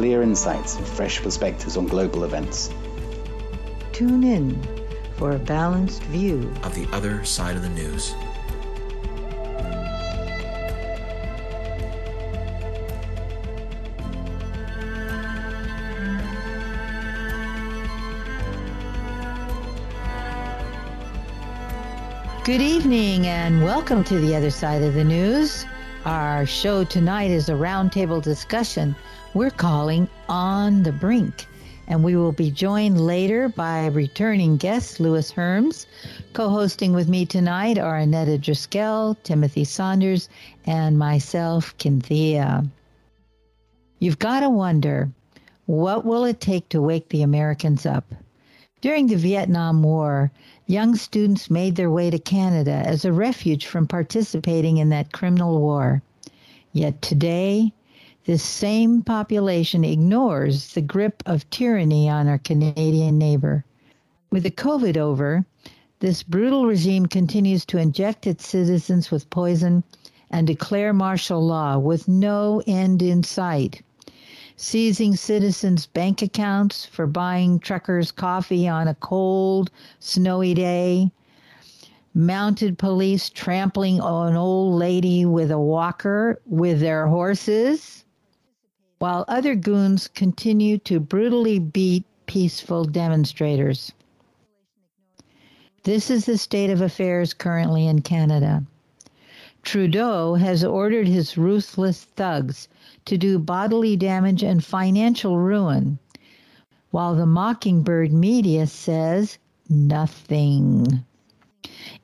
With clear insights and fresh perspectives on global events. Tune in for a balanced view of the other side of the news. Good evening and welcome to the other side of the news. Our show tonight is a roundtable discussion we're calling On the Brink. And we will be joined later by returning guest Lewis Herms. Co hosting with me tonight are Annetta Driscoll, Timothy Saunders, and myself, Kinthea. You've got to wonder what will it take to wake the Americans up? During the Vietnam War, young students made their way to Canada as a refuge from participating in that criminal war. Yet today, this same population ignores the grip of tyranny on our Canadian neighbor. With the COVID over, this brutal regime continues to inject its citizens with poison and declare martial law with no end in sight seizing citizens' bank accounts for buying truckers coffee on a cold, snowy day, mounted police trampling an old lady with a walker with their horses, while other goons continue to brutally beat peaceful demonstrators. This is the state of affairs currently in Canada. Trudeau has ordered his ruthless thugs to do bodily damage and financial ruin, while the Mockingbird media says nothing.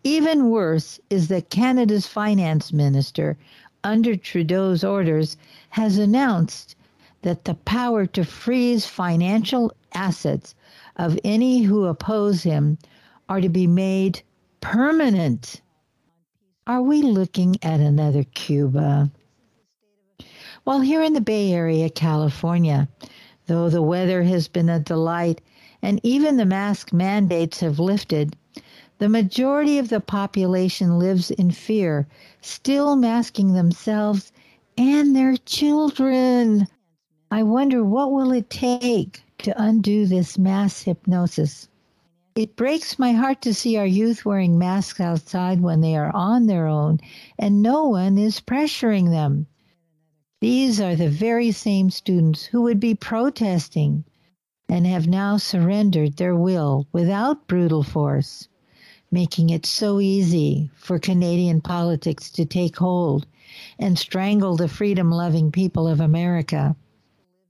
Even worse is that Canada's finance minister, under Trudeau's orders, has announced that the power to freeze financial assets of any who oppose him are to be made permanent. Are we looking at another Cuba? While here in the Bay Area, California, though the weather has been a delight and even the mask mandates have lifted, the majority of the population lives in fear, still masking themselves and their children. I wonder what will it take to undo this mass hypnosis? It breaks my heart to see our youth wearing masks outside when they are on their own and no one is pressuring them. These are the very same students who would be protesting and have now surrendered their will without brutal force, making it so easy for Canadian politics to take hold and strangle the freedom loving people of America.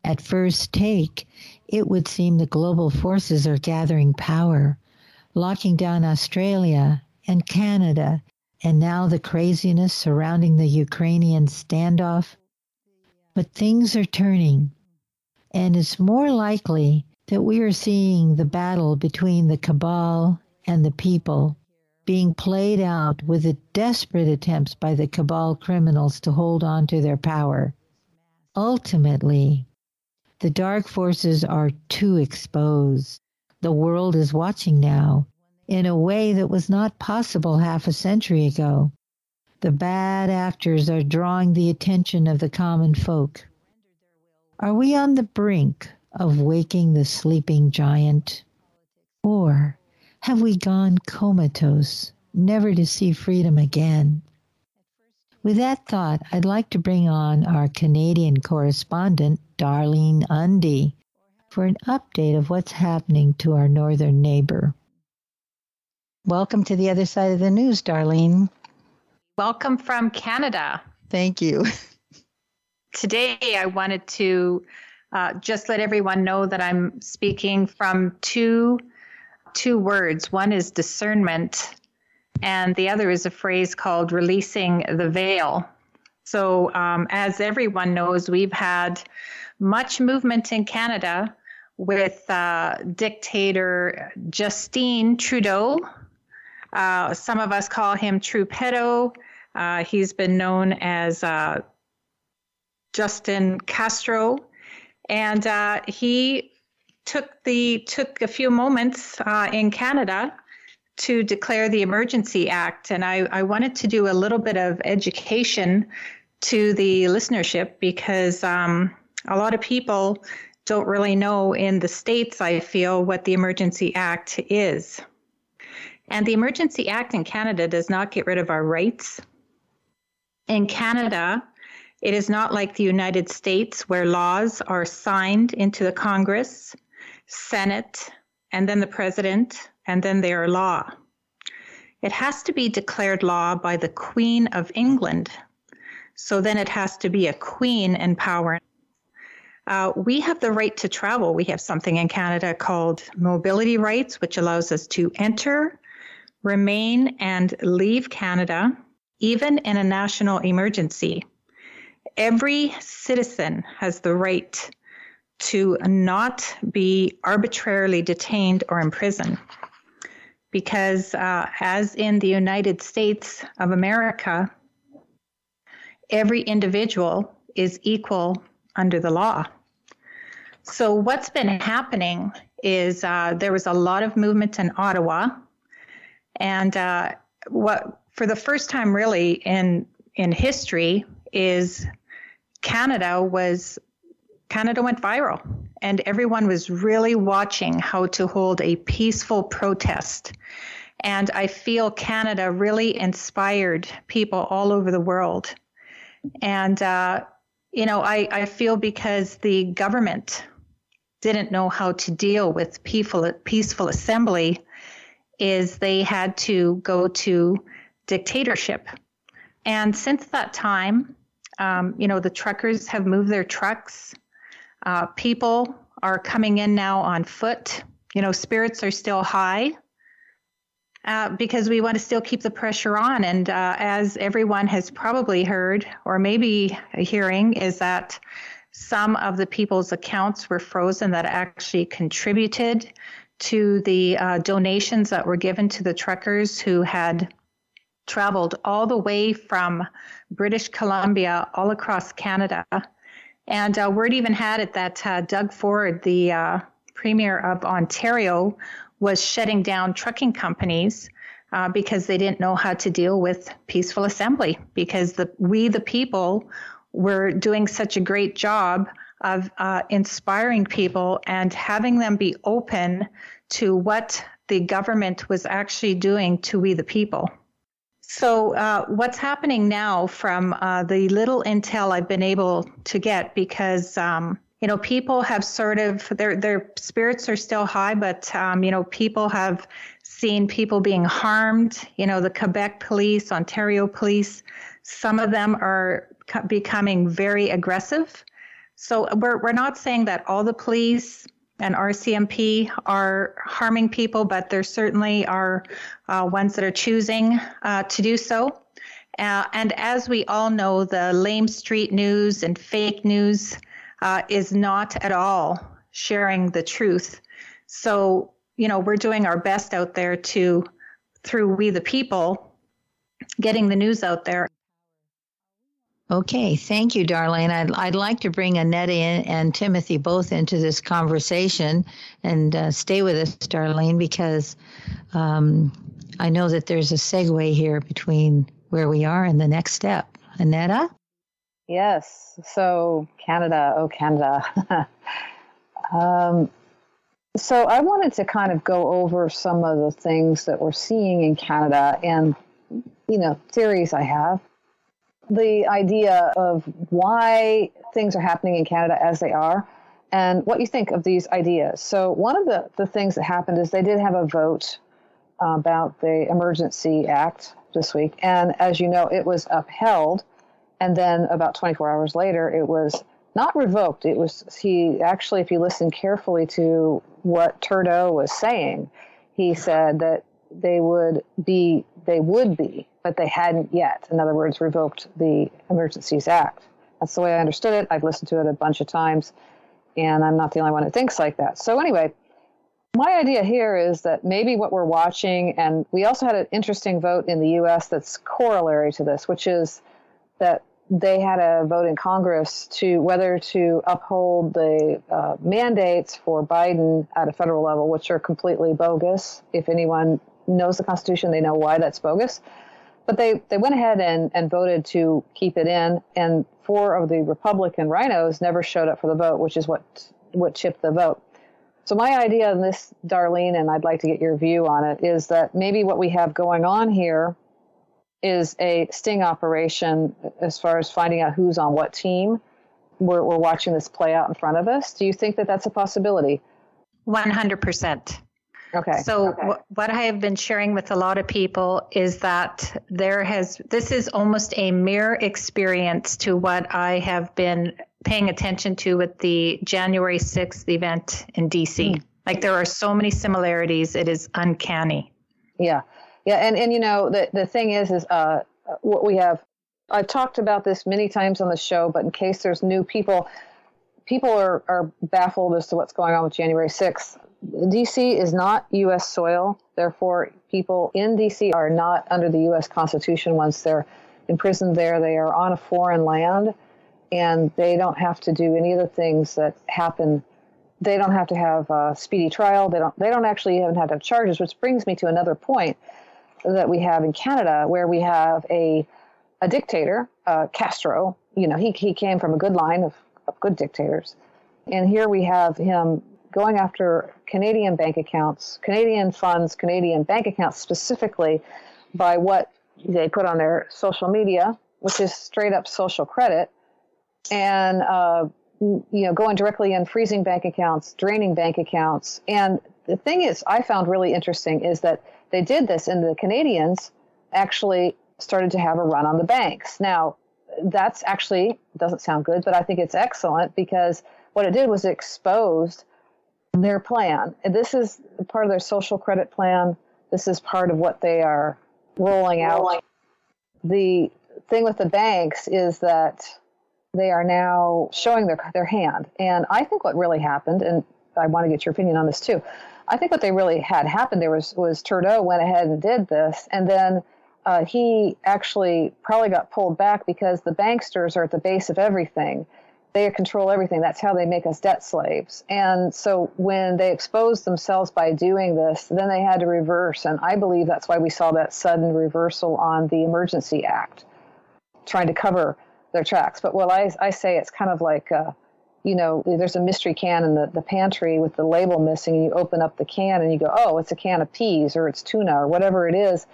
At first take, it would seem the global forces are gathering power, locking down Australia and Canada, and now the craziness surrounding the Ukrainian standoff. But things are turning, and it's more likely that we are seeing the battle between the cabal and the people being played out with the desperate attempts by the cabal criminals to hold on to their power. Ultimately, the dark forces are too exposed. The world is watching now in a way that was not possible half a century ago. The bad actors are drawing the attention of the common folk. Are we on the brink of waking the sleeping giant? Or have we gone comatose, never to see freedom again? With that thought, I'd like to bring on our Canadian correspondent, Darlene Ondi, for an update of what's happening to our northern neighbor. Welcome to the other side of the news, Darlene. Welcome from Canada. Thank you. Today, I wanted to uh, just let everyone know that I'm speaking from two two words. One is discernment, and the other is a phrase called releasing the veil. So, um, as everyone knows, we've had much movement in Canada with uh, dictator Justin Trudeau. Uh, some of us call him Trupedo. Uh, he's been known as uh, Justin Castro, and uh, he took the took a few moments uh, in Canada to declare the Emergency Act, and I, I wanted to do a little bit of education to the listenership because um, a lot of people don't really know in the states. I feel what the Emergency Act is, and the Emergency Act in Canada does not get rid of our rights. In Canada, it is not like the United States where laws are signed into the Congress Senate, and then the President, and then they are law. It has to be declared law by the Queen of England. So then it has to be a queen in power. Uh, we have the right to travel. We have something in Canada called mobility rights, which allows us to enter, remain, and leave Canada, even in a national emergency. Every citizen has the right to not be arbitrarily detained or imprisoned. Because, uh, as in the United States of America, every individual is equal under the law. So, what's been happening is uh, there was a lot of movement in Ottawa, and uh, what for the first time really in in history is Canada was Canada went viral, and everyone was really watching how to hold a peaceful protest. And I feel Canada really inspired people all over the world. And, uh, you know, I, I feel because the government didn't know how to deal with peaceful, peaceful assembly, is they had to go to dictatorship. And since that time, um, you know, the truckers have moved their trucks uh, people are coming in now on foot. You know, spirits are still high uh, because we want to still keep the pressure on. And uh, as everyone has probably heard, or maybe hearing, is that some of the people's accounts were frozen that actually contributed to the uh, donations that were given to the truckers who had traveled all the way from British Columbia all across Canada and uh, word even had it that uh, Doug Ford, the uh, premier of Ontario, was shutting down trucking companies uh, because they didn't know how to deal with peaceful assembly. Because the, we, the people, were doing such a great job of uh, inspiring people and having them be open to what the government was actually doing to we, the people. So, uh, what's happening now from uh, the little intel I've been able to get, because um, you know people have sort of their their spirits are still high, but um, you know people have seen people being harmed. You know, the Quebec police, Ontario police, some of them are becoming very aggressive. So we're we're not saying that all the police and RCMP are harming people, but there certainly are uh, ones that are choosing uh, to do so. Uh, and as we all know, the lame street news and fake news uh, is not at all sharing the truth. So, you know, we're doing our best out there to, through We the People, getting the news out there Okay, thank you, Darlene. I'd, I'd like to bring Annette and Timothy both into this conversation and uh, stay with us, Darlene, because um, I know that there's a segue here between where we are and the next step. Annetta? Yes. So, Canada, oh, Canada. um, so, I wanted to kind of go over some of the things that we're seeing in Canada and, you know, theories I have the idea of why things are happening in Canada as they are and what you think of these ideas. So, one of the, the things that happened is they did have a vote uh, about the Emergency Act this week. And as you know, it was upheld. And then about 24 hours later, it was not revoked. It was, he actually, if you listen carefully to what Trudeau was saying, he said that they would be, they would be, but they hadn't yet. In other words, revoked the Emergencies Act. That's the way I understood it. I've listened to it a bunch of times, and I'm not the only one who thinks like that. So, anyway, my idea here is that maybe what we're watching, and we also had an interesting vote in the US that's corollary to this, which is that they had a vote in Congress to whether to uphold the uh, mandates for Biden at a federal level, which are completely bogus. If anyone knows the Constitution, they know why that's bogus. But they, they went ahead and, and voted to keep it in, and four of the Republican rhinos never showed up for the vote, which is what what chipped the vote. So my idea on this, Darlene, and I'd like to get your view on it, is that maybe what we have going on here is a sting operation as far as finding out who's on what team. We're, we're watching this play out in front of us. Do you think that that's a possibility? 100%. Okay. So okay. W- what I have been sharing with a lot of people is that there has this is almost a mirror experience to what I have been paying attention to with the January 6th event in DC. Mm. Like there are so many similarities, it is uncanny. Yeah. Yeah, and and you know the the thing is is uh what we have I've talked about this many times on the show, but in case there's new people, people are, are baffled as to what's going on with January 6th. DC is not U.S. soil. Therefore, people in DC are not under the U.S. Constitution once they're imprisoned there. They are on a foreign land, and they don't have to do any of the things that happen. They don't have to have a speedy trial. They don't. They don't actually even have to have charges. Which brings me to another point that we have in Canada, where we have a a dictator, uh, Castro. You know, he he came from a good line of, of good dictators, and here we have him going after Canadian bank accounts, Canadian funds, Canadian bank accounts specifically by what they put on their social media, which is straight up social credit, and uh, you know going directly in freezing bank accounts, draining bank accounts, and the thing is, I found really interesting is that they did this, and the Canadians actually started to have a run on the banks. Now, that's actually doesn't sound good, but I think it's excellent because what it did was it exposed their plan. And this is part of their social credit plan. This is part of what they are rolling out. Rolling. The thing with the banks is that they are now showing their their hand. And I think what really happened, and I want to get your opinion on this too. I think what they really had happened there was was Trudeau went ahead and did this, and then uh, he actually probably got pulled back because the banksters are at the base of everything. They control everything. That's how they make us debt slaves. And so when they exposed themselves by doing this, then they had to reverse. And I believe that's why we saw that sudden reversal on the Emergency Act, trying to cover their tracks. But well, I, I say, it's kind of like. Uh, you know, there's a mystery can in the, the pantry with the label missing, and you open up the can and you go, oh, it's a can of peas or it's tuna or whatever it is.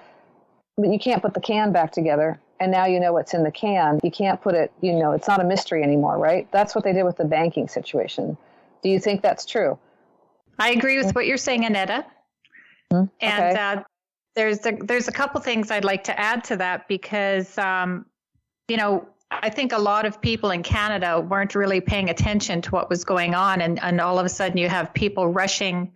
But you can't put the can back together, and now you know what's in the can. You can't put it, you know, it's not a mystery anymore, right? That's what they did with the banking situation. Do you think that's true? I agree with what you're saying, Annetta. Mm-hmm. And okay. uh, there's a, there's a couple things I'd like to add to that because, um, you know, I think a lot of people in Canada weren't really paying attention to what was going on. And, and all of a sudden, you have people rushing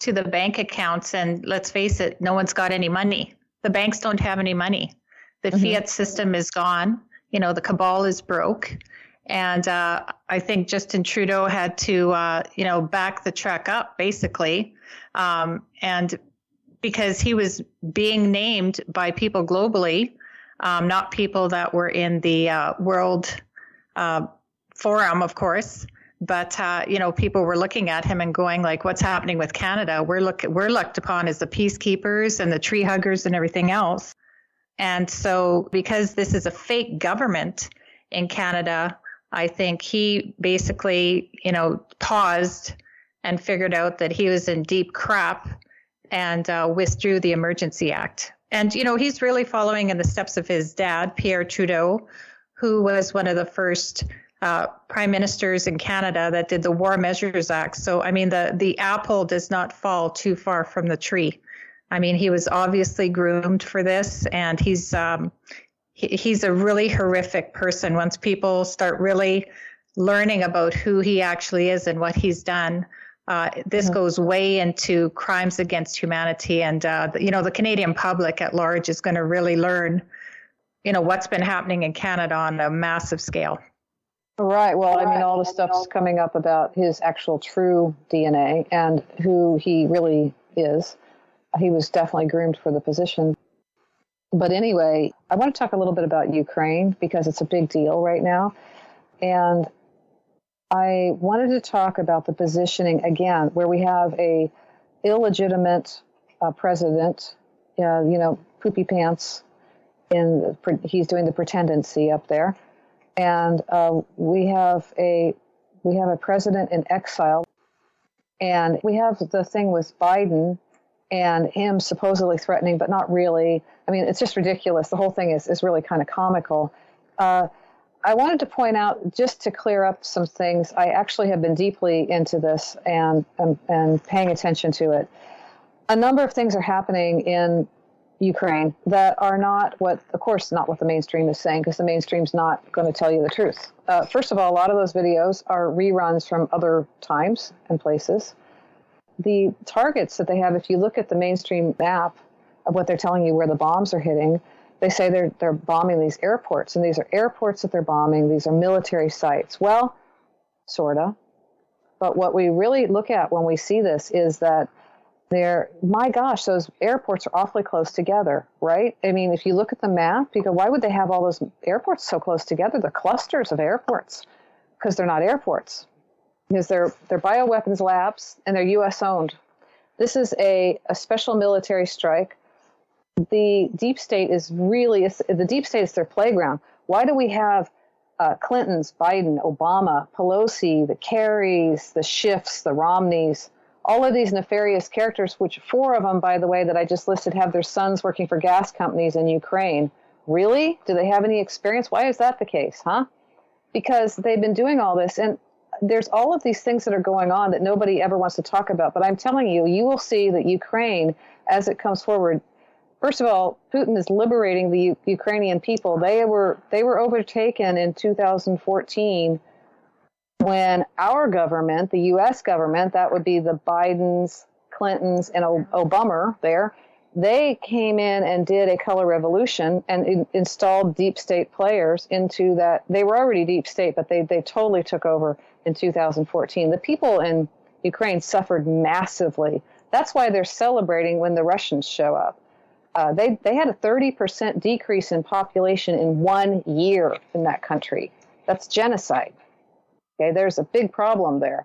to the bank accounts. And let's face it, no one's got any money. The banks don't have any money. The mm-hmm. fiat system is gone. You know, the cabal is broke. And uh, I think Justin Trudeau had to, uh, you know, back the truck up basically. Um, and because he was being named by people globally um, not people that were in the uh, World uh, Forum, of course, but uh, you know, people were looking at him and going like, "What's happening with Canada? We're look we're looked upon as the peacekeepers and the tree huggers and everything else." And so, because this is a fake government in Canada, I think he basically, you know, paused and figured out that he was in deep crap and uh, withdrew the Emergency Act. And, you know, he's really following in the steps of his dad, Pierre Trudeau, who was one of the first uh, prime ministers in Canada that did the War Measures Act. So, I mean, the, the apple does not fall too far from the tree. I mean, he was obviously groomed for this, and he's um, he, he's a really horrific person. Once people start really learning about who he actually is and what he's done, uh, this mm-hmm. goes way into crimes against humanity, and uh, you know the Canadian public at large is going to really learn, you know, what's been happening in Canada on a massive scale. Right. Well, I mean, all the stuff's coming up about his actual true DNA and who he really is. He was definitely groomed for the position. But anyway, I want to talk a little bit about Ukraine because it's a big deal right now. And I wanted to talk about the positioning again, where we have a illegitimate uh, president, uh, you know, poopy pants, and he's doing the pretendency up there, and uh, we have a we have a president in exile, and we have the thing with Biden and him supposedly threatening, but not really. I mean, it's just ridiculous. The whole thing is is really kind of comical. Uh, I wanted to point out, just to clear up some things, I actually have been deeply into this and, and, and paying attention to it. A number of things are happening in Ukraine that are not what, of course, not what the mainstream is saying, because the mainstream's not going to tell you the truth. Uh, first of all, a lot of those videos are reruns from other times and places. The targets that they have, if you look at the mainstream map of what they're telling you where the bombs are hitting, they say they're they're bombing these airports, and these are airports that they're bombing. These are military sites. Well, sorta. But what we really look at when we see this is that they're my gosh, those airports are awfully close together, right? I mean, if you look at the map, you go, why would they have all those airports so close together? They're clusters of airports because they're not airports. Because they're they're bioweapons labs and they're US owned. This is a, a special military strike the deep state is really the deep state is their playground. Why do we have uh, Clinton's, Biden, Obama, Pelosi, the Kerrys, the Schiffs, the Romneys, all of these nefarious characters, which four of them, by the way, that I just listed, have their sons working for gas companies in Ukraine. Really? Do they have any experience? Why is that the case, huh? Because they've been doing all this, and there's all of these things that are going on that nobody ever wants to talk about. But I'm telling you, you will see that Ukraine, as it comes forward, first of all, Putin is liberating the U- Ukrainian people. They were they were overtaken in 2014 when our government, the U.S. government, that would be the Bidens, Clintons, and Obama there, they came in and did a color revolution and in- installed deep state players into that. They were already deep state, but they they totally took over in 2014. The people in Ukraine suffered massively. That's why they're celebrating when the Russians show up uh, they they had a 30% decrease in population in one year in that country. That's genocide. Okay, there's a big problem there,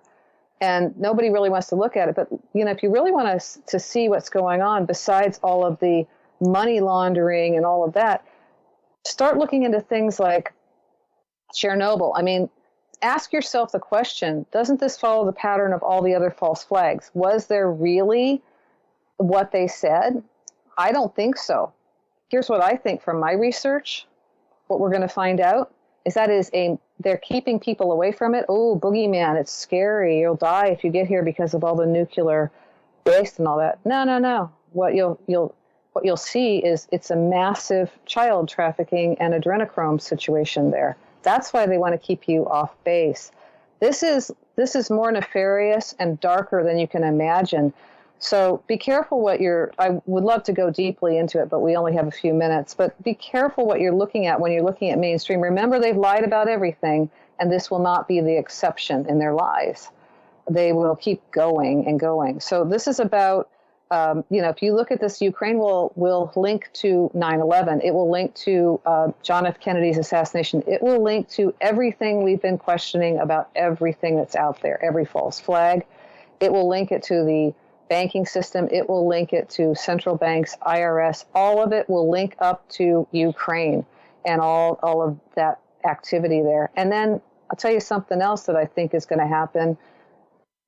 and nobody really wants to look at it. But you know, if you really want to to see what's going on, besides all of the money laundering and all of that, start looking into things like Chernobyl. I mean, ask yourself the question: Doesn't this follow the pattern of all the other false flags? Was there really what they said? I don't think so. Here's what I think from my research. What we're going to find out is that is a they're keeping people away from it. Oh, boogeyman, it's scary. You'll die if you get here because of all the nuclear waste and all that. No, no, no. What you'll you'll what you'll see is it's a massive child trafficking and adrenochrome situation there. That's why they want to keep you off base. This is this is more nefarious and darker than you can imagine. So be careful what you're, I would love to go deeply into it, but we only have a few minutes. But be careful what you're looking at when you're looking at mainstream. Remember, they've lied about everything, and this will not be the exception in their lies. They will keep going and going. So this is about, um, you know, if you look at this, Ukraine will, will link to 9 11. It will link to uh, John F. Kennedy's assassination. It will link to everything we've been questioning about everything that's out there, every false flag. It will link it to the banking system. It will link it to central banks, IRS. All of it will link up to Ukraine and all, all of that activity there. And then I'll tell you something else that I think is going to happen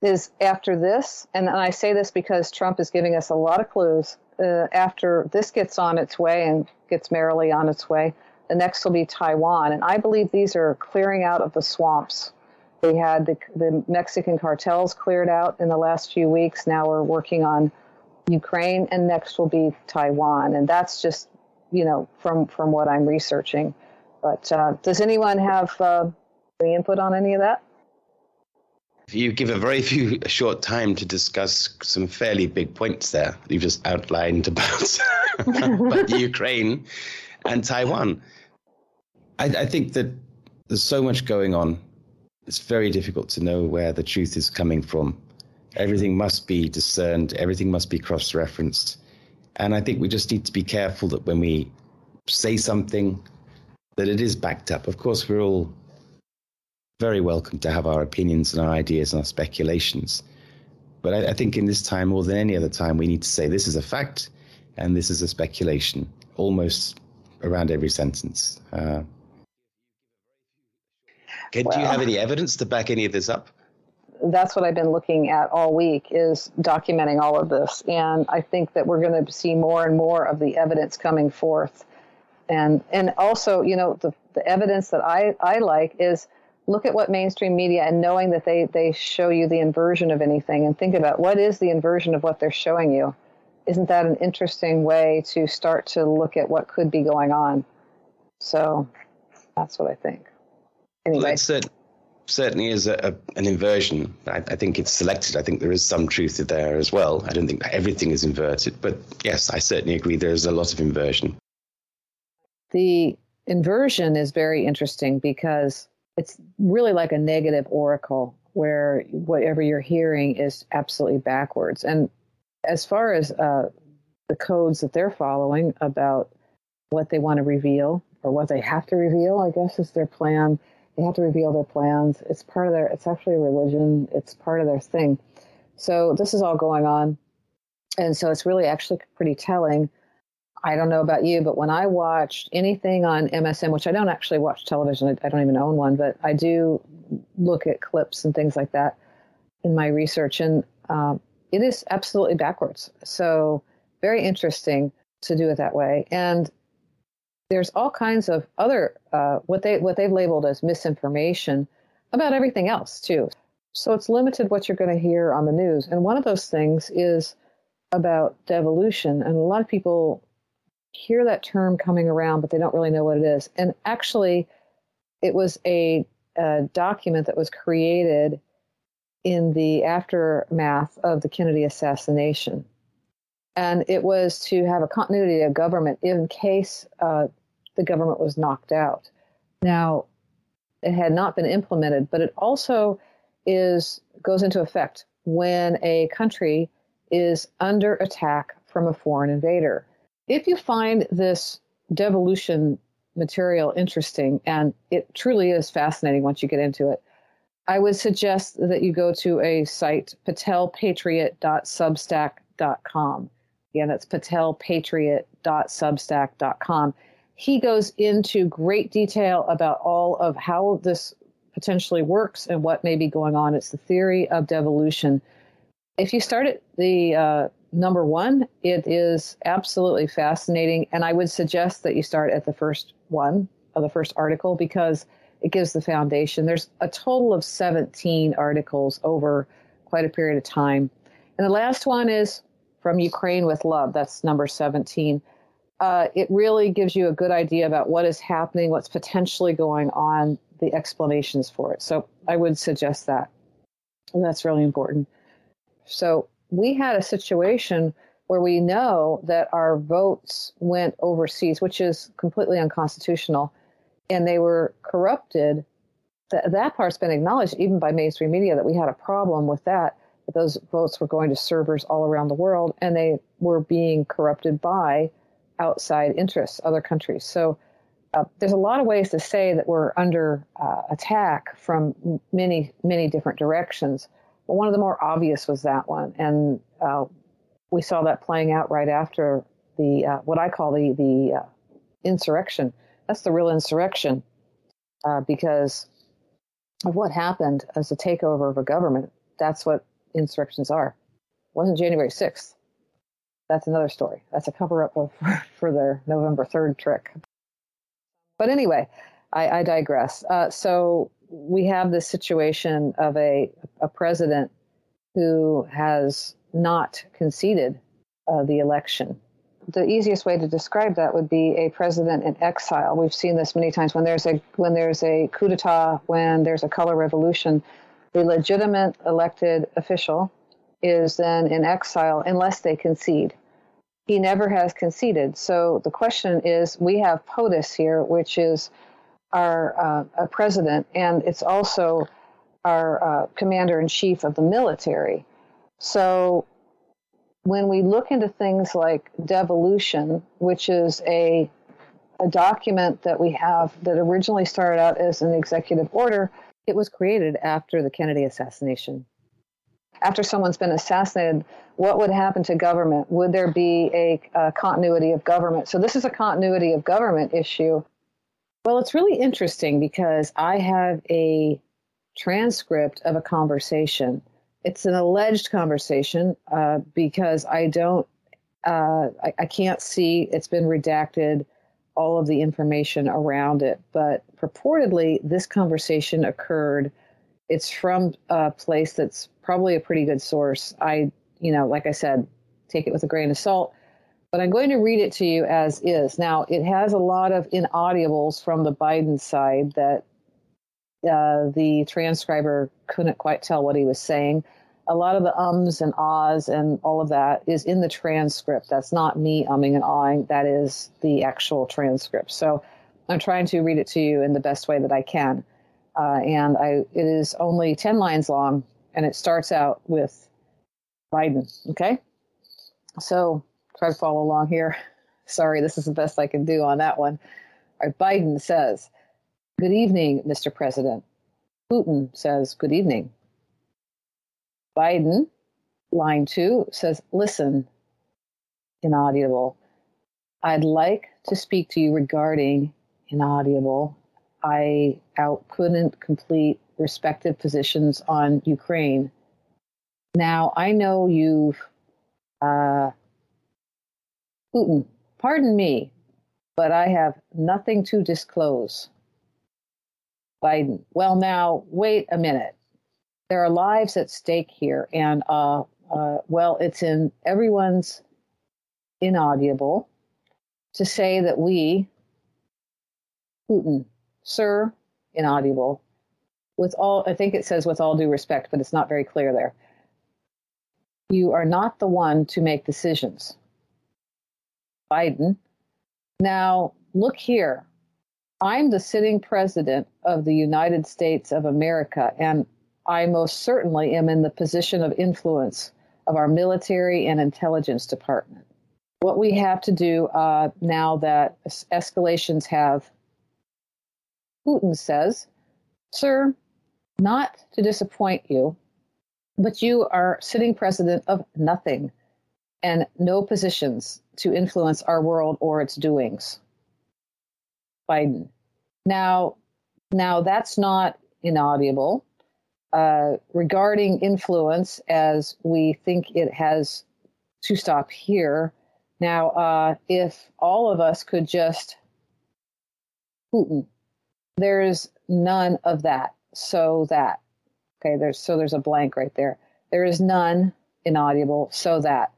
is after this, and I say this because Trump is giving us a lot of clues. Uh, after this gets on its way and gets merrily on its way, the next will be Taiwan. And I believe these are clearing out of the swamps we had the, the Mexican cartels cleared out in the last few weeks. Now we're working on Ukraine, and next will be Taiwan. And that's just, you know, from, from what I'm researching. But uh, does anyone have uh, any input on any of that? You give a very few short time to discuss some fairly big points there. You've just outlined about, about Ukraine and Taiwan. I, I think that there's so much going on. It's very difficult to know where the truth is coming from. Everything must be discerned, everything must be cross referenced. And I think we just need to be careful that when we say something, that it is backed up. Of course, we're all very welcome to have our opinions and our ideas and our speculations. But I, I, think in this time, more than any other time, we need to say this is a fact and this is a speculation, almost around every sentence. Uh, do you have any evidence to back any of this up? That's what I've been looking at all week is documenting all of this. And I think that we're going to see more and more of the evidence coming forth. And and also, you know, the, the evidence that I, I like is look at what mainstream media and knowing that they, they show you the inversion of anything and think about what is the inversion of what they're showing you. Isn't that an interesting way to start to look at what could be going on? So that's what I think. Anyway. Well, cert- certainly is a, a, an inversion. I, I, think it's selected. I think there is some truth there as well. I don't think everything is inverted, but yes, I certainly agree there's a lot of inversion. The inversion is very interesting because it's really like a negative oracle where whatever you're hearing is absolutely backwards. And as far as uh, the codes that they're following about what they want to reveal or what they have to reveal, I guess is their plan. They have to reveal their plans. It's part of their, it's actually a religion, it's part of their thing. So this is all going on. And so it's really actually pretty telling I don't know about you, but when I watched anything on MSN, which I don't actually watch television, I, don't even own one, but I do look at clips and things like that in my research, and um, it is absolutely backwards. So very interesting to do it that way. And there's all kinds of other uh, what they what they've labeled as misinformation about everything else too. So it's limited what you're going to hear on the news. And one of those things is about devolution. And a lot of people hear that term coming around, but they don't really know what it is. And actually, it was a, a document that was created in the aftermath of the Kennedy assassination. And it was to have a continuity of government in case uh, the government was knocked out. Now, it had not been implemented, but it also is goes into effect when a country is under attack from a foreign invader. If you find this devolution material interesting, and it truly is fascinating once you get into it, I would suggest that you go to a site, patelpatriot.substack.com. Again, that's patelpatriot.substack.com. He goes into great detail about all of how this potentially works and what may be going on. It's the theory of devolution. If you start at the uh, number one, it is absolutely fascinating. And I would suggest that you start at the first one of the first article because it gives the foundation. There's a total of 17 articles over quite a period of time. And the last one is From Ukraine with Love. That's number 17. Uh, it really gives you a good idea about what is happening, what's potentially going on, the explanations for it. So I would suggest that. And that's really important. So we had a situation where we know that our votes went overseas, which is completely unconstitutional, and they were corrupted. That, that part's been acknowledged even by mainstream media that we had a problem with that, that those votes were going to servers all around the world and they were being corrupted by outside interests, other countries. So uh, there's a lot of ways to say that we're under uh, attack from many, many different directions. But one of the more obvious was that one, and uh, we saw that playing out right after the uh, what I call the the uh, insurrection. That's the real insurrection, uh, because of what happened as a takeover of a government. That's what insurrections are. It wasn't January sixth. That's another story. That's a cover up of, for their November third trick. But anyway, I, I digress. Uh, so we have this situation of a, a president who has not conceded uh, the election. The easiest way to describe that would be a president in exile. We've seen this many times when there's a when there's a coup d'état, when there's a color revolution, the legitimate elected official is then in exile unless they concede. He never has conceded. So the question is, we have POTUS here, which is our uh, president, and it's also our uh, commander in chief of the military. So when we look into things like devolution, which is a a document that we have that originally started out as an executive order, it was created after the Kennedy assassination. After someone's been assassinated, what would happen to government? Would there be a, a continuity of government? So, this is a continuity of government issue. Well, it's really interesting because I have a transcript of a conversation. It's an alleged conversation uh, because I don't, uh, I, I can't see, it's been redacted, all of the information around it. But purportedly, this conversation occurred. It's from a place that's probably a pretty good source. I, you know, like I said, take it with a grain of salt but I'm going to read it to you as is. Now, it has a lot of inaudibles from the Biden side that uh, the transcriber couldn't quite tell what he was saying. A lot of the ums and ahs and all of that is in the transcript. That's not me umming and ahhing. That is the actual transcript. So I'm trying to read it to you in the best way that I can. Uh, and I, it is only 10 lines long, and it starts out with Biden. Okay? So try to follow along here. Sorry, this is the best I can do on that one. All right, Biden says, Good evening, Mr. President. Putin says, Good evening. Biden, line two, says, Listen, inaudible. I'd like to speak to you regarding inaudible. I out couldn't complete respective positions on Ukraine. Now I know you've uh, Putin, pardon me, but I have nothing to disclose. Biden, well, now, wait a minute. There are lives at stake here, and, uh, uh, well, it's in everyone's inaudible to say that we, Putin, sir, inaudible, with all, I think it says with all due respect, but it's not very clear there. You are not the one to make decisions. Biden. Now, look here. I'm the sitting president of the United States of America, and I most certainly am in the position of influence of our military and intelligence department. What we have to do uh, now that escalations have, Putin says, Sir, not to disappoint you, but you are sitting president of nothing and no positions to influence our world or its doings. Biden. Now, now that's not inaudible. Uh, regarding influence, as we think it has to stop here. Now, uh, if all of us could just Putin, there's none of that. So that okay, there's so there's a blank right there. There is none inaudible. So that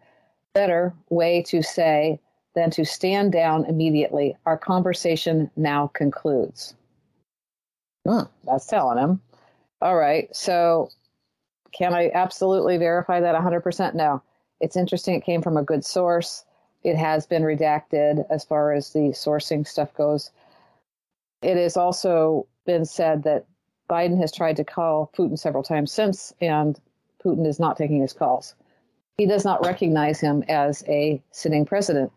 better way to say than to stand down immediately. Our conversation now concludes. Hmm, that's telling him. All right. So, can I absolutely verify that 100%? No. It's interesting. It came from a good source. It has been redacted as far as the sourcing stuff goes. It has also been said that Biden has tried to call Putin several times since, and Putin is not taking his calls he does not recognize him as a sitting president.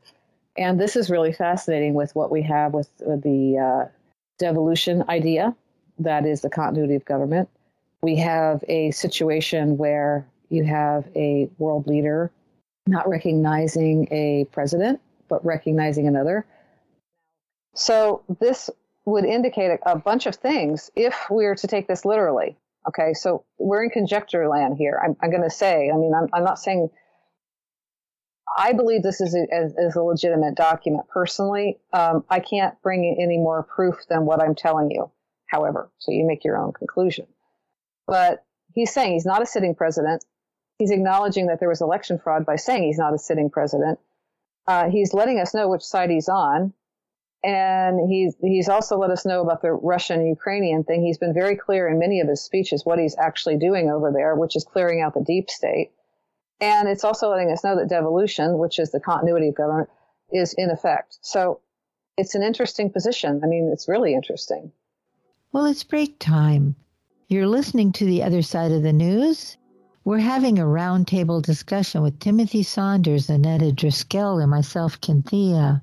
And this is really fascinating with what we have with, the uh, devolution idea that is the continuity of government. We have a situation where you have a world leader not recognizing a president, but recognizing another. So, this would indicate a, a bunch of things if we were to take this literally. Okay, so we're in conjecture land here. I'm, I'm going to say, I mean, I'm, I'm, not saying, I believe this is a, is a legitimate document. Personally, um, I can't bring any more proof than what I'm telling you, however, so you make your own conclusion. But he's saying he's not a sitting president. He's acknowledging that there was election fraud by saying he's not a sitting president. Uh, he's letting us know which side he's on. And he's, he's also let us know about the Russian Ukrainian thing. He's been very clear in many of his speeches what he's actually doing over there, which is clearing out the deep state. And it's also letting us know that devolution, which is the continuity of government, is in effect. So it's an interesting position. I mean, it's really interesting. Well, it's break time. You're listening to the other side of the news. We're having a roundtable discussion with Timothy Saunders, Annetta Driscoll, and myself, Cynthia,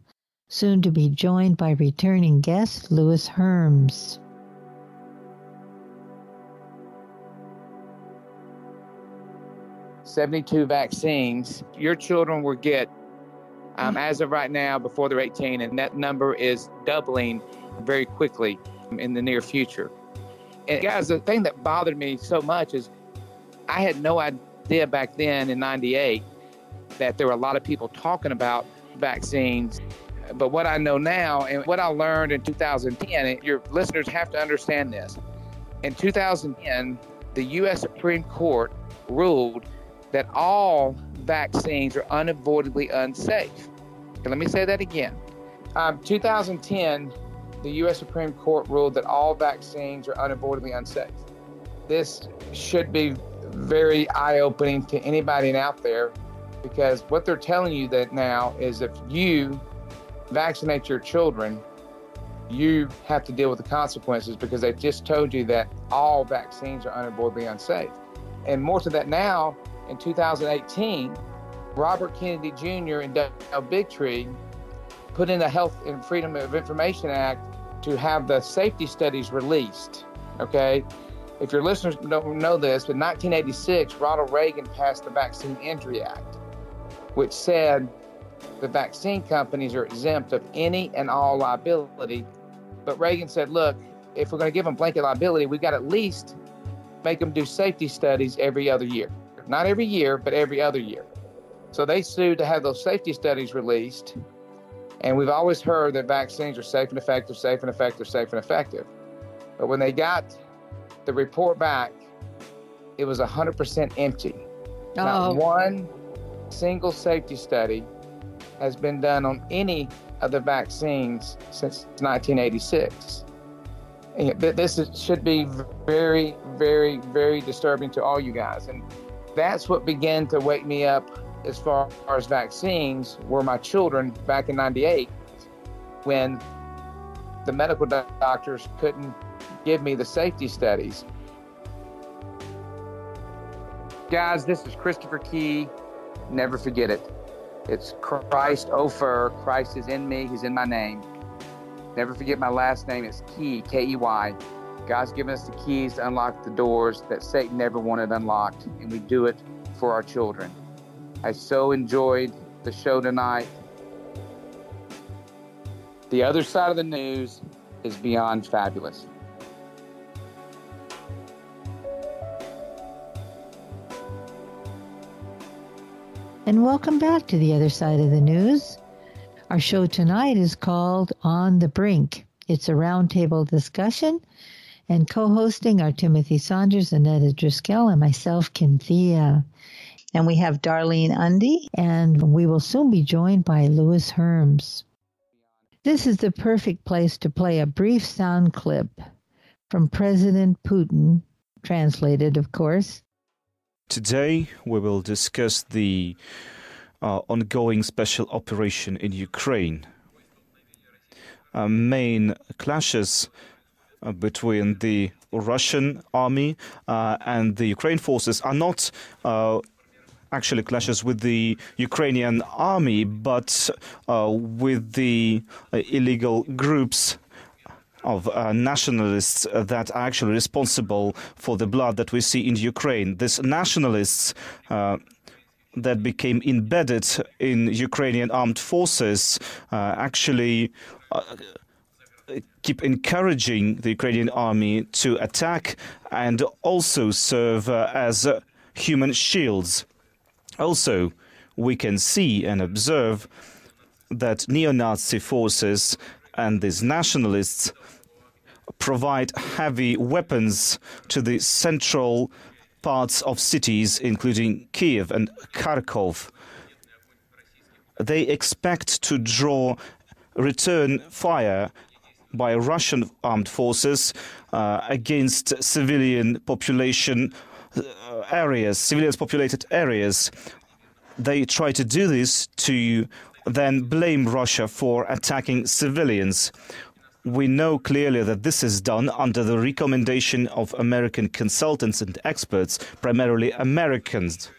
soon to be joined by returning guest Lewis Herms. Seventy-two vaccines. Your children will get um, mm-hmm. as of right now before they're 18, and that number is doubling very quickly in the near future. And guys, the thing that bothered me so much is I had no idea back then in 98 that there were a lot of people talking about vaccines. But what I know now and what I learned in 2010, and your listeners have to understand this. In 2010, the U.S. Supreme Court ruled that all vaccines are unavoidably unsafe. Let me say that again. Um, 2010, the U.S. Supreme Court ruled that all vaccines are unavoidably unsafe. This should be very eye opening to anybody out there because what they're telling you that now is if you vaccinate your children, you have to deal with the consequences because they just told you that all vaccines are unavoidably unsafe. And more to that now, in 2018, Robert Kennedy Jr. and Doug Bigtree put in the Health and Freedom of Information Act to have the safety studies released. Okay. If your listeners don't know this, in 1986, Ronald Reagan passed the Vaccine Injury Act, which said the vaccine companies are exempt of any and all liability. But Reagan said, look, if we're going to give them blanket liability, we've got at least make them do safety studies every other year. Not every year, but every other year. So they sued to have those safety studies released. And we've always heard that vaccines are safe and effective, safe and effective, safe and effective. But when they got the report back, it was 100% empty. Oh. Not one single safety study has been done on any of the vaccines since 1986. This is, should be very, very, very disturbing to all you guys. And that's what began to wake me up as far as vaccines were my children back in 98 when the medical doctors couldn't give me the safety studies. Guys, this is Christopher Key. Never forget it. It's Christ Ofer. Christ is in me. He's in my name. Never forget my last name. It's Key, K E Y. God's given us the keys to unlock the doors that Satan never wanted unlocked, and we do it for our children. I so enjoyed the show tonight. The other side of the news is beyond fabulous. And welcome back to the other side of the news. Our show tonight is called On the Brink. It's a roundtable discussion, and co hosting are Timothy Saunders, Annetta Driscoll, and myself, Cynthia. And we have Darlene Ondi, and we will soon be joined by Lewis Herms. This is the perfect place to play a brief sound clip from President Putin, translated, of course. Today, we will discuss the uh, ongoing special operation in Ukraine. Uh, main clashes uh, between the Russian army uh, and the Ukraine forces are not uh, actually clashes with the Ukrainian army, but uh, with the illegal groups of uh, nationalists that are actually responsible for the blood that we see in Ukraine. These nationalists uh, that became embedded in Ukrainian armed forces uh, actually uh, keep encouraging the Ukrainian army to attack and also serve as human shields. Also, we can see and observe that neo Nazi forces and these nationalists provide heavy weapons to the central parts of cities, including Kiev and Kharkov. They expect to draw return fire by Russian armed forces uh, against civilian population uh, areas, civilians populated areas. They try to do this to then blame Russia for attacking civilians. We know clearly that this is done under the recommendation of American consultants and experts, primarily Americans.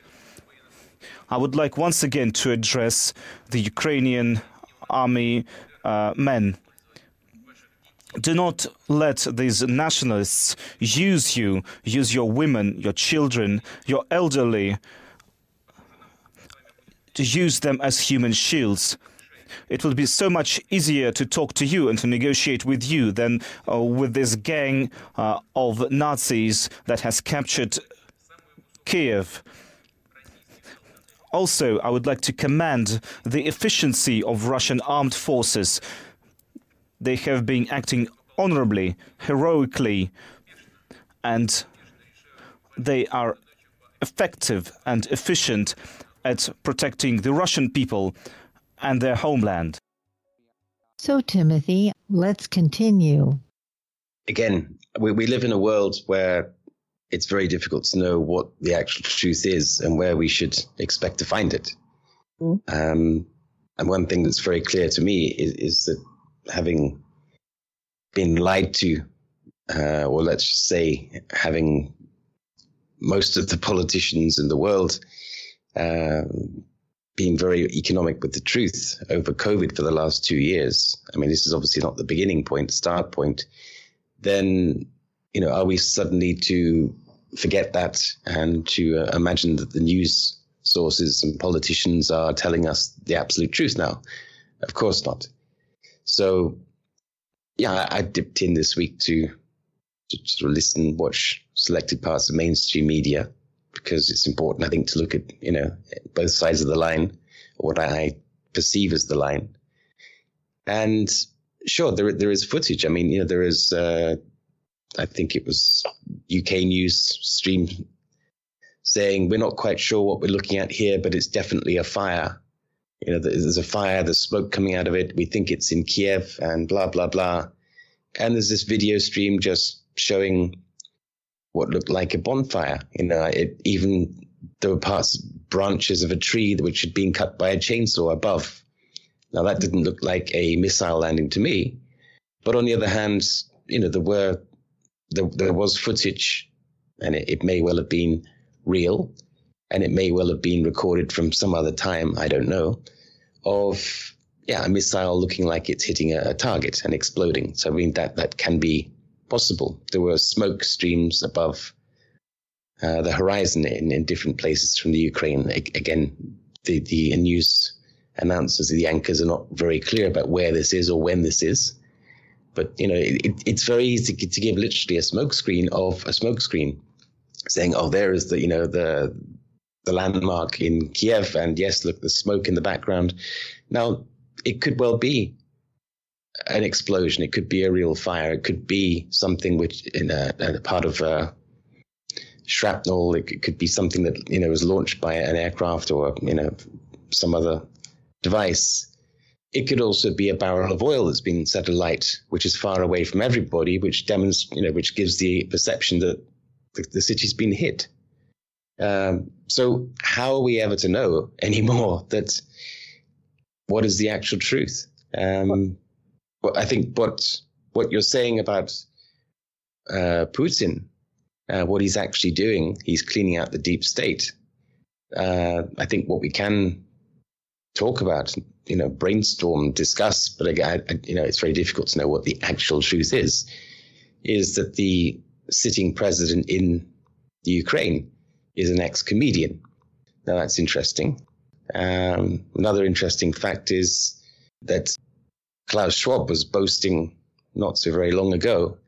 I would like once again to address the Ukrainian army uh, men. Do not let these nationalists use you, use your women, your children, your elderly, to use them as human shields. It will be so much easier to talk to you and to negotiate with you than uh, with this gang uh, of Nazis that has captured Kiev. Also, I would like to commend the efficiency of Russian armed forces. They have been acting honorably, heroically, and they are effective and efficient at protecting the Russian people and their homeland. So, Timothy, let's continue. Again, we, we live in a world where it's very difficult to know what the actual truth is and where we should expect to find it. Mm. Um, and one thing that's very clear to me is, is that having been lied to, uh, or let's just say having most of the politicians in the world uh, being very economic with the truth over COVID for the last two years. I mean, this is obviously not the beginning point, start point. Then you know, are we suddenly to forget that and to uh, imagine that the news sources and politicians are telling us the absolute truth now? Of course not. So, yeah, I, I dipped in this week to, to sort of listen, watch selected parts of mainstream media because it's important, I think, to look at, you know, both sides of the line, what I perceive as the line. And sure, there, there is footage. I mean, you know, there is, uh, I think it was UK news stream saying we're not quite sure what we're looking at here, but it's definitely a fire. You know, there's a fire, there's smoke coming out of it. We think it's in Kiev and blah, blah, blah. And there's this video stream just showing what looked like a bonfire. You know, it even there were parts, branches of a tree which had been cut by a chainsaw above. Now that didn't look like a missile landing to me. But on the other hand, you know, there were there, there was footage, and it, it may well have been real, and it may well have been recorded from some other time, I don't know, of yeah, a missile looking like it's hitting a, a, target and exploding. So I mean that that can be possible. There were smoke streams above uh, the horizon in, in different places from the Ukraine. A- again, the the news announcers, the anchors are not very clear about where this is or when this is. But you know, it, it's very easy to give literally a smokescreen of a smokescreen, saying, "Oh, there is the you know the the landmark in Kiev, and yes, look, the smoke in the background." Now, it could well be an explosion. It could be a real fire. It could be something which in a, a part of a shrapnel. It could be something that you know was launched by an aircraft or you know some other device. It could also be a barrel of oil that's been set alight, which is far away from everybody, which demonstrates, you know, which gives the perception that the, the city's been hit. Um, so how are we ever to know anymore that what is the actual truth? Um, I think what what you're saying about uh, Putin, uh, what he's actually doing, he's cleaning out the deep state. Uh, I think what we can talk about, you know, brainstorm, discuss, but again, you know, it's very difficult to know what the actual truth is, is that the sitting president in the Ukraine is an ex-comedian. Now that's interesting. Um, another interesting fact is that Klaus Schwab was boasting not so very long ago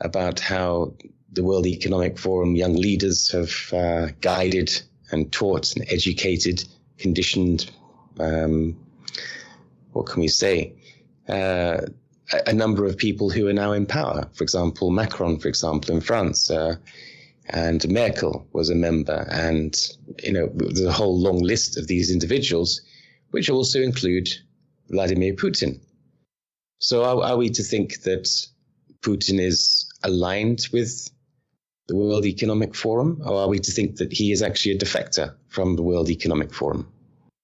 about how the World Economic Forum young leaders have uh, guided and taught and educated, conditioned um, what can we say? Uh, a, number of people who are now in power. For example, Macron, for example, in France, uh, and Merkel was a member, and you know there's a whole long list of these individuals, which also include Vladimir Putin. So are, are we to think that Putin is aligned with the World Economic Forum, or are we to think that he is actually a defector from the World Economic Forum?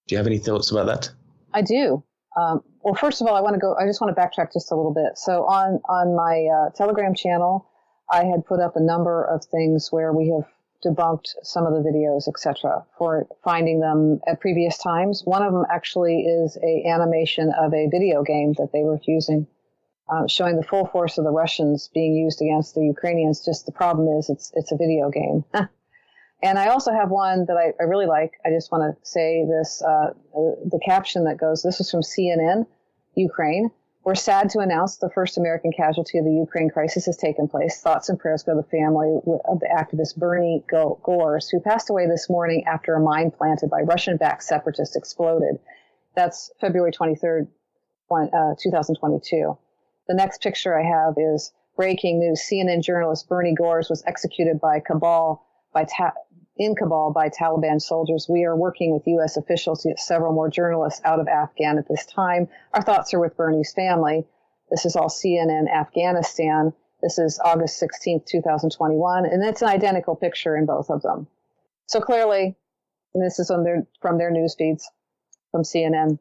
Do you have any thoughts about that? I do. Um, well, first of all, I want to go. I just want to backtrack just a little bit. So on on my uh, Telegram channel, I had put up a number of things where we have debunked some of the videos, etc., for finding them at previous times. One of them actually is a animation of a video game that they were using, uh, showing the full force of the Russians being used against the Ukrainians. Just the problem is it's it's a video game. and I also have one that I, I really like. I just want to say this: uh, the caption that goes, "This is from CNN, Ukraine." We're sad to announce the first American casualty of the Ukraine crisis has taken place. Thoughts and prayers go to the family of the activist Bernie Gores, who passed away this morning after a mine planted by Russian backed separatists exploded. That's February 23rd, uh, 2022. The next picture I have is breaking news. CNN journalist Bernie Gores was executed by cabal by ta- in Kabul by Taliban soldiers. We are working with U.S. officials to get several more journalists out of Afghan at this time. Our thoughts are with Bernie's family. This is all CNN Afghanistan. This is August 16th, 2021, and it's an identical picture in both of them. So clearly, this is their, from their news feeds from CNN,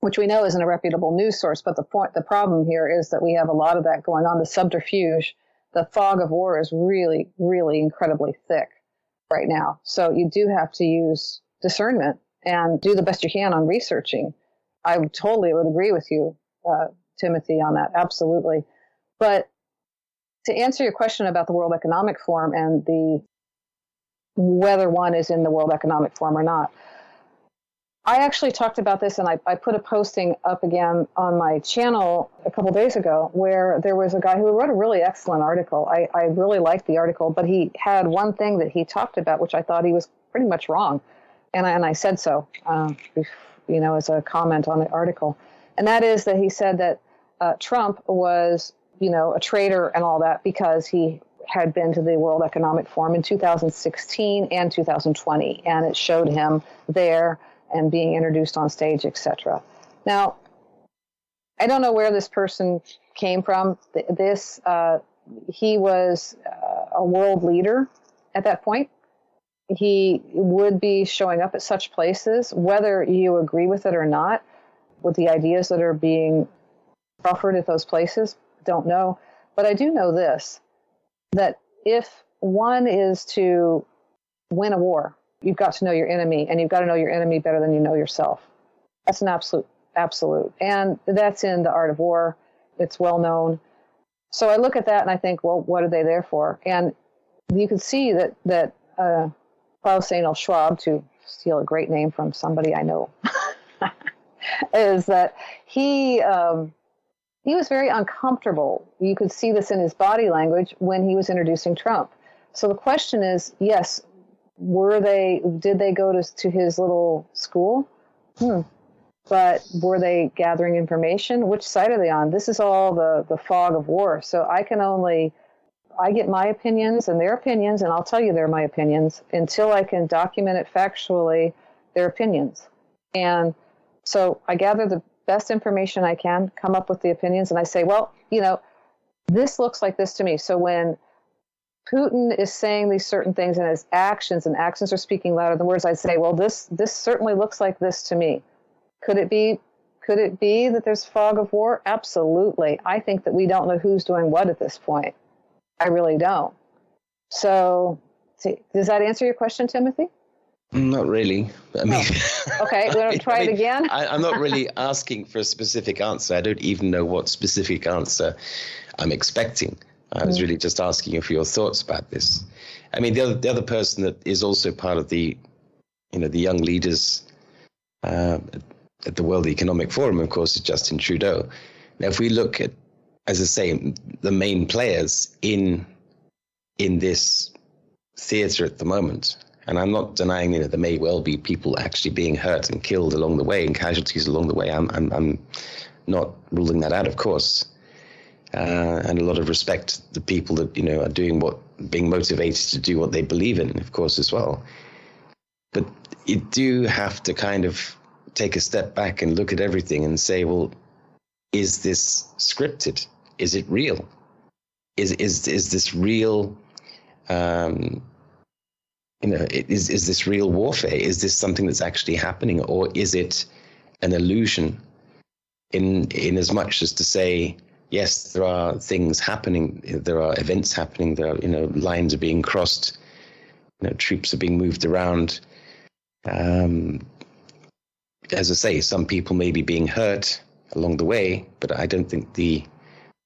which we know isn't a reputable news source. But the point, the problem here is that we have a lot of that going on. The subterfuge, the fog of war is really, really incredibly thick right now. So you do have to use discernment and do the best you can on researching. I totally would agree with you, uh, Timothy, on that. Absolutely. But to answer your question about the World Economic Forum and the whether one is in the World Economic Forum or not, I actually talked about this and I, I, put a posting up again on my channel a couple days ago where there was a guy who wrote a really excellent article. I, I really liked the article, but he had one thing that he talked about, which I thought he was pretty much wrong. And I, and I said so, uh, you know, as a comment on the article. And that is that he said that uh, Trump was, you know, a traitor and all that because he had been to the World Economic Forum in 2016 and 2020. And it showed him there and being introduced on stage, etc. Now, I don't know where this person came from. This uh, he was uh, a world leader at that point. He would be showing up at such places, whether you agree with it or not, with the ideas that are being offered at those places. Don't know, but I do know this: that if one is to win a war, You've got to know your enemy, and you've got to know your enemy better than you know yourself. That's an absolute, absolute. And that's in the art of war. It's well known. So I look at that and I think, well, what are they there for? And you can see that that uh, Klaus Schwab, to steal a great name from somebody I know, is that he um, he was very uncomfortable. You could see this in his body language when he was introducing Trump. So the question is, yes, were they did they go to to his little school? Hmm. But were they gathering information? Which side are they on? This is all the the fog of war. So I can only I get my opinions and their opinions, and I'll tell you they're my opinions until I can document it factually. Their opinions, and so I gather the best information I can, come up with the opinions, and I say, well, you know, this looks like this to me. So when Putin is saying these certain things and his actions and actions are speaking louder than words, I'd say, well, this this certainly looks like this to me. Could it be could it be that there's fog of war? Absolutely. I think that we don't know who's doing what at this point. I really don't. So, see, does that answer your question, Timothy? Not really. I mean, oh. okay, we're gonna try I mean, it again. I, I'm not really asking for a specific answer. I don't even know what specific answer I'm expecting. I was mm. really just asking you for your thoughts about this. I mean, the other the other person that is also part of the, you know, the young leaders uh, at the World Economic Forum, of course, is Justin Trudeau. Now, if we look at, as I say, the main players in in this theatre at the moment, and I'm not denying, you know, there may well be people actually being hurt and killed along the way and casualties along the way. I'm I'm, I'm not ruling that out, of course uh, and a lot of respect the people that you know are doing what being motivated to do what they believe in, of course, as well. But you do have to kind of take a step back and look at everything and say, well, is this scripted? Is it real? Is is is this real? Um, you know, is is this real warfare? Is this something that's actually happening, or is it an illusion? In in as much as to say, yes, there are things happening, there are events happening, there are you know lines are being crossed, you know, troops are being moved around. Um, as I say, some people may be being hurt along the way, but I don't think the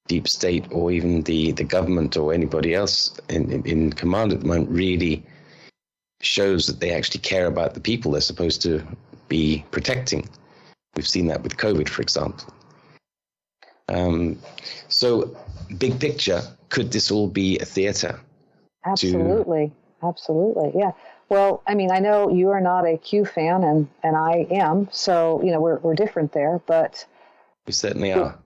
deep state or even the, the government or anybody else in, in, in command at the moment really shows that they actually care about the people they're supposed to be protecting. We've seen that with COVID, for example. Um, so, big picture, could this all be a theater? Absolutely. To... Absolutely. Yeah. Well, I mean, I know you are not a Q fan, and, and I am. So, you know, we're, we're different there. But we certainly are.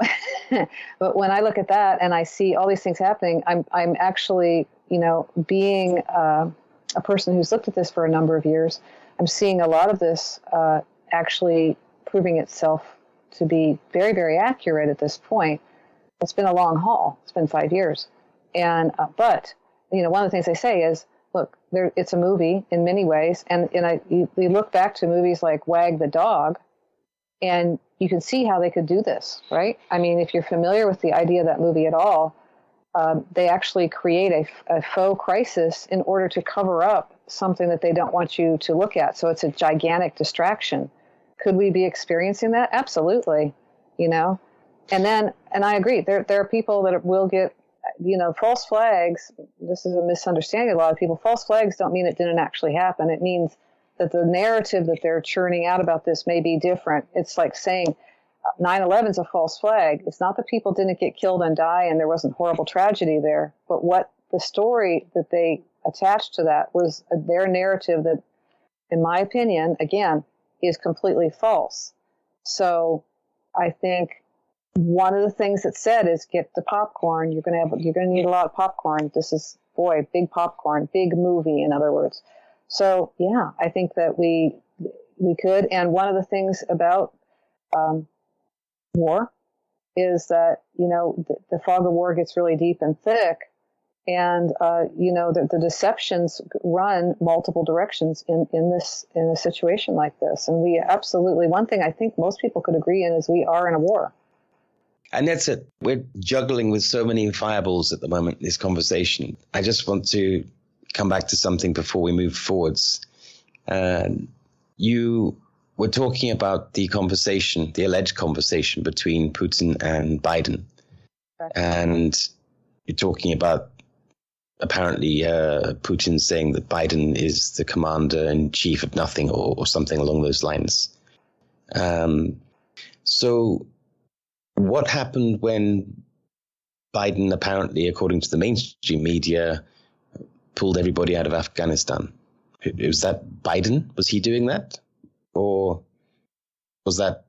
but when I look at that and I see all these things happening, I'm I'm actually you know being uh, a person who's looked at this for a number of years, I'm seeing a lot of this uh, actually proving itself to be very very accurate at this point. It's been a long haul. It's been five years, and uh, but you know one of the things they say is look there it's a movie in many ways and and I you, we look back to movies like Wag the Dog and you can see how they could do this, right? I mean, if you're familiar with the idea of that movie at all, um, they actually create a, a, faux crisis in order to cover up something that they don't want you to look at. So it's a gigantic distraction. Could we be experiencing that? Absolutely. You know, and then, and I agree. There, there are people that will get, you know, false flags. This is a misunderstanding. A lot of people. False flags don't mean it didn't actually happen. It means that the narrative that they're churning out about this may be different. It's like saying 9/11 is a false flag. It's not that people didn't get killed and die and there wasn't horrible tragedy there, but what the story that they attached to that was their narrative that, in my opinion, again, is completely false. So I think one of the things that's said is get the popcorn. You're gonna have you're gonna need a lot of popcorn. This is boy, big popcorn, big movie. In other words, so yeah, I think that we we could. And one of the things about um, war is that you know the, the, fog of war gets really deep and thick, and uh, you know the, the, deceptions run multiple directions in in this in a situation like this. And we absolutely one thing I think most people could agree in is we are in a war. And that's it. We're juggling with so many fireballs at the moment. This conversation. I just want to come back to something before we move forwards. Uh, you were talking about the conversation, the alleged conversation between Putin and Biden. And you're talking about apparently uh, Putin saying that Biden is the commander in chief of nothing or, or something along those lines. Um, so, what happened when Biden apparently, according to the mainstream media, pulled everybody out of Afghanistan. Was that Biden? Was he doing that? Or was that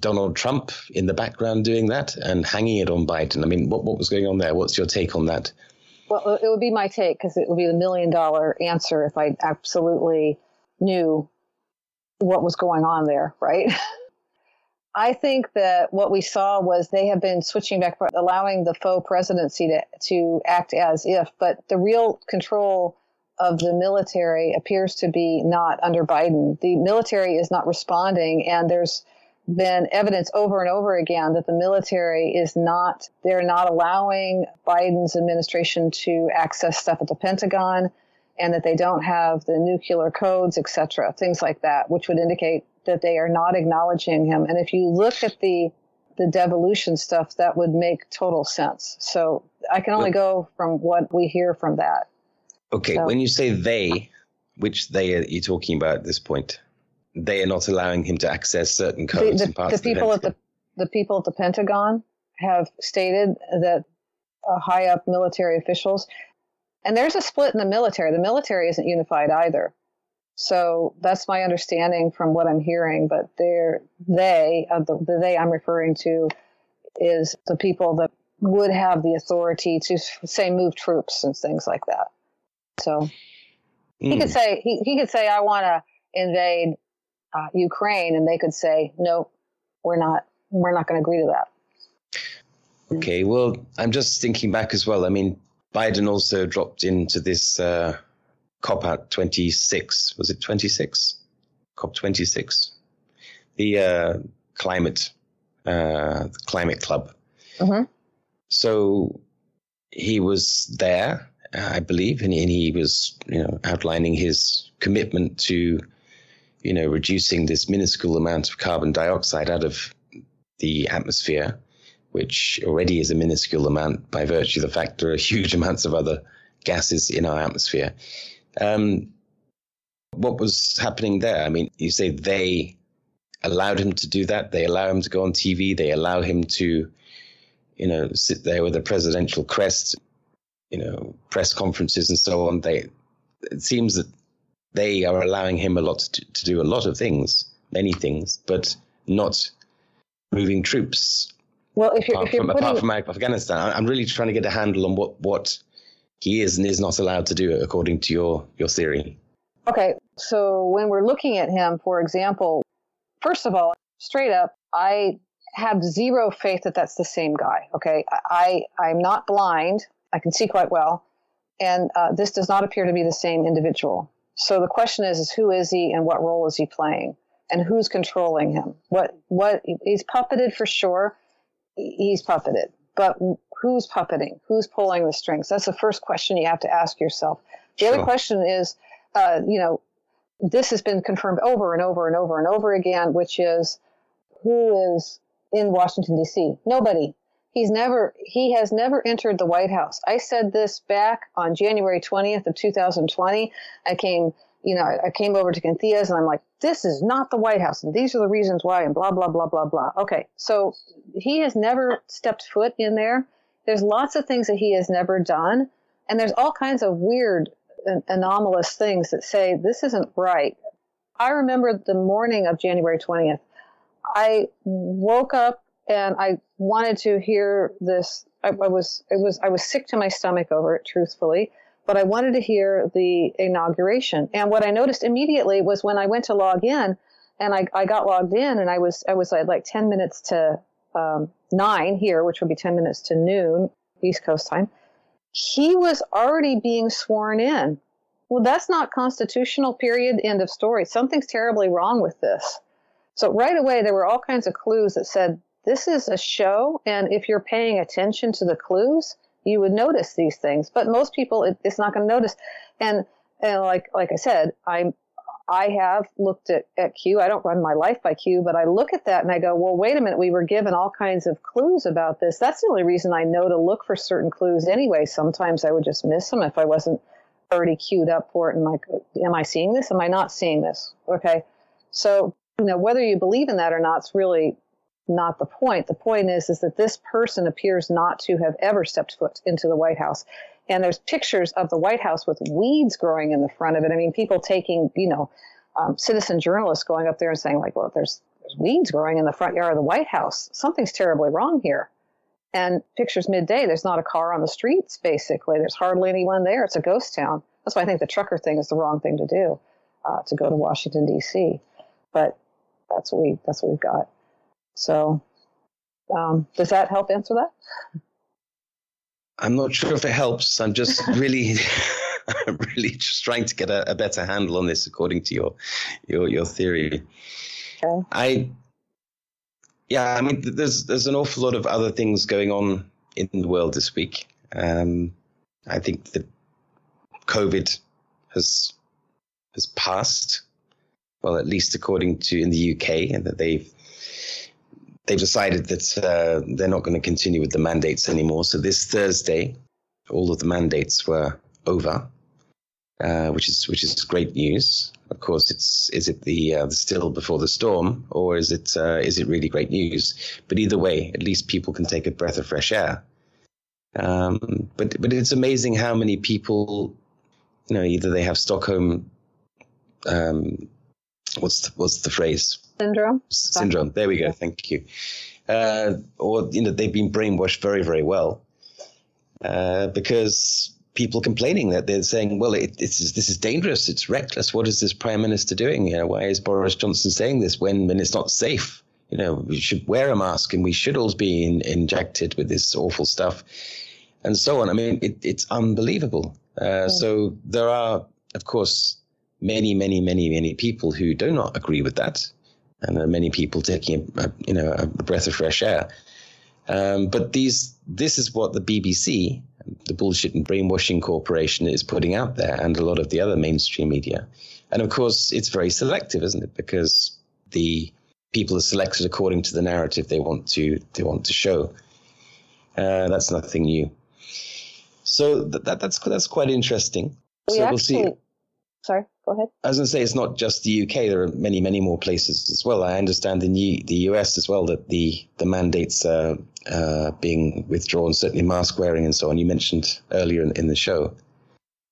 Donald Trump in the background doing that and hanging it on Biden? I mean, what, what was going on there? What's your take on that? Well, it would be my take because it would be the million dollar answer if I absolutely knew what was going on there, right? I think that what we saw was they have been switching back, allowing the faux presidency to, to act as if, but the real control of the military appears to be not under Biden. The military is not responding, and there's been evidence over and over again that the military is not, they're not allowing Biden's administration to access stuff at the Pentagon and that they don't have the nuclear codes, et cetera, things like that, which would indicate that they are not acknowledging him. And if you look at the the devolution stuff, that would make total sense. So I can only go from what we hear from that. Okay, so. when you say they, which they are you talking about at this point? They are not allowing him to access certain codes the, and parts the people at the the people at the Pentagon have stated that uh, high up military officials, and there's a split in the military. The military isn't unified either. So that's my understanding from what I'm hearing. But they're, they, uh, the, the they I'm referring to is the people that would have the authority to say move troops and things like that. So mm. he could hmm. say he, he could say I want to invade uh, Ukraine, and they could say no, we're not we're not going to agree to that. Okay, well, I'm just thinking back as well. I mean, Biden also dropped into this uh, COP at 26. Was it 26? COP 26. The uh, climate uh, climate club. Mm-hmm. So he was there, I believe, and, and he was, you know, outlining his commitment to, you know, reducing this minuscule amount of carbon dioxide out of the atmosphere which already is a minuscule amount by virtue of the fact there are huge amounts of other gases in our atmosphere. Um, what was happening there? I mean, you say they allowed him to do that. They allow him to go on TV. They allow him to, you know, sit there with a presidential crest, you know, press conferences and so on. They, it seems that they are allowing him a lot to, to do a lot of things, many things, but not moving troops well, if you're, apart, if you're from, putting... apart from Afghanistan, I'm really trying to get a handle on what, what he is and is not allowed to do according to your, your theory. Okay, so when we're looking at him, for example, first of all, straight up, I have zero faith that that's the same guy. Okay, I I'm not blind. I can see quite well, and uh, this does not appear to be the same individual. So the question is, is who is he and what role is he playing, and who's controlling him? What what he's puppeted for sure he's puppeted. But who's puppeting? Who's pulling the strings? That's the first question you have to ask yourself. The sure. other question is, uh, you know, this has been confirmed over and over and over and over again, which is who is in Washington D.C. Nobody. He's never. He has never entered the White House. I said this back on January 20th of 2020. I came you know, I came over to Cynthia's and I'm like, this is not the White House and these are the reasons why and blah, blah, blah, blah, blah. Okay. So he has never stepped foot in there. There's lots of things that he has never done. And there's all kinds of weird, anomalous things that say this isn't right. I remember the morning of January 20th. I woke up and I wanted to hear this. I, I was, it was, I was sick to my stomach over it, truthfully but I wanted to hear the inauguration. And what I noticed immediately was when I went to log in, and I, I got logged in, and I was I was like ten minutes to um, nine here, which would be ten minutes to noon East Coast time. He was already being sworn in. Well, that's not constitutional. Period. End of story. Something's terribly wrong with this. So right away, there were all kinds of clues that said this is a show, and if you're paying attention to the clues, you would notice these things. But most people, it, it's not going to notice. And and like like I said, I'm I have looked at, at Q. I don't run my life by Q, but I look at that and I go, well, wait a minute. We were given all kinds of clues about this. That's the only reason I know to look for certain clues anyway. Sometimes I would just miss them if I wasn't already queued up for it. And like, am I seeing this? Am I not seeing this? Okay. So, you know, whether you believe in that or not, it's really not the point. The point is, is that this person appears not to have ever stepped foot into the White House. And there's pictures of the White House with weeds growing in the front of it. I mean, people taking, you know, um, citizen journalists going up there and saying, like, well, there's, there's weeds growing in the front yard of the White House. Something's terribly wrong here. And pictures midday, there's not a car on the streets, basically. There's hardly anyone there. It's a ghost town. That's why I think the trucker thing is the wrong thing to do, uh, to go to Washington, D.C. But that's what we that's what we've got. So, um, does that help answer that? I'm not sure if it helps. I'm just really, I'm really just trying to get a, a, better handle on this according to your, your, your theory. Okay. I, yeah, I mean, there's there's an awful lot of other things going on in the world this week. Um, I think that COVID has has passed, well, at least according to in the UK, and that they've they've decided that uh, they're not going to continue with the mandates anymore. So this Thursday, all of the mandates were over, uh, which is which is great news. Of course, it's is it the, uh, the still before the storm, or is it uh, is it really great news? But either way, at least people can take a breath of fresh air. Um, but but it's amazing how many people, you know, either they have Stockholm. Um, what's the, what's the phrase? Syndrome. Syndrome. There we go. Thank you. uh, or you know they've been brainwashed very very well uh, because people complaining that they're saying, well, it, it's this is dangerous, it's reckless. What is this prime minister doing? You know, why is Boris Johnson saying this when when it's not safe? You know, we should wear a mask and we should all be in, injected with this awful stuff, and so on. I mean, it, it's unbelievable. Uh, So there are, of course, many, many, many, many people who do not agree with that, and there are many people taking, a, you know, a breath of fresh air. Um, but these, this is what the BBC, the bullshit and brainwashing corporation, is putting out there, and a lot of the other mainstream media. And of course, it's very selective, isn't it? Because the people are selected according to the narrative they want to they want to show. Uh, that's nothing new. So that, that that's that's quite interesting. We so actually, we'll see. sorry, go ahead. I was going to say it's not just the UK. There are many, many more places as well. I understand in the, the US as well that the the mandates are uh, being withdrawn, certainly mask wearing and so on. You mentioned earlier in, in the show.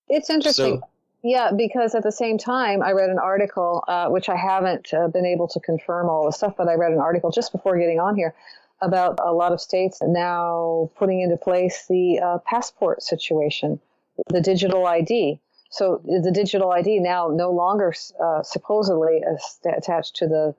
It's interesting. So- yeah, because at the same time, I read an article, uh, which I haven't uh, been able to confirm all the stuff, but I read an article just before getting on here about a lot of states now putting into place the uh, passport situation, the digital ID. So the digital ID now no longer uh, supposedly attached to the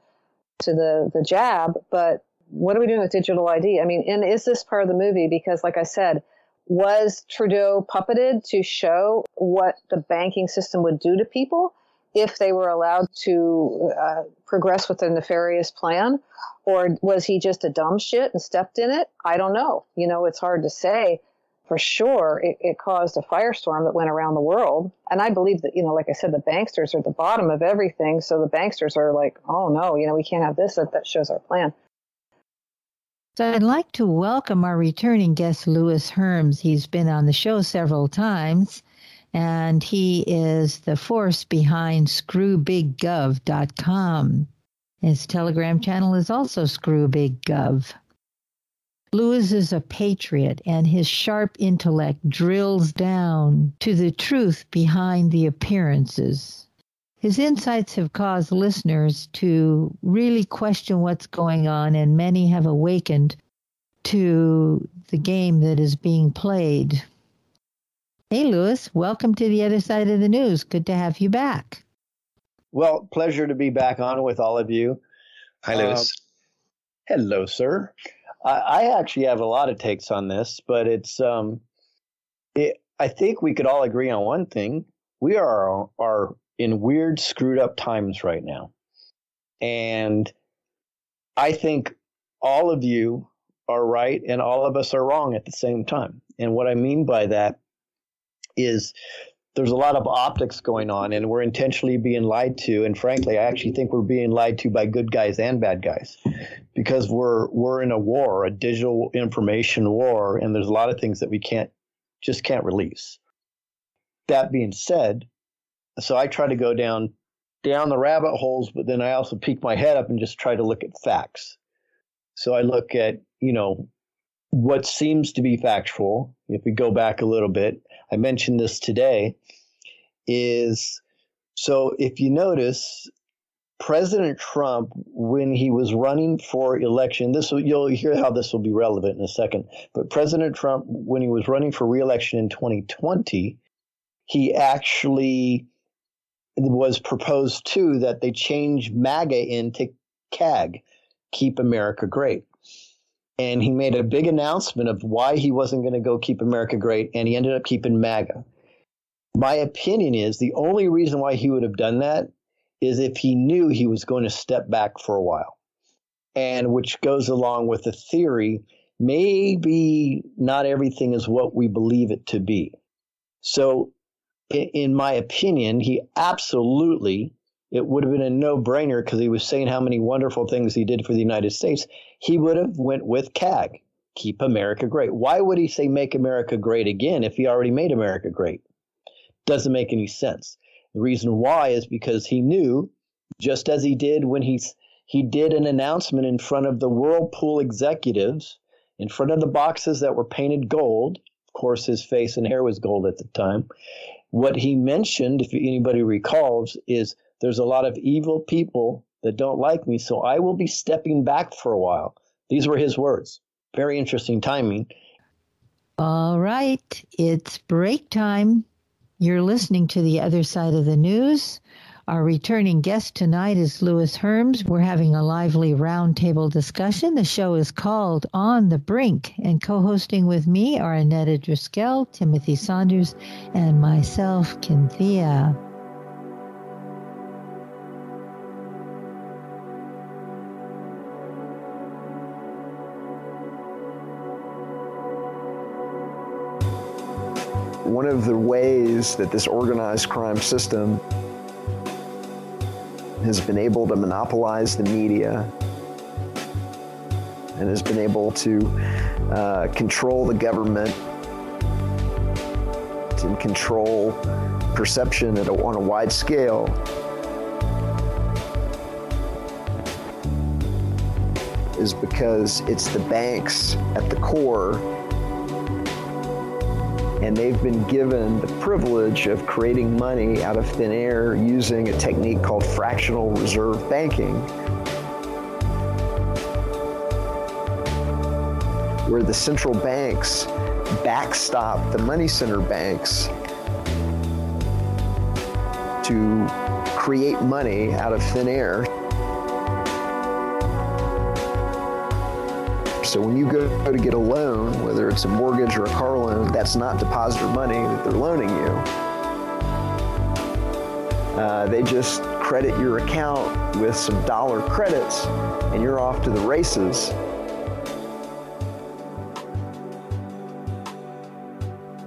to the the jab, but what are we doing with digital ID? I mean, and is this part of the movie? Because, like I said, was Trudeau puppeted to show what the banking system would do to people if they were allowed to uh, progress with a nefarious plan? Or was he just a dumb shit and stepped in it? I don't know. You know, it's hard to say. For sure, it, it caused a firestorm that went around the world. And I believe that, you know, like I said, the banksters are at the bottom of everything. So the banksters are like, oh no, you know, we can't have this. That, that shows our plan. So I'd like to welcome our returning guest, Lewis Herms. He's been on the show several times, and he is the force behind ScrewBigGov.com. His Telegram channel is also ScrewBigGov. Lewis is a patriot, and his sharp intellect drills down to the truth behind the appearances. His insights have caused listeners to really question what's going on, and many have awakened to the game that is being played. Hey, Lewis, welcome to the other side of the news. Good to have you back. Well, pleasure to be back on with all of you. Hi, Lewis. Um, hello, sir. I, actually have a lot of takes on this, but it's um, it, I think we could all agree on one thing: we are are in weird, screwed up times right now, and I think all of you are right and all of us are wrong at the same time. And what I mean by that is there's a lot of optics going on and we're intentionally being lied to and frankly I actually think we're being lied to by good guys and bad guys because we're we're in a war, a digital information war and there's a lot of things that we can't just can't release. That being said, so I try to go down down the rabbit holes but then I also peek my head up and just try to look at facts. So I look at, you know, what seems to be factual, if we go back a little bit, I mentioned this today, is so if you notice, President Trump, when he was running for election, this will, you'll hear how this will be relevant in a second. But President Trump, when he was running for reelection in 2020, he actually was proposed to that they change MAGA into KAG, Keep America Great and he made a big announcement of why he wasn't going to go keep America great, and he ended up keeping MAGA. My opinion is the only reason why he would have done that is if he knew he was going to step back for a while, and which goes along with the theory maybe not everything is what we believe it to be. So, in my opinion, he absolutely it would have been a no-brainer because he was saying how many wonderful things he did for the United States. He would have went with KAG, keep America great. Why would he say make America great again if he already made America great? Doesn't make any sense. The reason why is because he knew, just as he did when he's he did an announcement in front of the Whirlpool executives, in front of the boxes that were painted gold. Of course, his face and hair was gold at the time. What he mentioned, if anybody recalls, is there's a lot of evil people that don't like me, so I will be stepping back for a while. These were his words. Very interesting timing. All right, it's break time. You're listening to the other side of the news. Our returning guest tonight is Lewis Herms. We're having a lively roundtable discussion. The show is called On the Brink, and co hosting with me are Annetta Driscoll, Timothy Saunders, and myself, Cynthia. One of the ways that this organized crime system has been able to monopolize the media and has been able to uh, control the government and control perception a, on a wide scale. Is because it's the banks at the core and they've been given the privilege of creating money out of thin air using a technique called fractional reserve banking, where the central banks backstop the money center banks to create money out of thin air So when you go to get a loan, whether it's a mortgage or a car loan, that's not depositor money that they're loaning you. Uh, they just credit your account with some dollar credits and you're off to the races.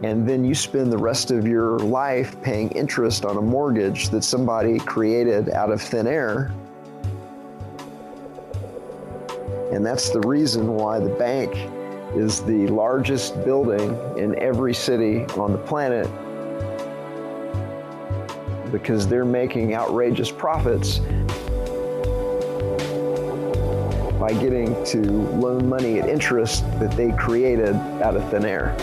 And then you spend the rest of your life paying interest on a mortgage that somebody created out of thin air And that's the reason why the bank is the largest building in every city on the planet because they're making outrageous profits by getting to loan money at interest that they created out of thin air.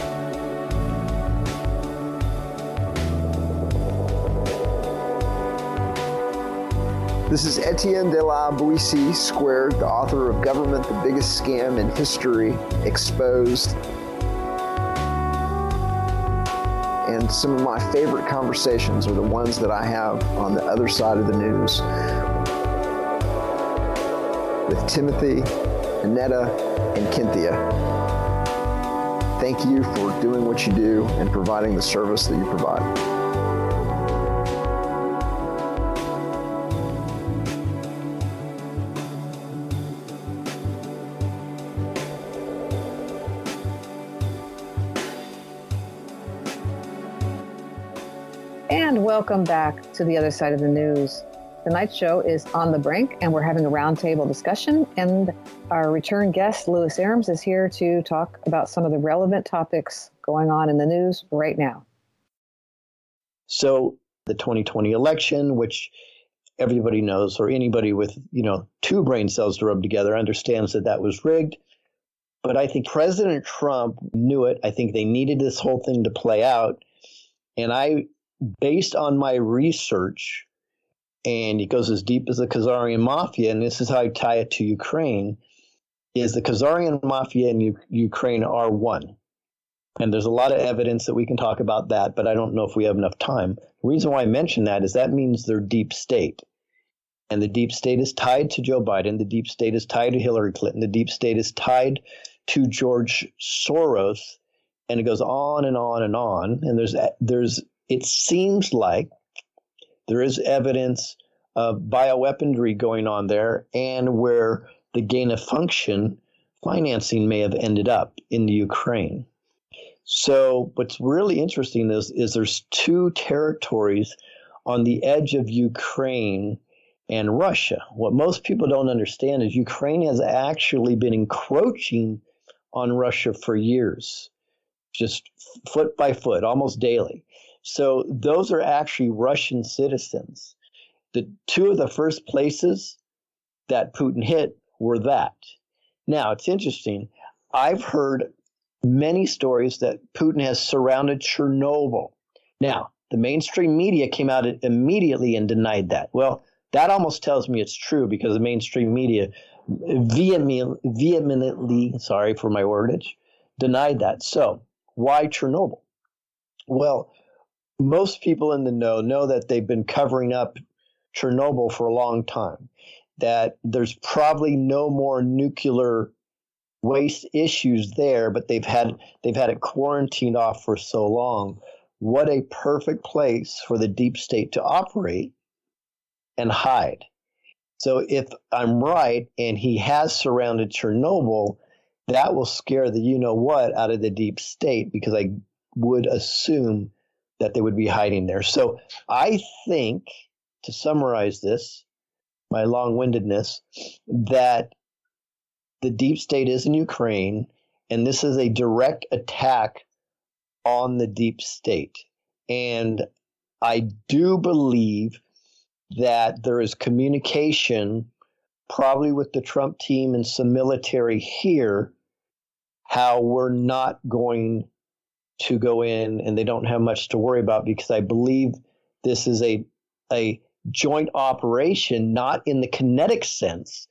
This is Etienne de la Boetie Squared, the author of Government, the Biggest Scam in History, Exposed. And some of my favorite conversations are the ones that I have on the other side of the news with Timothy, Annetta, and Cynthia. Thank you for doing what you do and providing the service that you provide. Welcome back to the other side of the news. Tonight's show is On the Brink, and we're having a roundtable discussion. And our return guest, Lewis Herms, is here to talk about some of the relevant topics going on in the news right now. So, the 2020 election, which everybody knows, or anybody with you know two brain cells to rub together, understands that that was rigged. But I think President Trump knew it. I think they needed this whole thing to play out. And I based on my research, and it goes as deep as the Khazarian Mafia, and this is how I tie it to Ukraine, is the Khazarian Mafia and U- Ukraine are one. And there's a lot of evidence that we can talk about that, but I don't know if we have enough time. The reason why I mention that is that means they're deep state. And the deep state is tied to Joe Biden. The deep state is tied to Hillary Clinton. The deep state is tied to George Soros. And it goes on and on and on. And there's there's it seems like there is evidence of bioweaponry going on there and where the gain of function financing may have ended up in the Ukraine. So what's really interesting is, is there's two territories on the edge of Ukraine and Russia. What most people don't understand is Ukraine has actually been encroaching on Russia for years, just foot by foot, almost daily. So those are actually Russian citizens. The two of the first places that Putin hit were that. Now, it's interesting. I've heard many stories that Putin has surrounded Chernobyl. Now, the mainstream media came out immediately and denied that. Well, that almost tells me it's true because the mainstream media vehemently, sorry for my wordage, denied that. So, why Chernobyl? Well, most people in the know know that they've been covering up Chernobyl for a long time, that there's probably no more nuclear waste issues there, but they've had they've had it quarantined off for so long. What a perfect place for the deep state to operate and hide. So if I'm right and he has surrounded Chernobyl, that will scare the you know what out of the deep state because I would assume that they would be hiding there. So I think to summarize this, my long windedness, that the deep state is in Ukraine, and this is a direct attack on the deep state. And I do believe that there is communication, probably with the Trump team and some military here, how we're not going to go in and they don't have much to worry about because I believe this is a a joint operation, not in the kinetic sense,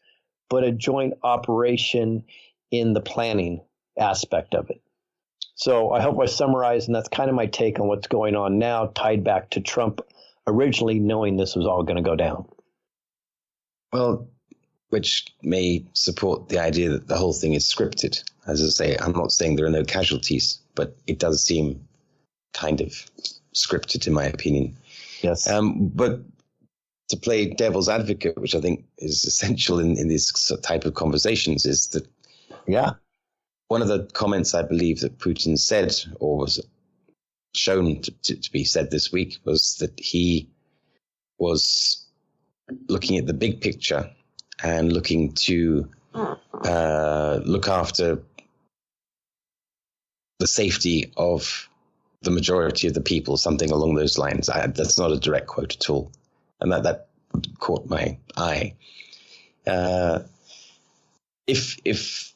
but a joint operation in the planning aspect of it. So I hope I summarized, and that's kind of my take on what's going on now, tied back to Trump originally knowing this was all going to go down. Well, which may support the idea that the whole thing is scripted. As I say, I'm not saying there are no casualties, but it does seem kind of scripted, in my opinion. Yes. Um, but to play devil's advocate, which I think is essential in, in these type of conversations, is that yeah, one of the comments I believe that Putin said or was shown to, to, to be said this week was that he was looking at the big picture and looking to uh, look after the safety of the majority of the people, something along those lines. I, that's not a direct quote at all and that that caught my eye. Uh, if if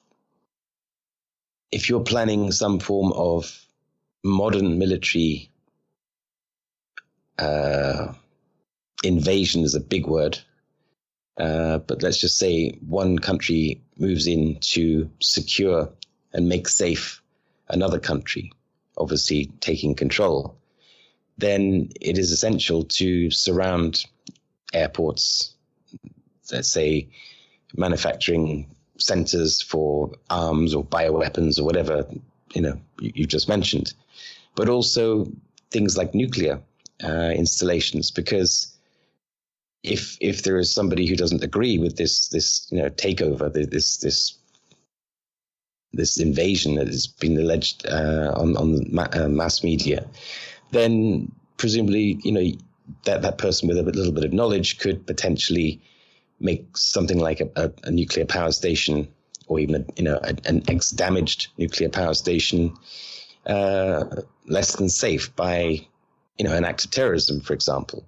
if you're planning some form of modern military uh, invasion is a big word, uh, but let's just say one country moves in to secure and make safe another country, obviously taking control, then it is essential to surround airports, let's say manufacturing centers for arms or bioweapons or whatever you know you, you just mentioned, but also things like nuclear uh, installations because if if there is somebody who doesn't agree with this this you know takeover this this this invasion that has been alleged uh, on on ma- uh, mass media, then presumably you know that that person with a little bit of knowledge could potentially make something like a, a, a nuclear power station or even a, you know a, an ex-damaged nuclear power station uh, less than safe by you know an act of terrorism, for example.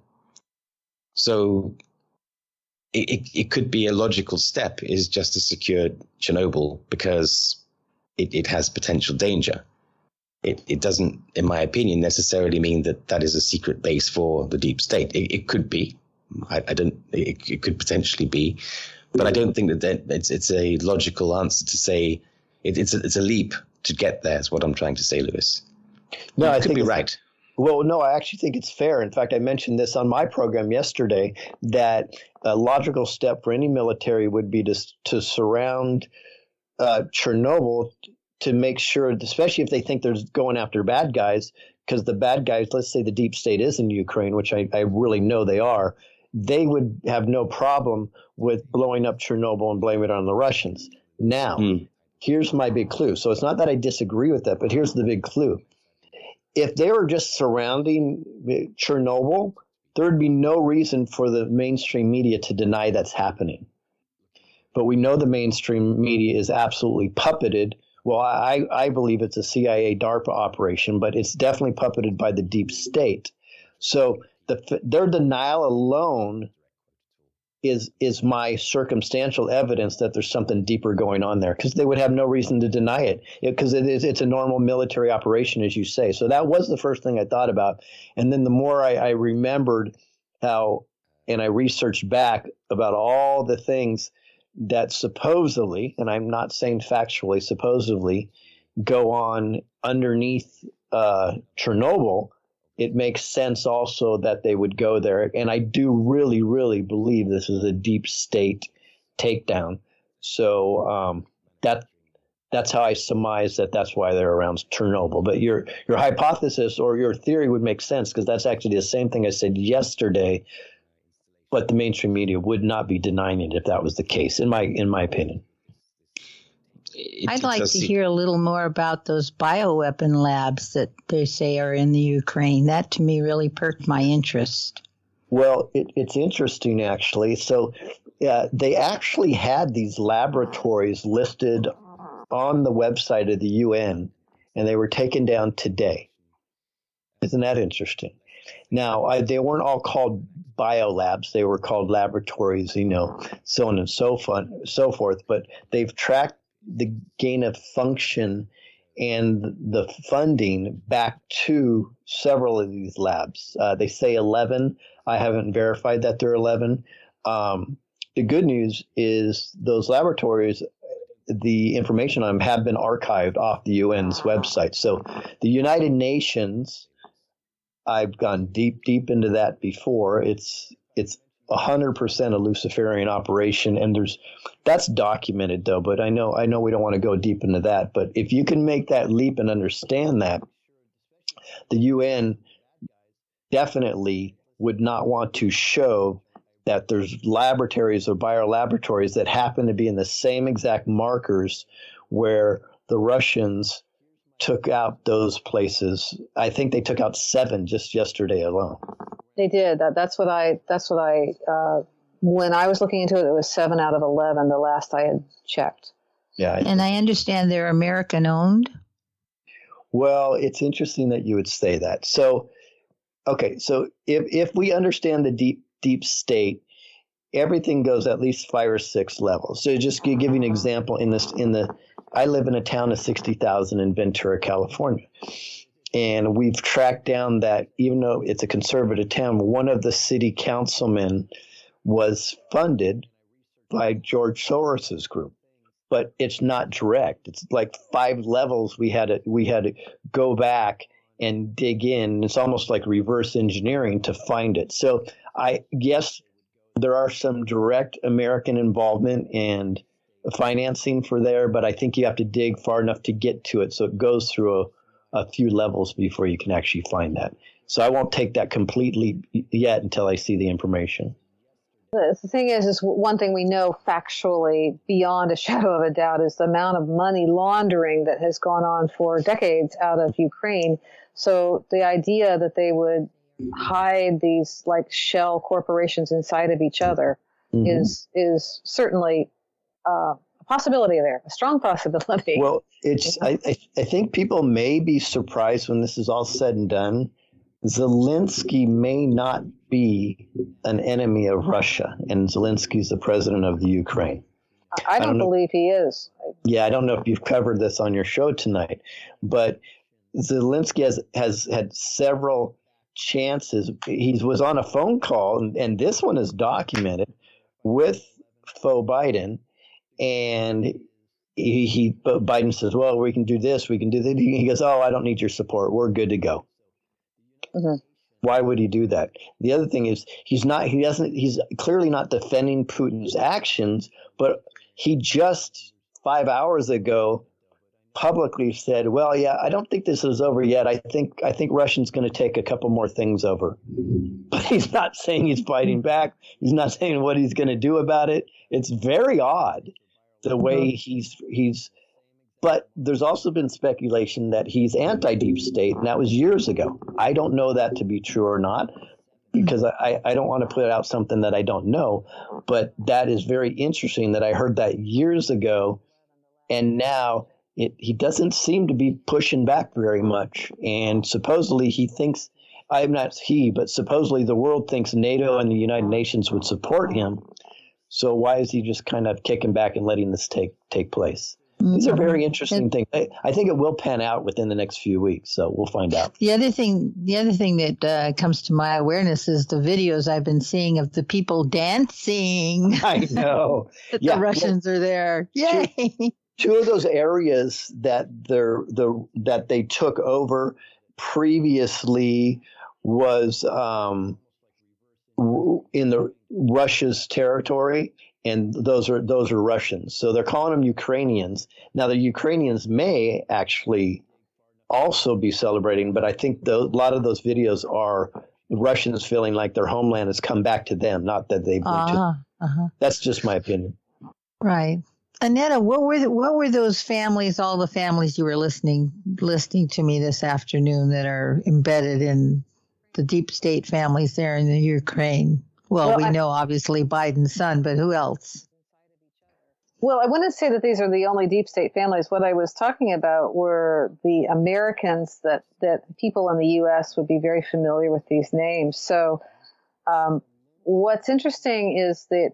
So it, it, it could be a logical step is just to secure Chernobyl because it, it has potential danger it, it doesn't, in my opinion, necessarily mean that that is a secret base for the deep state. It, it could be. I, I don't. It, it, could potentially be, but I don't think that, that it's it's a logical answer to say it, it's a, it's a leap to get there. Is what I'm trying to say, Lewis. No, you I could think be right. Well, no, I actually think it's fair. In fact, I mentioned this on my program yesterday that a logical step for any military would be to to surround uh, Chernobyl to make sure, especially if they think they're going after bad guys, because the bad guys, let's say the deep state is in Ukraine, which I, I really know they are, they would have no problem with blowing up Chernobyl and blaming it on the Russians. Now, mm. here's my big clue. So it's not that I disagree with that, but here's the big clue. If they were just surrounding Chernobyl, there would be no reason for the mainstream media to deny that's happening. But we know the mainstream media is absolutely puppeted. Well, I, I believe it's a CIA DARPA operation, but it's definitely puppeted by the deep state. So the, their denial alone is is my circumstantial evidence that there's something deeper going on there because they would have no reason to deny it. Because it, it is it's a normal military operation as you say. So that was the first thing i thought about. And then the more I, I remembered how and i researched back about all the things that supposedly, and I'm not saying factually, supposedly go on underneath uh, Chernobyl, it makes sense also that they would go there. And I do really, really believe this is a deep state takedown. So um, that that's how I surmise that that's why they're around Chernobyl. But your your hypothesis or your theory would make sense because that's actually the same thing I said yesterday. But the mainstream media would not be denying it if that was the case, in my in my opinion. I'd like to hear a little more about those bioweapon labs that they say are in the Ukraine. That to me really perked my interest. Well, it, it's interesting actually. So, yeah, they actually had these laboratories listed on the website of the UN, and they were taken down today. Isn't that interesting? Now, I, they weren't all called biolabs; they were called laboratories, you know, so on and so fun, so forth. But they've tracked the gain of function and the funding back to several of these labs. Uh, they say 11. I haven't verified that they're 11. Um, the good news is those laboratories the information on them have been archived off the UN's website. So the United Nations, I've gone deep, deep into that before. It's it's hundred percent a Luciferian operation, and there's that's documented though. But I know I know we don't want to go deep into that. But if you can make that leap and understand that, the UN definitely would not want to show that there's laboratories or biolaboratories that happen to be in the same exact markers where the Russians took out those places. I think they took out seven just yesterday alone. They did. That, that's what I. That's what I. Uh, when I was looking into it, it was seven out of eleven. The last I had checked. Yeah, I and I understand they're American owned. Well, it's interesting that you would say that. So, okay, so if if we understand the deep deep state, everything goes at least five or six levels. So just to give you an example, in this in the I live in a town of sixty thousand in Ventura, California. And we've tracked down that even though it's a conservative town, one of the city councilmen was funded by George Soros's group. But it's not direct. It's like five levels we had to we had to go back and dig in. It's almost like reverse engineering to find it. So I guess there are some direct American involvement and financing for there, but I think you have to dig far enough to get to it. So it goes through a, a few levels before you can actually find that. So I won't take that completely yet until I see the information. The thing is, is one thing we know factually beyond a shadow of a doubt is the amount of money laundering that has gone on for decades out of Ukraine. So the idea that they would hide these like shell corporations inside of each other mm-hmm. is is certainly uh, a possibility there, a strong possibility. Well, it's I, I think people may be surprised when this is all said and done. Zelensky may not be an enemy of Russia, and Zelensky is the president of the Ukraine. I don't, I don't believe he is. Yeah, I don't know if you've covered this on your show tonight, but Zelensky has has had several chances. He was on a phone call, and, and this one is documented with faux Biden, and he, he Biden says, "Well, we can do this, we can do that." He goes, "Oh, I don't need your support. We're good to go." Mm-hmm. Why would he do that? The other thing is he's not. He doesn't. He's clearly not defending Putin's actions, but he just five hours ago publicly said, "Well, yeah, I don't think this is over yet. I think I think Russia's going to take a couple more things over." But he's not saying he's fighting back. He's not saying what he's going to do about it. It's very odd the way mm-hmm. he's he's but there's also been speculation that he's anti deep state, and that was years ago. I don't know that to be true or not because I, I don't want to put out something that I don't know. But that is very interesting that I heard that years ago. And now it, he doesn't seem to be pushing back very much. And supposedly he thinks, I'm not he, but supposedly the world thinks NATO and the United Nations would support him. So why is he just kind of kicking back and letting this take take place? These are very interesting things. I, I, think it will pan out within the next few weeks, so we'll find out. The other thing, the other thing that uh, comes to my awareness is the videos I've been seeing of the people dancing. I know yeah. the Russians are there. Yay! Two, two of those areas that they're the that they took over previously was um, in the Russia's territory and those are those are Russians. So they're calling them Ukrainians. Now the Ukrainians may actually also be celebrating, but I think the, a lot of those videos are Russians feeling like their homeland has come back to them, not that they've uh-huh, uh-huh. That's just my opinion. Right. Annetta, what were the, what were those families? All the families you were listening listening to me this afternoon that are embedded in the deep state families there in the Ukraine. Well, well we I, know obviously Biden's son, but who else? Well, I wouldn't say that these are the only deep state families. What I was talking about were the Americans that, that people in the U.S. would be very familiar with these names. So, um, what's interesting is that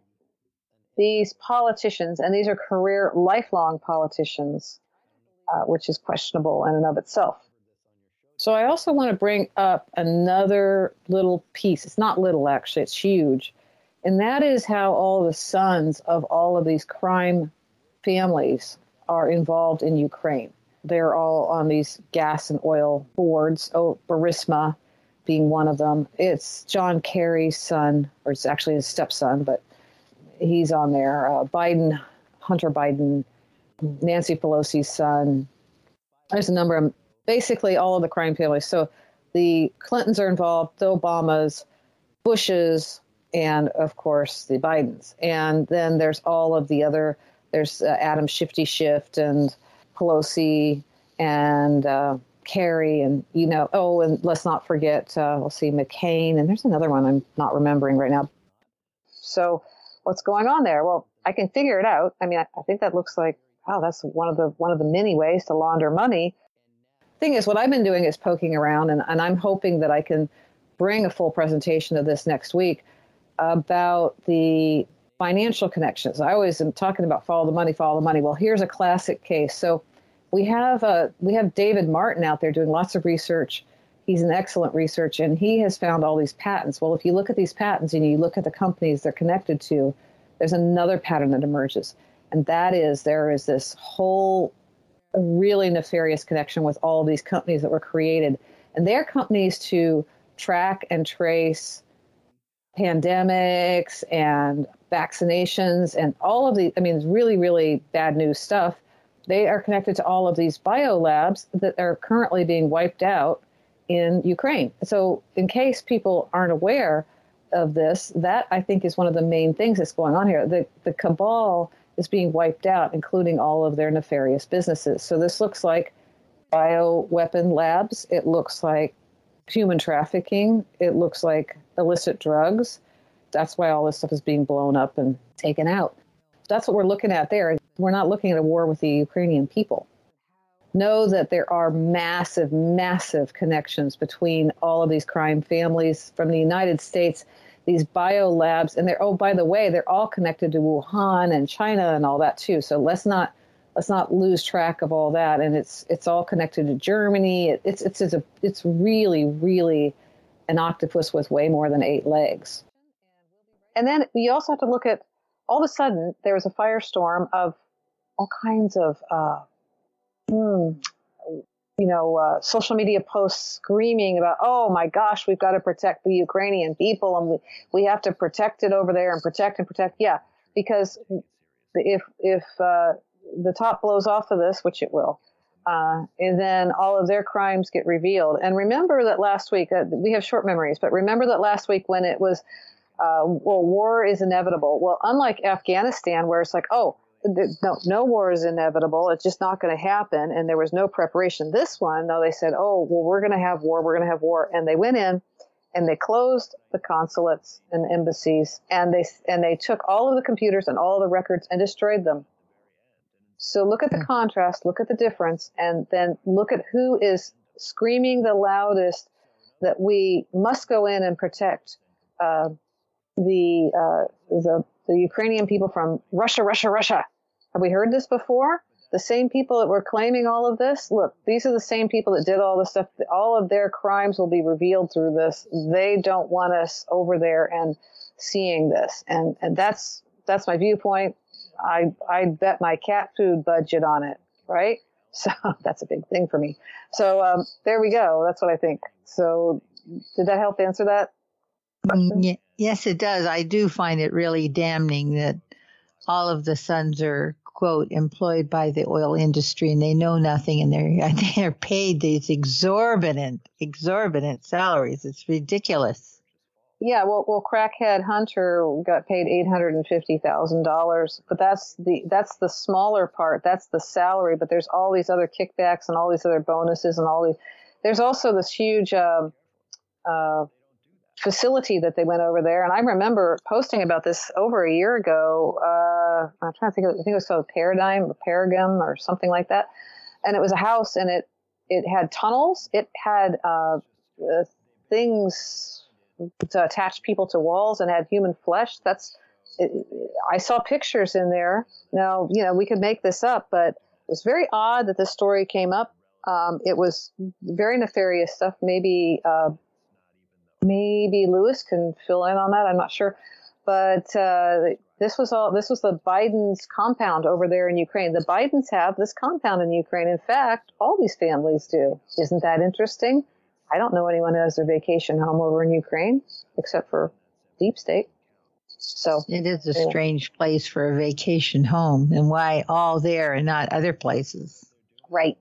these politicians, and these are career, lifelong politicians, uh, which is questionable in and of itself. So I also want to bring up another little piece. It's not little, actually, it's huge. And that is how all the sons of all of these crime families are involved in Ukraine. They're all on these gas and oil boards. Oh, Burisma being one of them. It's John Kerry's son, or it's actually his stepson, but he's on there. Uh, Biden, Hunter Biden, Nancy Pelosi's son. There's a number of basically all of the crime families. So the Clintons are involved, the Obamas, Bushes, and of course the Bidens. And then there's all of the other. There's uh, Adam Shifty Schiff and Pelosi and uh, Kerry and you know oh and let's not forget uh, we'll see McCain and there's another one I'm not remembering right now. So what's going on there? Well, I can figure it out. I mean, I, I think that looks like wow, that's one of the one of the many ways to launder money thing is, what I've been doing is poking around, and, and I'm hoping that I can bring a full presentation of this next week about the financial connections. I always am talking about follow the money, follow the money. Well, here's a classic case. So we have uh, we have David Martin out there doing lots of research. He's an excellent researcher, and he has found all these patents. Well, if you look at these patents and you look at the companies they're connected to, there's another pattern that emerges, and that is there is this whole really nefarious connection with all these companies that were created. And they're companies to track and trace pandemics and vaccinations and all of the, I mean, it's really, really bad news stuff. They are connected to all of these bio labs that are currently being wiped out in Ukraine. So, in case people aren't aware of this, that I think is one of the main things that's going on here. The, the cabal is being wiped out, including all of their nefarious businesses. So this looks like bioweapon labs. It looks like human trafficking. It looks like illicit drugs. That's why all this stuff is being blown up and taken out. That's what we're looking at there. We're not looking at a war with the Ukrainian people. Know that there are massive, massive connections between all of these crime families from the United States these bio labs, and they're oh by the way, they're all connected to Wuhan and China and all that too. So let's not let's not lose track of all that. And it's it's all connected to Germany. It, it's it's it's a it's really really an octopus with way more than eight legs. And then you also have to look at all of a sudden there was a firestorm of all kinds of uh, hmm, you know, uh, social media posts screaming about, oh my gosh, we've got to protect the Ukrainian people and we, we have to protect it over there and protect and protect. Yeah, because if, if uh, the top blows off of this, which it will, uh, and then all of their crimes get revealed. And remember that last week, uh, we have short memories, but remember that last week when it was, uh, well, war is inevitable. Well, unlike Afghanistan, where it's like, oh, no, no war is inevitable. It's just not going to happen. And there was no preparation. This one, though, they said, oh, well, we're going to have war. We're going to have war. And they went in and they closed the consulates and embassies and they, and they took all of the computers and all the records and destroyed them. So look at the hmm. contrast, look at the difference, and then look at who is screaming the loudest that we must go in and protect uh, the uh, the the Ukrainian people from Russia, Russia, Russia. Have we heard this before? the same people that were claiming all of this, look, these are the same people that did all this stuff. All of their crimes will be revealed through this. They don't want us over there and seeing this. And, and that's, that's my viewpoint. I, I bet my cat food budget on it, right? So that's a big thing for me. So um, there we go. That's what I think. So did that help answer that? Mm, yes, it does. I do find it really damning that all of the sons are quote employed by the oil industry and they know nothing and they're they're paid these exorbitant exorbitant salaries. It's ridiculous. Yeah well well crackhead hunter got paid $850,000 but that's the that's the smaller part. That's the salary but there's all these other kickbacks and all these other bonuses and all these there's also this huge uh, uh, facility that they went over there. And I remember posting about this over a year ago. Uh, I'm trying to think. Of, I think it was called Paradigm or Paragum or something like that. And it was a house, and it it had tunnels. It had uh, uh, things to attach people to walls, and had human flesh. That's I saw pictures in there. Now you know we could make this up, but it was very odd that this story came up. Um, it was very nefarious stuff. Maybe uh, maybe Lewis can fill in on that. I'm not sure, but uh, this was all. This was the Biden's compound over there in Ukraine. The Bidens have this compound in Ukraine. In fact, all these families do. Isn't that interesting? I don't know anyone who has their vacation home over in Ukraine except for Deep State. So it is a strange place for a vacation home, and why all there and not other places? Right.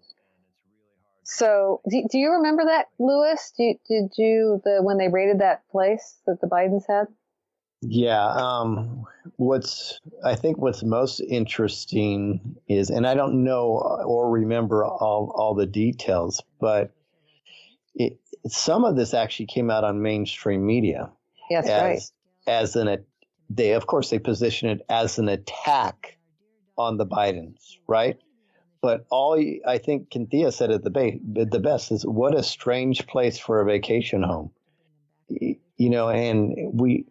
So, do, do you remember that, Lewis? Do, did you the when they raided that place that the Bidens had? Yeah. Um, what's I think what's most interesting is, and I don't know or remember all all the details, but it, some of this actually came out on mainstream media. Yes, as, right. As an they of course they position it as an attack on the Bidens, right? But all I think Cynthia said at the, ba- the best is what a strange place for a vacation home. You know, and we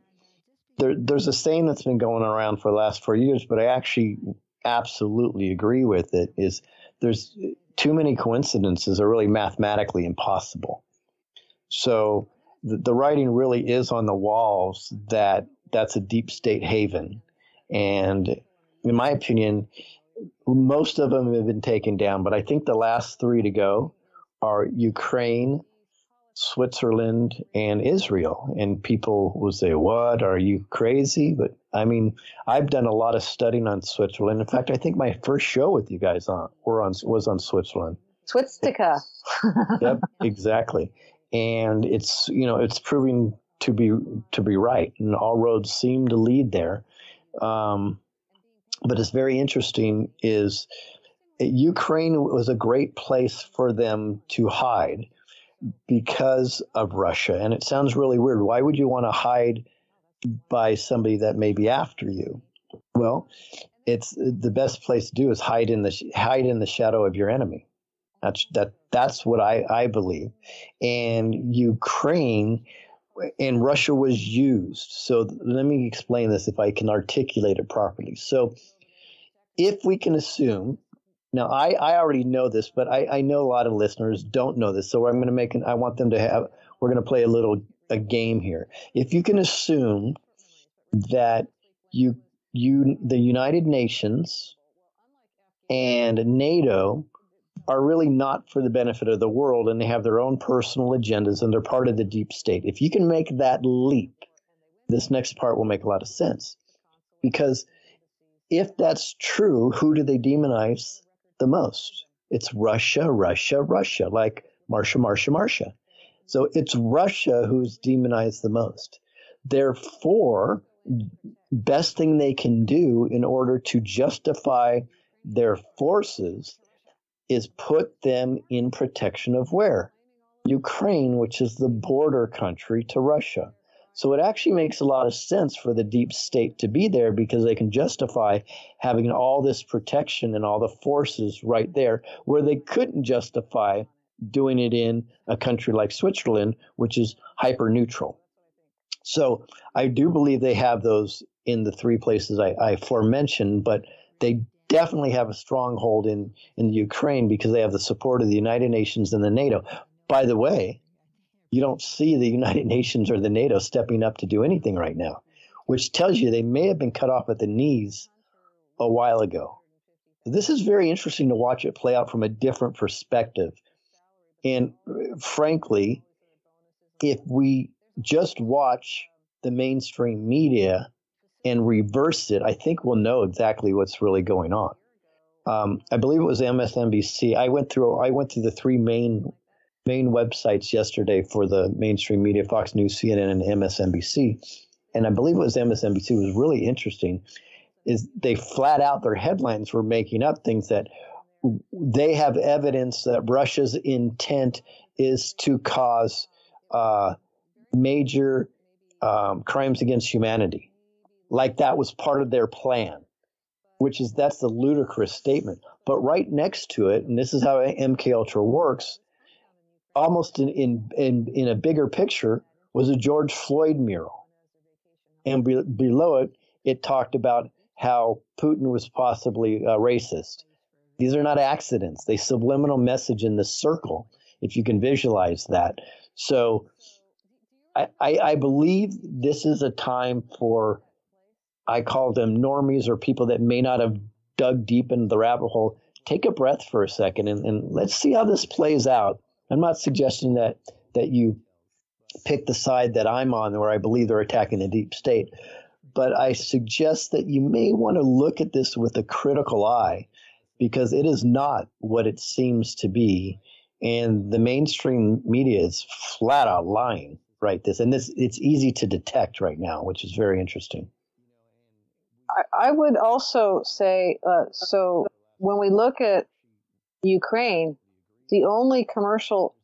there, there's a saying that's been going around for the last four years, but I actually absolutely agree with it. Is there's too many coincidences are really mathematically impossible. So the, the writing really is on the walls that that's a deep state haven, and in my opinion, most of them have been taken down, but I think the last three to go are Ukraine, Switzerland, and Israel. And people will say, What? Are you crazy? But I mean, I've done a lot of studying on Switzerland. In fact, I think my first show with you guys on were on was on Switzerland. Switstica. yep, exactly. And it's you know, it's proving to be to be right. And all roads seem to lead there. Um, but it's very interesting is uh, Ukraine was a great place for them to hide because of Russia. And it sounds really weird. Why would you want to hide by somebody that may be after you? Well, it's uh, the best place to do is hide in the hide in the shadow of your enemy. That's that that's what I, I believe. And Ukraine and Russia was used. So let me explain this if I can articulate it properly. So if we can assume, now I, I already know this, but I, I know a lot of listeners don't know this. So I'm going to make an, I want them to have, we're going to play a little, a game here. If you can assume that you, you, the United Nations and NATO are really not for the benefit of the world and they have their own personal agendas and they're part of the deep state. If you can make that leap, this next part will make a lot of sense. Because if that's true, who do they demonize the most? It's Russia, Russia, Russia, like Marsha, Marsha, Marsha. So it's Russia who's demonized the most. Therefore, best thing they can do in order to justify their forces is put them in protection of where? Ukraine, which is the border country to Russia. So it actually makes a lot of sense for the deep state to be there because they can justify having all this protection and all the forces right there where they couldn't justify doing it in a country like Switzerland, which is hyper neutral. So I do believe they have those in the three places I, I forementioned, but they definitely have a stronghold in in Ukraine because they have the support of the United Nations and the NATO. By the way, you don't see the United Nations or the NATO stepping up to do anything right now, which tells you they may have been cut off at the knees a while ago. This is very interesting to watch it play out from a different perspective. And uh, frankly, if we just watch the mainstream media and reverse it, I think we'll know exactly what's really going on. Um, I believe it was MSNBC. I went through I went through the three main main websites yesterday for the mainstream media: Fox News, CNN, and MSNBC. And I believe it was MSNBC. Was really interesting. Is they flat out their headlines were making up things that they have evidence that Russia's intent is to cause uh, major um, crimes against humanity like that was part of their plan, which is that's the ludicrous statement. But right next to it, and this is how MK Ultra works, almost in in in, in a bigger picture was a George Floyd mural, and be, below it, it talked about how Putin was possibly a racist. These are not accidents; they subliminal message in the circle. If you can visualize that, so I, I, I believe this is a time for I call them normies or people that may not have dug deep into the rabbit hole. Take a breath for a second and, and let's see how this plays out. I'm not suggesting that that you pick the side that I'm on where I believe they're attacking the deep state. But I suggest that you may want to look at this with a critical eye because it is not what it seems to be. And the mainstream media is flat out lying right this and this it's easy to detect right now, which is very interesting. I, would also say uh, so when we look at Ukraine, the only commercial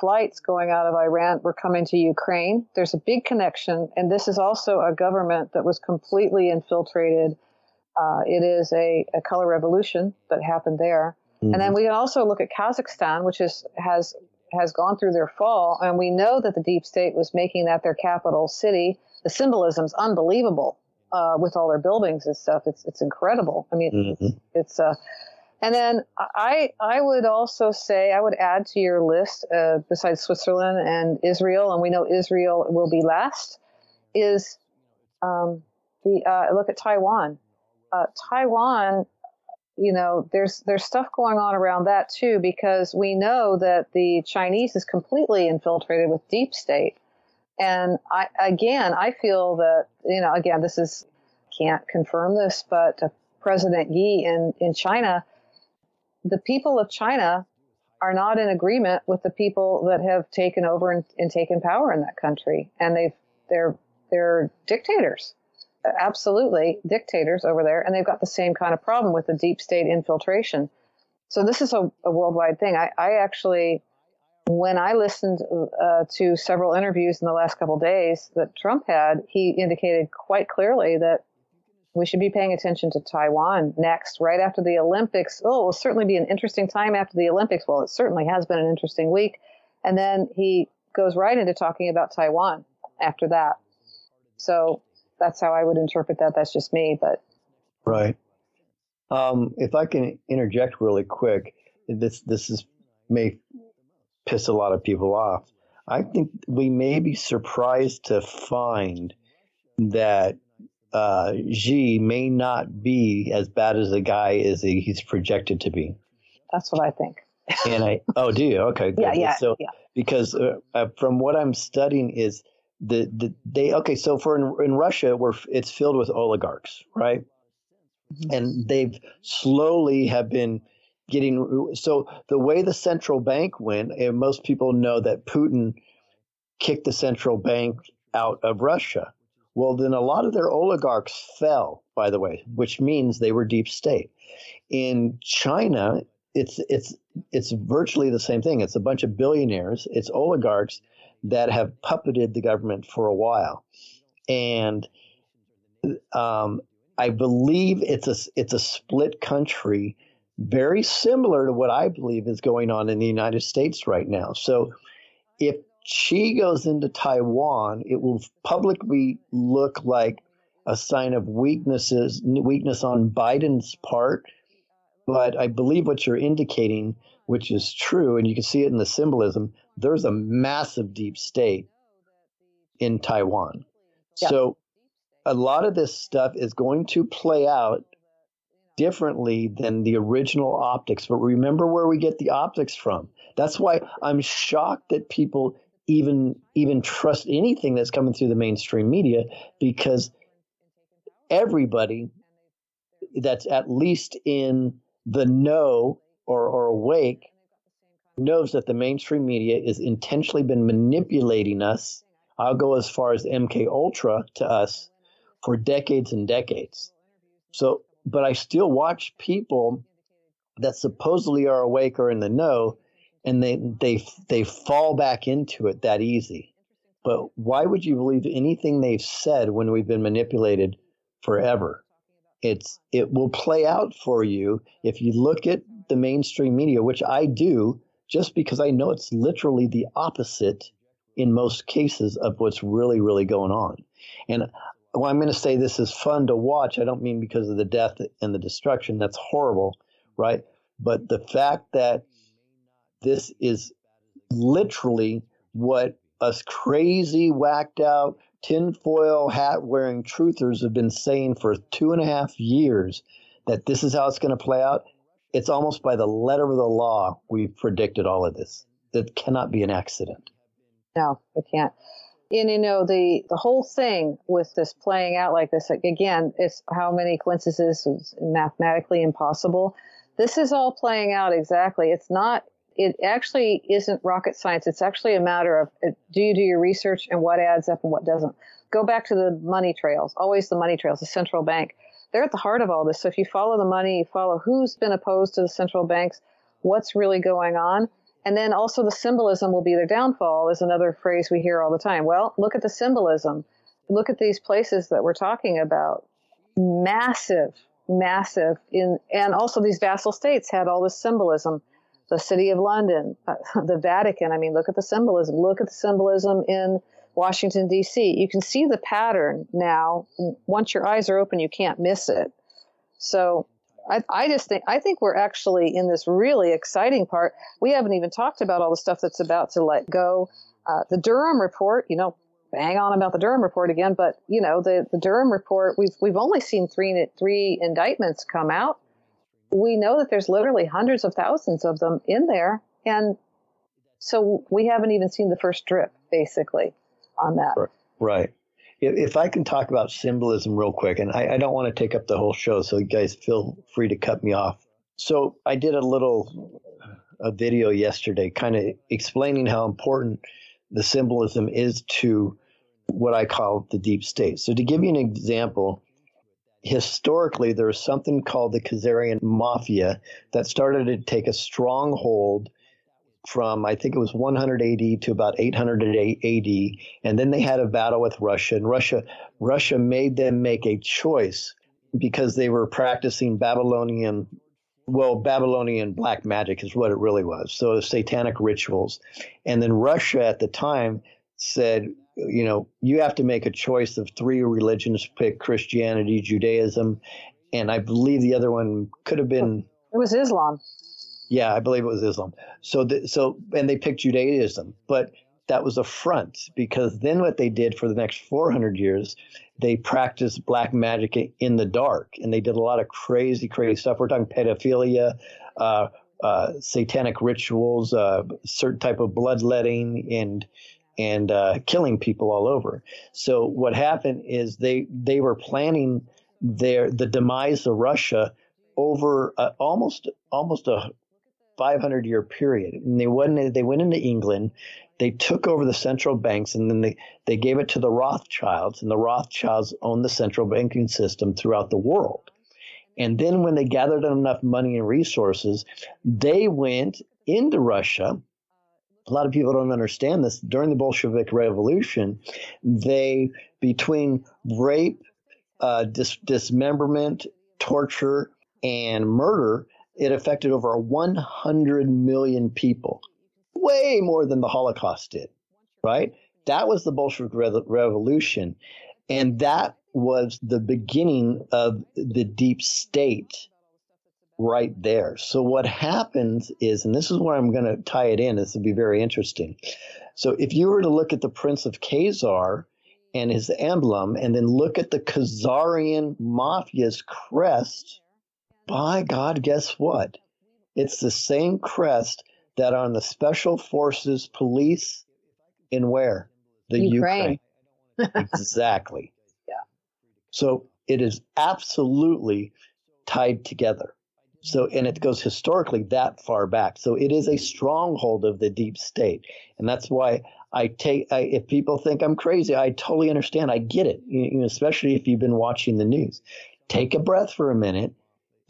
flights going out of Iran were coming to Ukraine. There's a big connection, and this is also a government that was completely infiltrated. Uh, it is a, a, color revolution that happened there. Mm-hmm. And then mm-hmm. we can also look at Kazakhstan, which is has has gone through their fall, and we know that the deep state was making that their capital city. The symbolism is unbelievable uh, with all their buildings and stuff. It's it's incredible. I mean, mm-hmm. it's, it's uh, and then I I would also say I would add to your list uh, besides Switzerland and Israel, and we know Israel will be last. Is um, the uh, look at Taiwan. Uh, Taiwan, you know, there's there's stuff going on around that too because we know that the Chinese is completely infiltrated with deep state. And I, again, I feel that, you know, again, this is, can't confirm this, but President Xi in, in China, the people of China are not in agreement with the people that have taken over and, and taken power in that country. And they've, they're, they're dictators, absolutely dictators over there. And they've got the same kind of problem with the deep state infiltration. So this is a, a worldwide thing. I, I actually when I listened uh, to several interviews in the last couple days that Trump had, he indicated quite clearly that we should be paying attention to Taiwan next, right after the Olympics. Oh, it will certainly be an interesting time after the Olympics. Well, it certainly has been an interesting week. And then he goes right into talking about Taiwan after that. So that's how I would interpret that. That's just me, but. Right. Um, if I can interject really quick, this this is may piss a lot of people off. I think we may be surprised to find that uh, Xi may not be as bad as the guy is he's projected to be. That's what I think. and I oh do you okay good. yeah yeah so yeah. because uh, uh, from what I'm studying is the, the they okay so for in, in Russia where it's filled with oligarchs right mm-hmm. and they've slowly have been getting so the way the central bank went, and most people know that Putin kicked the central bank out of Russia. Well, then a lot of their oligarchs fell, by the way, which means they were deep state. In China, it's it's it's virtually the same thing. It's a bunch of billionaires, it's oligarchs that have puppeted the government for a while, and um, I believe it's a it's a split country very similar to what I believe is going on in the United States right now. So if Xi goes into Taiwan, it will publicly look like a sign of weaknesses, weakness on Biden's part But I believe what you're indicating, which is true, and you can see it in the symbolism, there's a massive deep state in Taiwan. Yeah. So a lot of this stuff is going to play out differently than the original optics. But remember where we get the optics from. That's why I'm shocked that people even even trust anything that's coming through the mainstream media because everybody that's at least in the know or, or awake knows that the mainstream media is intentionally been manipulating us. I'll go as far as MK Ultra to us for decades and decades. So, but I still watch people that supposedly are awake or in the know, and they they they fall back into it that easy. But why would you believe anything they've said when we've been manipulated forever? It's it will play out for you if you look at the mainstream media, which I do, just because I know it's literally the opposite in most cases of what's really really going on. And well, I'm going to say this is fun to watch. I don't mean because of the death and the destruction. That's horrible, right? But the fact that this is literally what us crazy, whacked out, tinfoil hat wearing truthers have been saying for two and a half years that this is how it's going to play out. It's almost by the letter of the law we've predicted all of this. It cannot be an accident. No, it can't. And you know the the whole thing with this playing out like this again, it's how many coincidences is mathematically impossible. This is all playing out exactly. It's not. It actually isn't rocket science. It's actually a matter of uh, do you do your research and what adds up and what doesn't. Go back to the money trails. Always the money trails. The central bank. They're at the heart of all this. So if you follow the money, you follow who's been opposed to the central banks, what's really going on and then also the symbolism will be their downfall is another phrase we hear all the time. Well, look at the symbolism. Look at these places that we're talking about. Massive, massive in, and also these vassal states had all this symbolism. The city of London, uh, the Vatican. I mean, look at the symbolism. Look at the symbolism in Washington D.C. You can see the pattern now. Once your eyes are open, you can't miss it. So I, I just think I think we're actually in this really exciting part. We haven't even talked about all the stuff that's about to let go. Uh, the Durham report, you know, bang on about the Durham report again, but you know, the, the Durham report, we've we've only seen three three indictments come out. We know that there's literally hundreds of thousands of them in there, and so we haven't even seen the first drip, basically, on that. Right if I can talk about symbolism real quick, and I, I don't want to take up the whole show, so you guys feel free to cut me off. So I did a little a video yesterday, kind of explaining how important the symbolism is to what I call the deep state. So to give you an example, historically there was something called the Khazarian Mafia that started to take a stronghold from I think it was 100 AD to about 800 AD, and then they had a battle with Russia, and Russia Russia made them make a choice because they were practicing Babylonian, well, Babylonian black magic is what it really was. So satanic rituals, and then Russia at the time said, you know, you have to make a choice of three religions: pick Christianity, Judaism, and I believe the other one could have been. It was Islam. Yeah, I believe it was Islam. So, the, so, and they picked Judaism, but that was a front because then what they did for the next 400 years, they practiced black magic in the dark, and they did a lot of crazy, crazy stuff. We're talking pedophilia, uh, uh, satanic rituals, uh, certain type of bloodletting, and and uh, killing people all over. So what happened is they they were planning their the demise of Russia over uh, almost almost a 500 year period. And they went, they went into England, they took over the central banks, and then they, they gave it to the Rothschilds, and the Rothschilds owned the central banking system throughout the world. And then when they gathered enough money and resources, they went into Russia. A lot of people don't understand this. During the Bolshevik Revolution, they, between rape, uh, dis- dismemberment, torture, and murder, it affected over 100 million people, way more than the Holocaust did, right? That was the Bolshevik Re- Revolution. And that was the beginning of the deep state right there. So what happens is, and this is where I'm going to tie it in. This will be very interesting. So if you were to look at the Prince of Khazar and his emblem, and then look at the Khazarian mafia's crest, by God, guess what? It's the same crest that on the Special Forces police in where? The Ukraine. Ukraine. exactly. Yeah. So it is absolutely tied together. So, and it goes historically that far back. So it is a stronghold of the deep state. And that's why I take, I, if people think I'm crazy, I totally understand. I get it, you know, especially if you've been watching the news. Take a breath for a minute.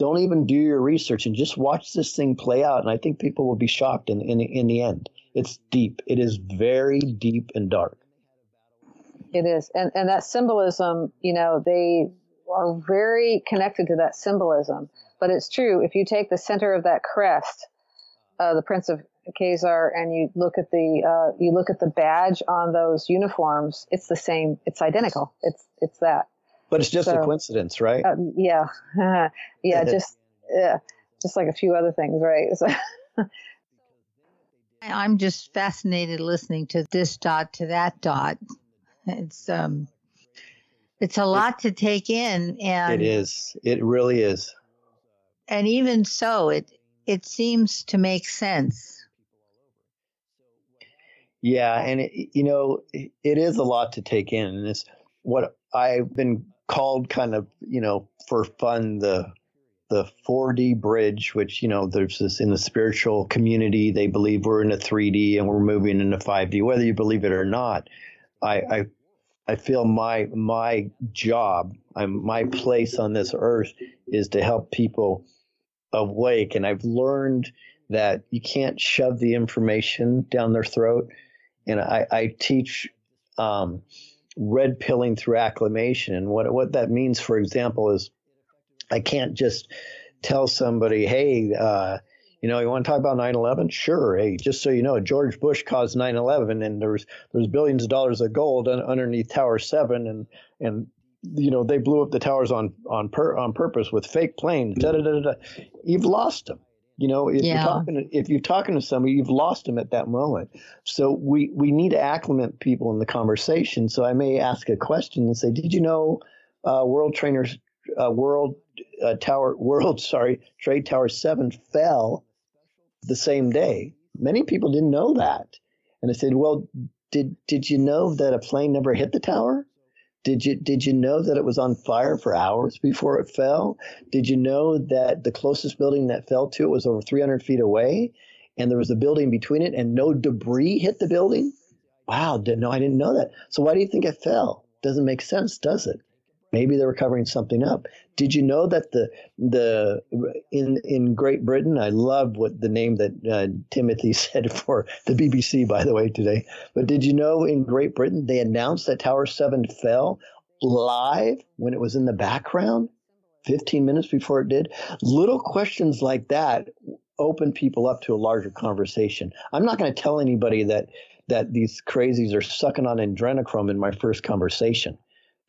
Don't even do your research and just watch this thing play out. And I think people will be shocked in, in, in the end. It's deep. It is very deep and dark. It is. And, and that symbolism, you know, they are very connected to that symbolism but it's true. If you take the center of that crest, uh, the Prince of Khazar, and you look at the uh, you look at the badge on those uniforms, it's the same. It's identical. It's it's that. But it's just so, a coincidence, right? Uh, yeah, yeah, just yeah, just like a few other things, right? So. I'm just fascinated listening to this dot to that dot. It's um, it's a lot to take in, and it is. It really is and even so, it it seems to make sense. Yeah, and it, you know, it is a lot to take in, and it's what I've been called, kind of, you know, for fun the the 4D bridge, which you know, there's this in the spiritual community, they believe we're in a 3D and we're moving into 5D, whether you believe it or not. I, I I feel my my job, I'm, my place on this earth is to help people awake and I've learned that you can't shove the information down their throat. And I, I teach um, red pilling through acclimation. And what, what that means, for example, is I can't just tell somebody, hey, uh, you know, you want to talk about 9/11? Sure. Hey, just so you know, George Bush caused 9/11, and there's there's billions of dollars of gold underneath Tower Seven, and and you know they blew up the towers on on per, on purpose with fake planes. Da, da, da, da. You've lost them. You know, if yeah. you're talking to, if you're talking to somebody, you've lost them at that moment. So we we need to acclimate people in the conversation. So I may ask a question and say, "Did you know uh, World Trainers uh, World uh, Tower World sorry Trade Tower Seven fell the same day?" Many people didn't know that, and I said, "Well, did did you know that a plane never hit the tower?" Did you did you know that it was on fire for hours before it fell? Did you know that the closest building that fell to it was over 300 feet away, and there was a building between it, and no debris hit the building? Wow, didn't know I didn't know that. So why do you think it fell? Doesn't make sense, does it? Maybe they were covering something up. Did you know that the the in in Great Britain? I love what the name that uh, Timothy said for the BBC, by the way, today. But did you know in Great Britain they announced that Tower Seven fell live when it was in the background, 15 minutes before it did? Little questions like that open people up to a larger conversation. I'm not going to tell anybody that that these crazies are sucking on adrenochrome in my first conversation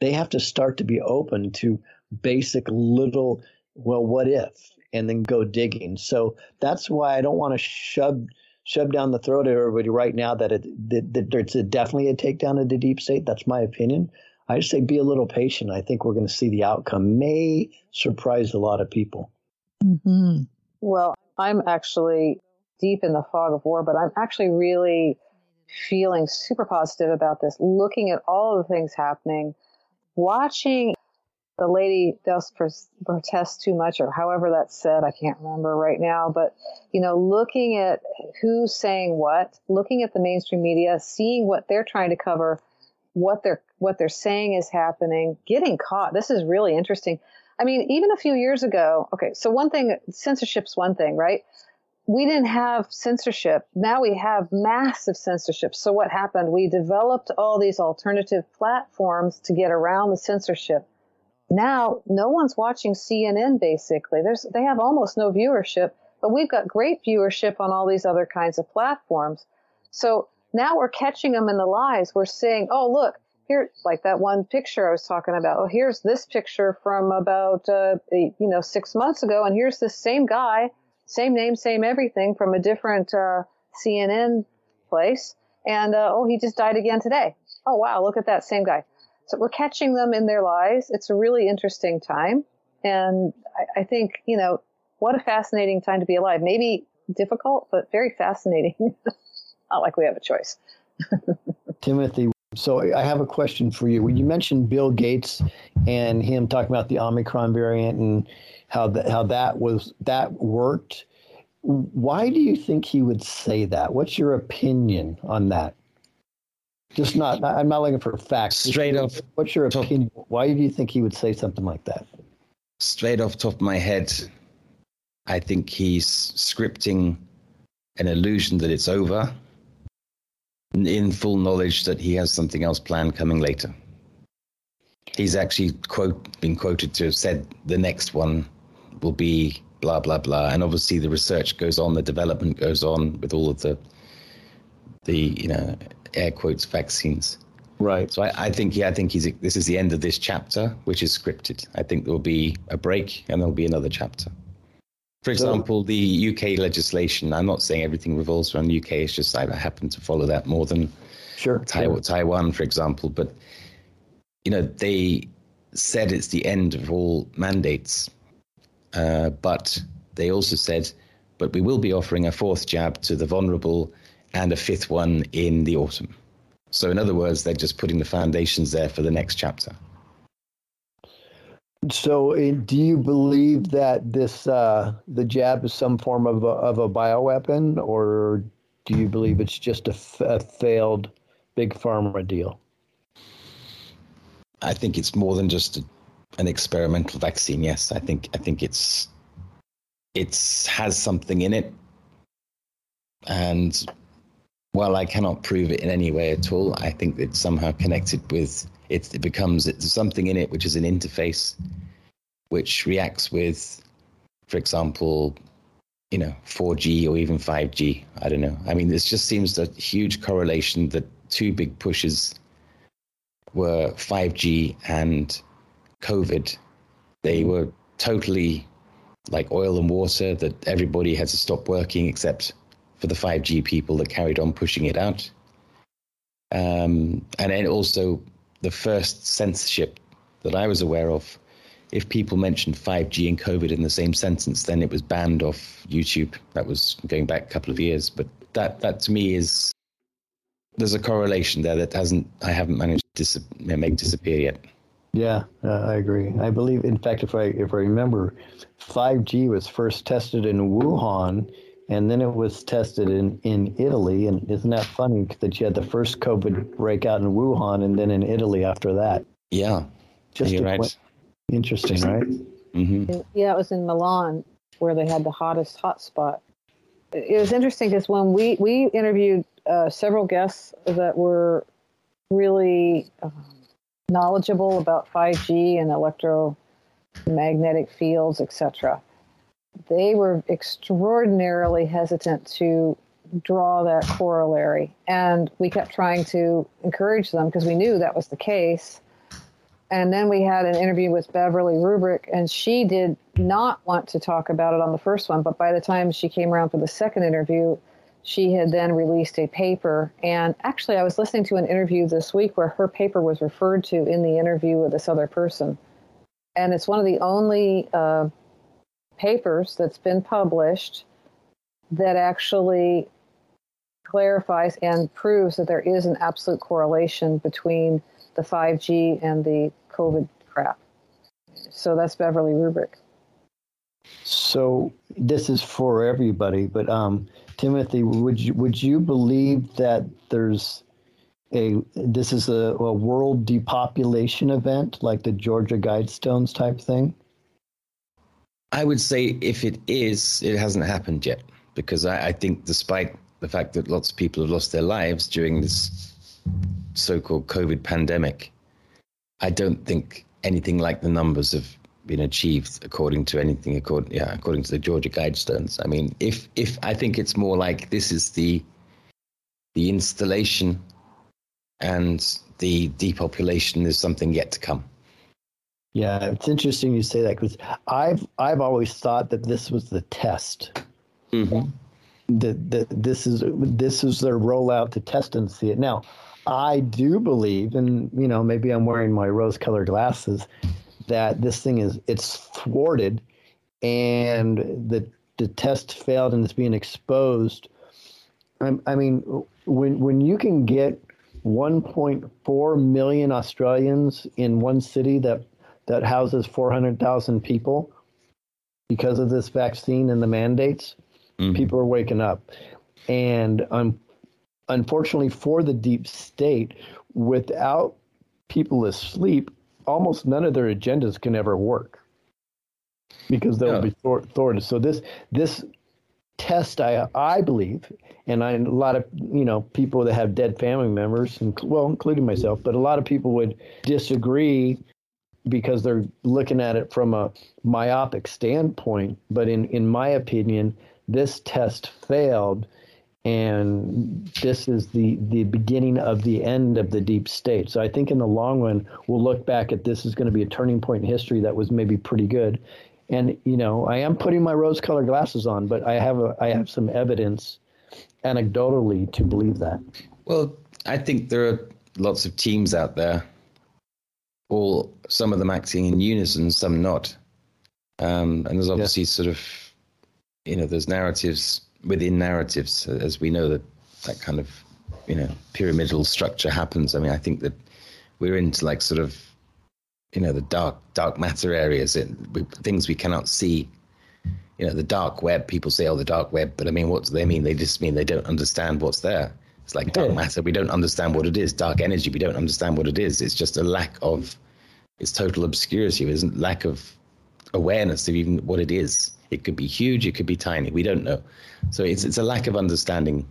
they have to start to be open to basic little, well, what if, and then go digging. So that's why I don't want to shove shove down the throat of everybody right now that it that, that there's a, definitely a takedown of the deep state. That's my opinion. I just say be a little patient. I think we're going to see the outcome may surprise a lot of people. Mm-hmm. Well, I'm actually deep in the fog of war, but I'm actually really feeling super positive about this. Looking at all of the things happening, watching the lady does protest too much or however that's said i can't remember right now but you know looking at who's saying what looking at the mainstream media seeing what they're trying to cover what they're what they're saying is happening getting caught this is really interesting i mean even a few years ago okay so one thing censorship's one thing right we didn't have censorship. Now we have massive censorship. So what happened? We developed all these alternative platforms to get around the censorship. Now no one's watching CNN basically. There's, they have almost no viewership, but we've got great viewership on all these other kinds of platforms. So now we're catching them in the lies. We're saying, oh, look, here, like that one picture I was talking about. Oh, here's this picture from about, uh, you know, six months ago. And here's this same guy, same name, same everything from a different, uh, CNN place. And, uh, oh, he just died again today. Oh, wow. Look at that same guy. So we're catching them in their lies. It's a really interesting time. And I, I think, you know, what a fascinating time to be alive. Maybe difficult, but very fascinating. Not like we have a choice. Timothy, so I have a question for you. When you mentioned Bill Gates and him talking about the Omicron variant and how that how that was that worked, why do you think he would say that? What's your opinion on that? Just not. I'm not looking for facts. Straight off. What's your opinion? Why do you think he would say something like that? Straight off top of my head, I think he's scripting an illusion that it's over in full knowledge that he has something else planned coming later. He's actually quote been quoted to have said the next one will be blah blah blah, and obviously the research goes on, the development goes on with all of the the you know air quotes vaccines. Right. So I, I think yeah, I think he's this is the end of this chapter, which is scripted. I think there will be a break and there'll be another chapter. For example, the UK legislation. I'm not saying everything revolves around the UK. It's just I happen to follow that more than sure Taiwan, Taiwan, for example. But you know, they said it's the end of all mandates, uh, but they also said, but we will be offering a fourth jab to the vulnerable and a fifth one in the autumn. So, in other words, they're just putting the foundations there for the next chapter. So, eh, do you believe that this uh, the jab is some form of a, of a bioweapon, or do you believe it's just a, f- a failed big pharma deal? I think it's more than just a, an experimental vaccine. Yes, I think I think it's it's has something in it, and while I cannot prove it in any way at all, I think it's somehow connected with it, it becomes it's something in it which is an interface which reacts with, for example, you know, 4G or even 5G. I don't know. I mean, this just seems a huge correlation that two big pushes were 5G and COVID. They were totally like oil and water that everybody had to stop working except for the 5G people that carried on pushing it out. Um, and then also the first censorship that I was aware of. If people mentioned 5G and COVID in the same sentence, then it was banned off YouTube. That was going back a couple of years. But that, that to me is there's a correlation there that hasn't I haven't managed to dis- make disappear yet. Yeah, uh, I agree. I believe, in fact, if I if I remember, 5G was first tested in Wuhan and then it was tested in, in Italy. And isn't that funny that you had the first COVID breakout in Wuhan and then in Italy after that? Yeah, just you're right. Interesting, right? Mm-hmm. Yeah, it was in Milan where they had the hottest hotspot. It was interesting because when we we interviewed uh, several guests that were really um, knowledgeable about 5G and electromagnetic fields, etc they were extraordinarily hesitant to draw that corollary. And we kept trying to encourage them because we knew that was the case. And then we had an interview with Beverly Rubik, and she did not want to talk about it on the first one. But by the time she came around for the second interview, she had then released a paper. And actually, I was listening to an interview this week where her paper was referred to in the interview with this other person. And it's one of the only uh, papers that's been published that actually clarifies and proves that there is an absolute correlation between the 5G and the COVID crap. So that's Beverly Rubik. So this is for everybody, but um, Timothy, would you would you believe that there's a this is a, a world depopulation event like the Georgia Guidestones type thing? I would say if it is, it hasn't happened yet because I, I, think, despite the fact that lots of people have lost their lives during this so-called COVID pandemic, I don't think anything like the numbers have been achieved according to anything according yeah according to the Georgia Guidestones. I mean, if if I think it's more like this is the the installation and the depopulation is something yet to come. Yeah, it's interesting you say that because I've I've always thought that this was the test. Mm-hmm. That, that this is this is their rollout to test and see it. Now, I do believe, and you know, maybe I'm wearing my rose-colored glasses, that this thing is it's thwarted, and the the test failed and it's being exposed. I, I mean, when when you can get 1.4 million Australians in one city that that houses 400,000 people because of this vaccine and the mandates. Mm-hmm. People are waking up. And um, unfortunately for the deep state, without people asleep, almost none of their agendas can ever work because they'll yeah. be thwarted. So this this test, I I believe, and I, a lot of you know people that have dead family members, and well, including myself, but a lot of people would disagree because they're looking at it from a myopic standpoint. But in, in my opinion, this test failed. And this is the, the beginning of the end of the deep state. So I think in the long run, we'll look back at this as going to be a turning point in history that was maybe pretty good. And you know, I am putting my rose-colored glasses on, but I have a, I have some evidence, anecdotally, to believe that. Well, I think there are lots of teams out there all some of them acting in unison, some not. Um, and there's obviously yeah. sort of, you know, there's narratives within narratives, as we know that that kind of, you know, pyramidal structure happens. I mean, I think that we're into like sort of, you know, the dark dark matter areas, it, we, things we cannot see. You know, the dark web. People say, "Oh, the dark web," but I mean, what do they mean? They just mean they don't understand what's there. It's like dark matter. We don't understand what it is. Dark energy. We don't understand what it is. It's just a lack of it's total obscurity. There's lack of awareness of even what it is. It could be huge. It could be tiny. We don't know. So it's it's a lack of understanding.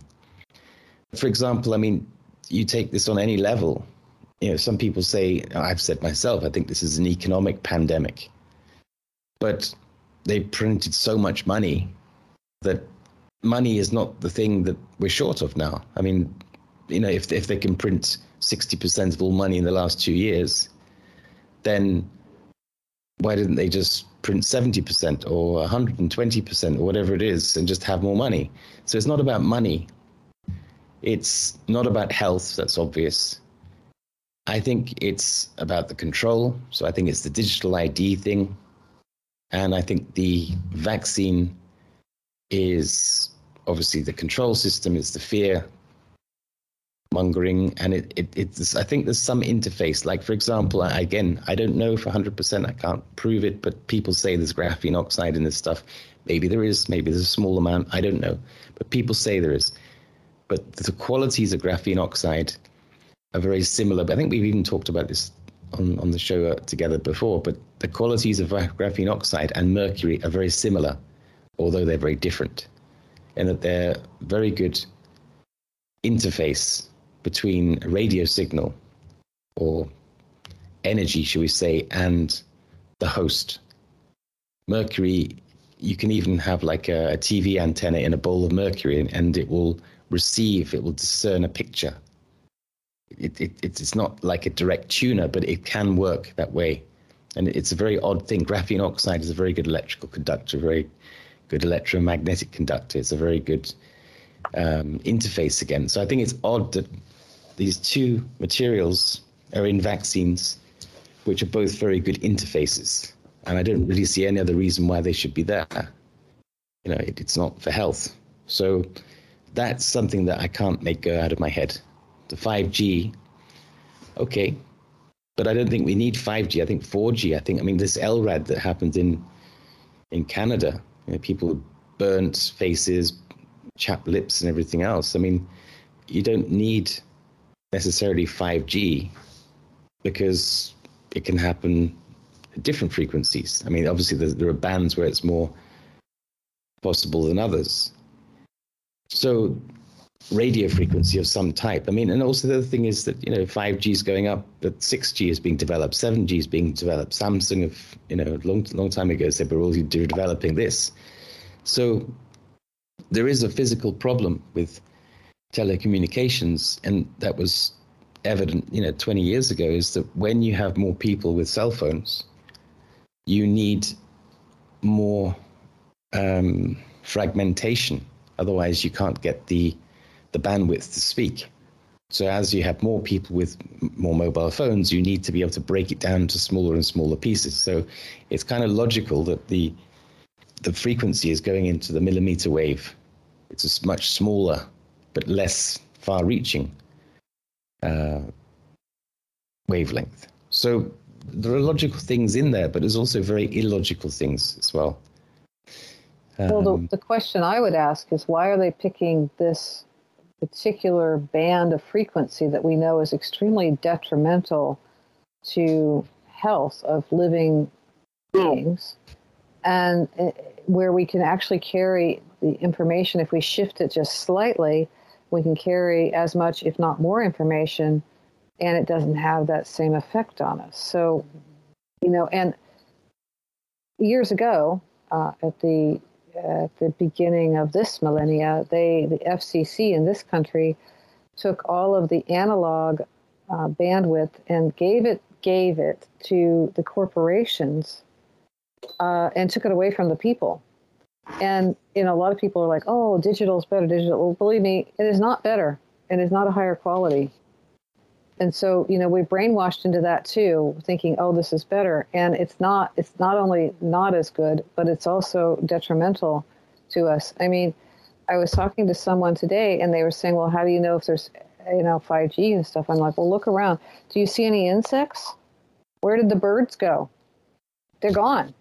For example, I mean, you take this on any level. You know, some people say I've said myself. I think this is an economic pandemic, but they printed so much money that money is not the thing that we're short of now. I mean, you know, if if they can print sixty percent of all money in the last two years, then why didn't they just print 70% or 120% or whatever it is and just have more money? So it's not about money. It's not about health, that's obvious. I think it's about the control. So I think it's the digital ID thing. And I think the vaccine is obviously the control system, is the fear mongering and it, it it's i think there's some interface. Like for example again i don't know for 100% i can't prove it but people say there's graphene oxide in this stuff. Maybe there is maybe there's a small amount i don't know. But people say there is. But the qualities of graphene oxide are very similar but i think we've even talked about this on, on the show uh, together before but the qualities of graphene oxide and mercury are very similar although they're very different and that they're very good interface between a radio signal or energy, should we say, and the host. Mercury, you can even have like a, a TV antenna in a bowl of mercury and, and, it will receive, it will discern a picture. It, it, it's not like a direct tuner, but it can work that way. And it's a very odd thing. Graphene oxide is a very good electrical conductor, very good electromagnetic conductor. It's a very good um, interface again. So I think it's odd that these two materials are in vaccines, which are both very good interfaces. And I don't really see any other reason why they should be there. You know, it, it's not for health. So that's something that I can't make go out of my head. The 5G, okay, but I don't think we need 5G. I think 4G. I think, I mean, this LRAD that happened in in Canada, you know, people burnt faces, chapped lips, and everything else. I mean, you don't need necessarily 5G because it can happen at different frequencies. I mean, obviously, there, there are bands where it's more possible than others. So, radio frequency of some type. I mean, and also the other thing is that, you know, 5G is going up, but 6G is being developed, 7G is being developed. Samsung, of, you know, a long, long time ago said we're all developing this. So, there is a physical problem with telecommunications, and that was evident, you know, 20 years ago is that when you have more people with cell phones, you need more um, fragmentation. Otherwise, you can't get the the bandwidth to speak. So as you have more people with more mobile phones, you need to be able to break it down to smaller and smaller pieces. So it's kind of logical that the the frequency is going into the millimeter wave. It's a much smaller but less far-reaching uh, wavelength. So there are logical things in there, but there's also very illogical things as well. Um, well, the, the question I would ask is why are they picking this particular band of frequency that we know is extremely detrimental to health of living beings. And eh, where we can actually carry the information if we shift it just slightly we can carry as much if not more information and it doesn't have that same effect on us. So you know and years ago uh, at the at the beginning of this millennia, they the FCC in this country took all of the analog uh, bandwidth and gave it gave it to the corporations uh, and took it away from the people. And you know, a lot of people are like, "Oh, digital is better." Digital. Well, believe me, it is not better, and it's not a higher quality. And so, you know, we brainwashed into that too, thinking, "Oh, this is better," and it's not. It's not only not as good, but it's also detrimental to us. I mean, I was talking to someone today, and they were saying, "Well, how do you know if there's, you know, 5G and stuff?" I'm like, "Well, look around. Do you see any insects? Where did the birds go? They're gone."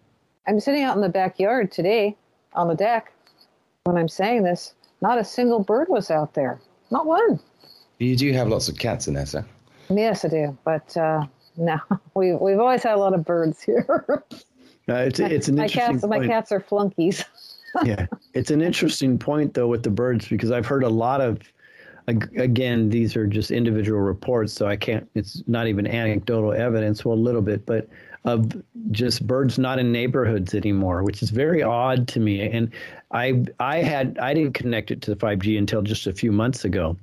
I'm sitting out in the backyard today on the deck when I'm saying this. Not a single bird was out there. Not one. You do have lots of cats in there, sir. Yes, I do. But uh, no, we we've always had a lot of birds here. No, it's it's an my interesting cats. point. My cats are flunkies. yeah, it's an interesting point though with the birds because I've heard a lot of. Again, these are just individual reports, so I can't. It's not even anecdotal evidence. Well, a little bit, but of just birds not in neighborhoods anymore, which is very odd to me. And I I had I didn't connect it to the 5G until just a few months ago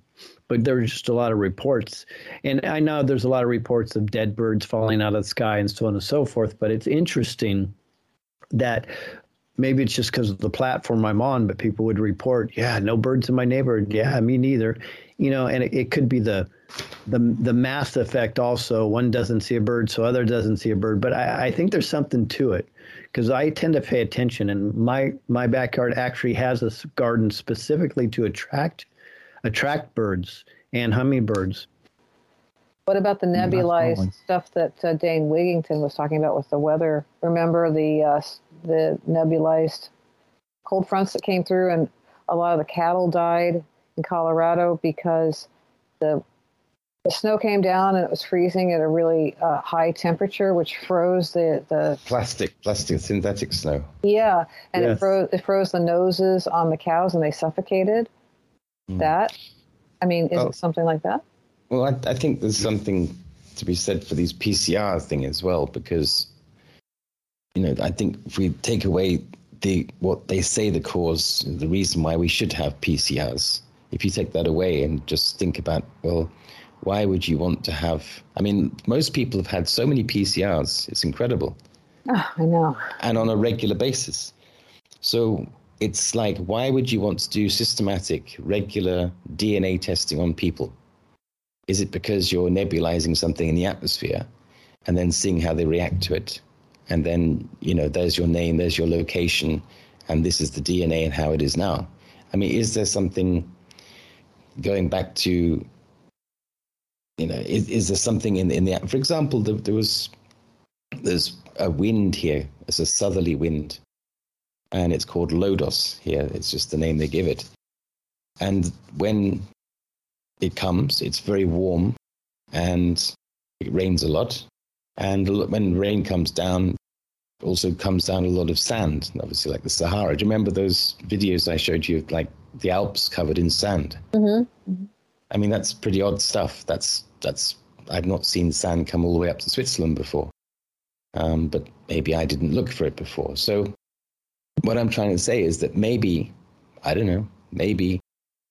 but there were just a lot of reports. And I know there's a lot of reports of dead birds falling out of the sky and so on and so forth, but it's interesting that maybe it's just because of the platform I'm on, but people would report, yeah, no birds in my neighborhood. Yeah, me neither. You know, and it, it could be the the the mass effect also. One doesn't see a bird, so other doesn't see a bird. But I, I think there's something to it because I tend to pay attention, and my my backyard actually has a garden specifically to attract attract birds and hummingbirds. What about the nebulized stuff that uh, Dane Wigington was talking about with the weather? Remember the uh, the nebulized cold fronts that came through, and a lot of the cattle died in Colorado because the the snow came down and it was freezing at a really uh, high temperature, which froze the, the plastic, plastic synthetic snow. Yeah, and Yes. it froze it froze the noses on the cows and they suffocated. Mm. That, I mean, is Oh. it something like that? Well, I, I think there's something to be said for these PCR thing as well, because you know I think if we take away the what they say the cause, the reason why we should have PCRs, if you take that away and just think about well, why would you want to have? I mean, most people have had so many PCRs; it's incredible, Oh, I know. and on a regular basis. So it's like, why would you want to do systematic, regular DNA testing on people? Is it because you're nebulizing something in the atmosphere and then seeing how they react to it? And then, you know, there's your name, there's your location, and this is the DNA and how it is now. I mean, is there something going back to, you know, is, is there something in, in the, for example, there, there was, there's a wind here, it's a southerly wind, and it's called Lodos here. It's just the name they give it. And when it comes, it's very warm and it rains a lot. And when rain comes down, also comes down a lot of sand, obviously, like the Sahara. Do you remember those videos I showed you of like the Alps covered in sand? Mm-hmm. I mean, that's pretty odd stuff. That's that's I've not seen sand come all the way up to Switzerland before, um, but maybe I didn't look for it before. So, what I'm trying to say is that maybe I don't know. Maybe,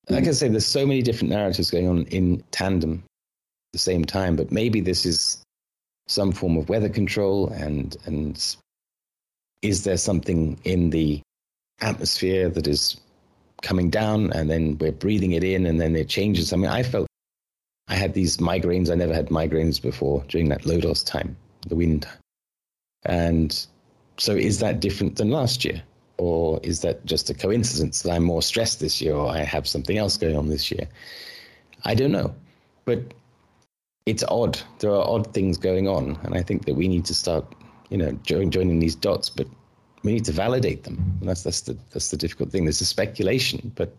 like I say, there's so many different narratives going on in tandem. At the same time. But maybe this is some form of weather control, and and is there something in the atmosphere that is coming down, and then we're breathing it in, and then it changes? I mean, I felt I had these migraines. I never had migraines before during that Lodos time, the wind. And so, is that different than last year? Or is that just a coincidence that I'm more stressed this year or I have something else going on this year? I don't know. But it's odd. There are odd things going on. And I think that we need to start, you know, join, joining these dots, but we need to validate them. And that's, that's, the, that's the difficult thing. There's a speculation, but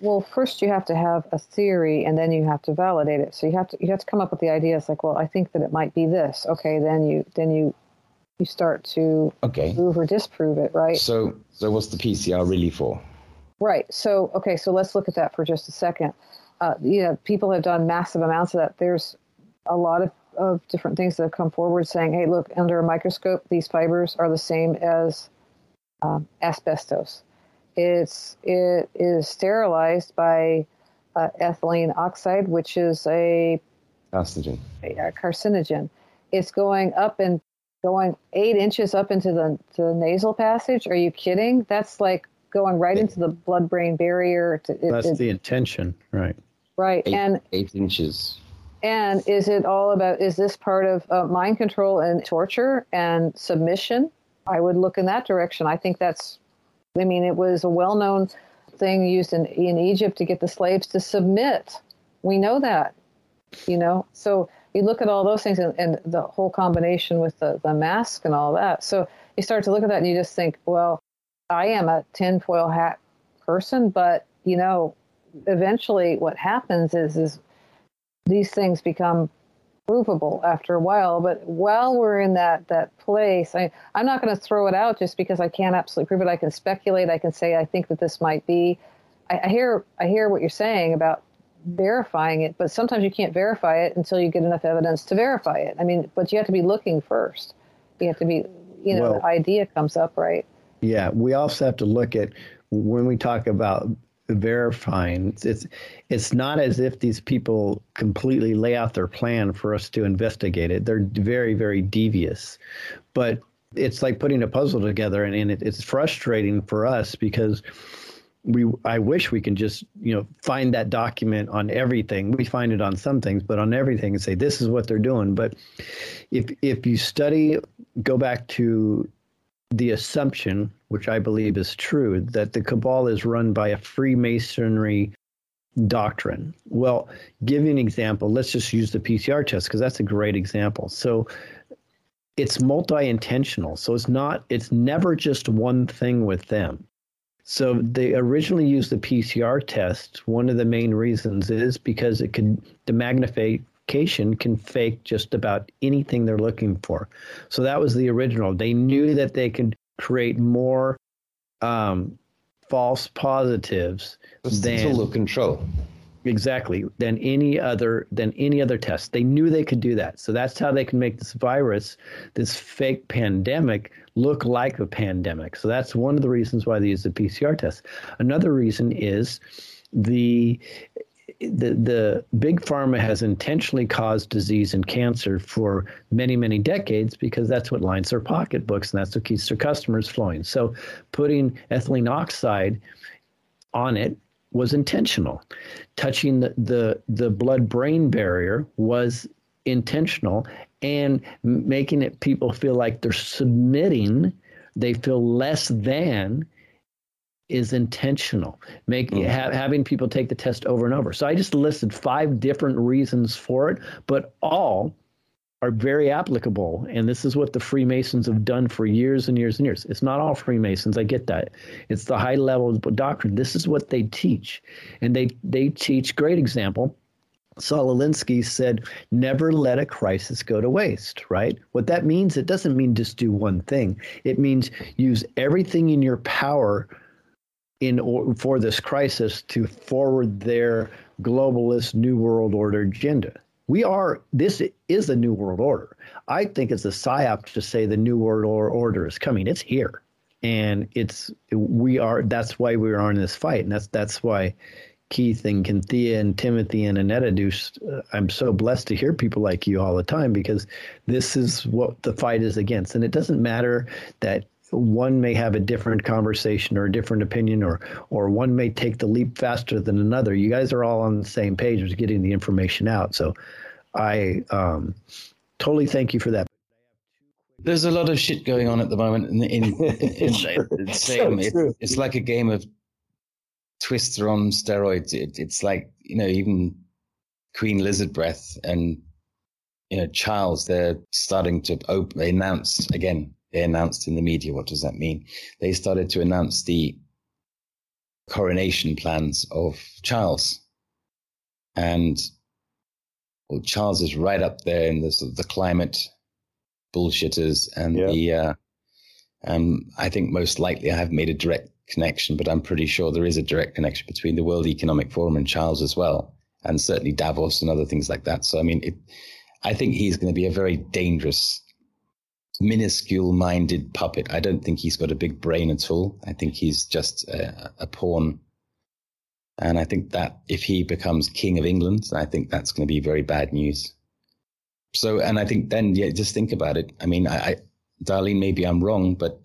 well first you have to have a theory and then you have to validate it so you have to you have to come up with the ideas like well i think that it might be this okay then you then you you start to okay. prove or disprove it, right? So, so what's the PCR really for? Right. So, okay. So let's look at that for just a second. Uh, you know, people have done massive amounts of that. There's a lot of, of different things that have come forward saying, "Hey, look, under a microscope, these fibers are the same as um, asbestos. It's it is sterilized by uh, ethylene oxide, which is a carcinogen. A, a carcinogen. It's going up and going eight inches up into the, to the nasal passage. Are you kidding? That's like going right into the blood brain barrier. To, it, That's it, the intention, right? Right. Eight, and eight inches. And is it all about, is this part of uh, mind control and torture and submission? I would look in that direction. I think that's, I mean, it was a well known thing used in, in Egypt to get the slaves to submit. We know that, you know? So you look at all those things and, and the whole combination with the, the mask and all that. So you start to look at that and you just think, well, I am a tinfoil hat person, but you know, eventually what happens is is these things become provable after a while. But while we're in that that place, I, I'm not going to throw it out just because I can't absolutely prove it. I can speculate. I can say I think that this might be. I, I hear I hear what you're saying about verifying it, but sometimes you can't verify it until you get enough evidence to verify it. I mean, but you have to be looking first. You have to be, you know, well, the idea comes up, right? Yeah, we also have to look at when we talk about verifying. It's it's not as if these people completely lay out their plan for us to investigate it. They're very very devious, but it's like putting a puzzle together, and, and it, it's frustrating for us because we I wish we can just you know find that document on everything. We find it on some things, but on everything and say this is what they're doing. But if if you study, go back to the assumption, which I believe is true, that the cabal is run by a Freemasonry doctrine. Well, give you an example. Let's just use the PCR test because that's a great example. So it's multi-intentional. So it's not it's never just one thing with them. So they originally used the PCR test. One of the main reasons is because it can the magnification can fake just about anything they're looking for. So that was the original. They knew that they could create more um, false positives than control. Exactly. Than any other than any other test. They knew they could do that. So that's how they can make this virus, this fake pandemic, look like a pandemic. So that's one of the reasons why they use the PCR test. Another reason is the the the big pharma has intentionally caused disease and cancer for many many decades because that's what lines their pocketbooks and that's what keeps their customers flowing. So putting ethylene oxide on it was intentional. Touching the the, the blood brain barrier was intentional and making it people feel like they're submitting, they feel less than is intentional. Make mm. ha, having people take the test over and over. So I just listed five different reasons for it, but all are very applicable. And this is what the Freemasons have done for years and years and years. It's not all Freemasons, I get that. It's the high level doctrine. This is what they teach. And they they teach great example Saul Alinsky said, never let a crisis go to waste, right? What that means, it doesn't mean just do one thing. It means use everything in your power in or, for this crisis to forward their globalist new world order agenda. We are, this is the new world order. I think it's a psyop to say the new world order is coming. It's here. And it's, we are, that's why we are in this fight. And that's, that's why Keith and Cynthia and Timothy and Annetta do. Uh, I'm so blessed to hear people like you all the time because this is what the fight is against. And it doesn't matter that one may have a different conversation or a different opinion or or one may take the leap faster than another. You guys are all on the same page with getting the information out. So I um, totally thank you for that. There's a lot of shit going on at the moment in, in, in, in it's, so it, it's like a game of Twister on steroids. It, it's like you know even Queen Lizard Breath and you know Charles. They're starting to open, announce again. They announced in the media. What does that mean? They started to announce the coronation plans of Charles, and well, Charles is right up there in the sort of the climate bullshitters and yeah. the. Uh, um, I think most likely I have made a direct connection, but I'm pretty sure there is a direct connection between the World Economic Forum and Charles as well, and certainly Davos and other things like that. So I mean, it, I think he's going to be a very dangerous, minuscule-minded puppet. I don't think he's got a big brain at all. I think he's just a, a pawn. And I think that if he becomes king of England, I think that's going to be very bad news. So, and I think then, yeah, just think about it. I mean, I, I Darlene, maybe I'm wrong, but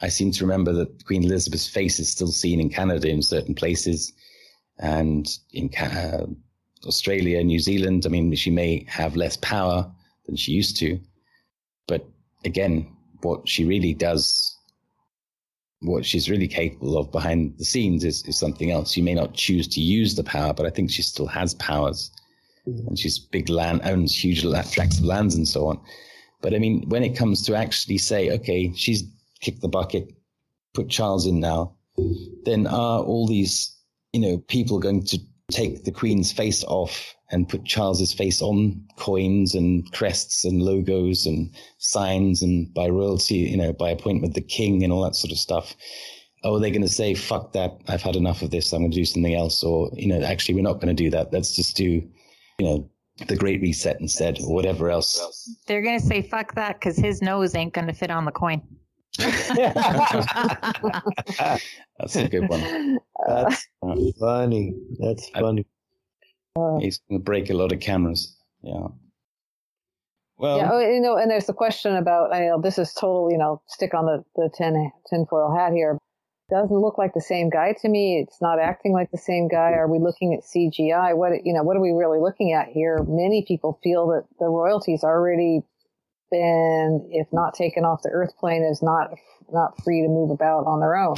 I seem to remember that Queen Elizabeth's face is still seen in Canada in certain places and in uh, Australia, New Zealand. I mean, she may have less power than she used to, but again, what she really does, what she's really capable of behind the scenes is, is something else. She may not choose to use the power, but I think she still has powers. Mm-hmm. And she's big land, owns huge tracts of lands and so on. But I mean, when it comes to actually say, okay, she's kick the bucket, put Charles in now, then are all these, you know, people going to take the Queen's face off and put Charles's face on coins and crests and logos and signs and by royalty, you know, by appointment the king and all that sort of stuff. Oh, they're going to say, fuck that. I've had enough of this. I'm going to do something else. Or, you know, actually, we're not going to do that. Let's just do, you know, the Great Reset instead or whatever else. They're going to say, fuck that because his nose ain't going to fit on the coin. That's a good one. That's funny. That's funny. Uh, he's going to break a lot of cameras. Yeah. Well, yeah, oh, you know, and there's the question about, I know this is total, you know, stick on the, the tin, tinfoil hat here. Doesn't look like the same guy to me. It's not acting like the same guy. Are we looking at CGI? What, you know, what are we really looking at here? Many people feel that the royalties already been, if not taken off the Earth plane, is not not free to move about on their own.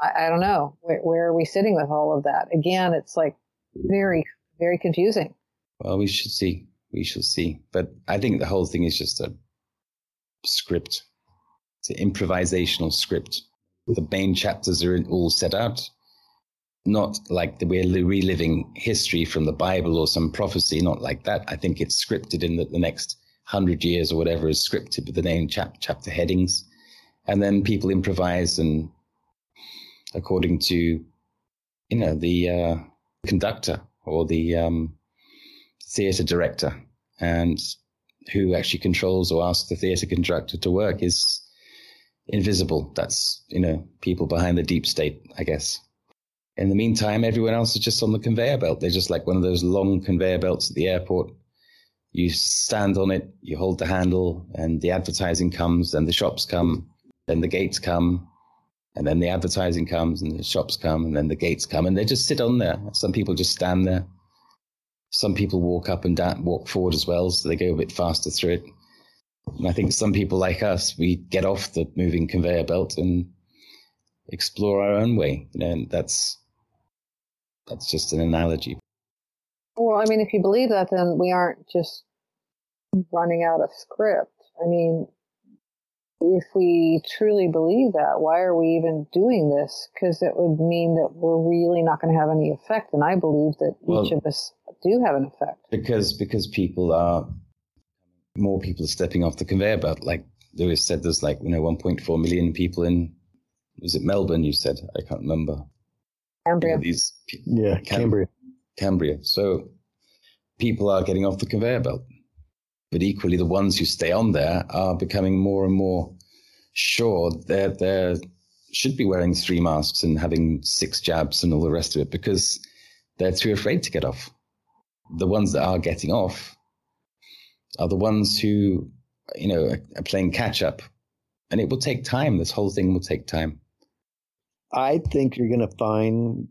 I, I don't know where, where are we sitting with all of that. Again, it's like very very confusing. Well, we should see. We shall see. But I think the whole thing is just a script. It's an improvisational script. The main chapters are all set out, not like the, we're reliving history from the Bible or some prophecy, not like that. I think it's scripted in the, the next hundred years or whatever is scripted with the name chap, chapter headings, and then people improvise and according to you know the uh, conductor or the um, theater director and who actually controls or asks the theater conductor to work is invisible. That's you know people behind the deep state, I guess. In the meantime, everyone else is just on the conveyor belt. They're just like one of those long conveyor belts at the airport you stand on it, you hold the handle, and the advertising comes, and the shops come, then the gates come, and then the advertising comes, and the shops come, and then the gates come, and they just sit on there. Some people just stand there. Some people walk up and down, walk forward as well, so they go a bit faster through it. And I think some people like us, we get off the moving conveyor belt and explore our own way. You know, and that's that's just an analogy. Well, I mean, if you believe that, then we aren't just running out of script. I mean, if we truly believe that, why are we even doing this? Because it would mean that we're really not going to have any effect. And I believe that well, each of us do have an effect. Because because people are more people are stepping off the conveyor belt. Like Lewis said, there's like you know 1.4 million people in was it Melbourne? You said I can't remember. Canberra. You know, these yeah, Canberra. Canberra. So people are getting off the conveyor belt. But equally, the ones who stay on there are becoming more and more sure that they're should be wearing three masks and having six jabs and all the rest of it because they're too afraid to get off. The ones that are getting off are the ones who, you know, are playing catch up. And it will take time. This whole thing will take time. I think you're going to find,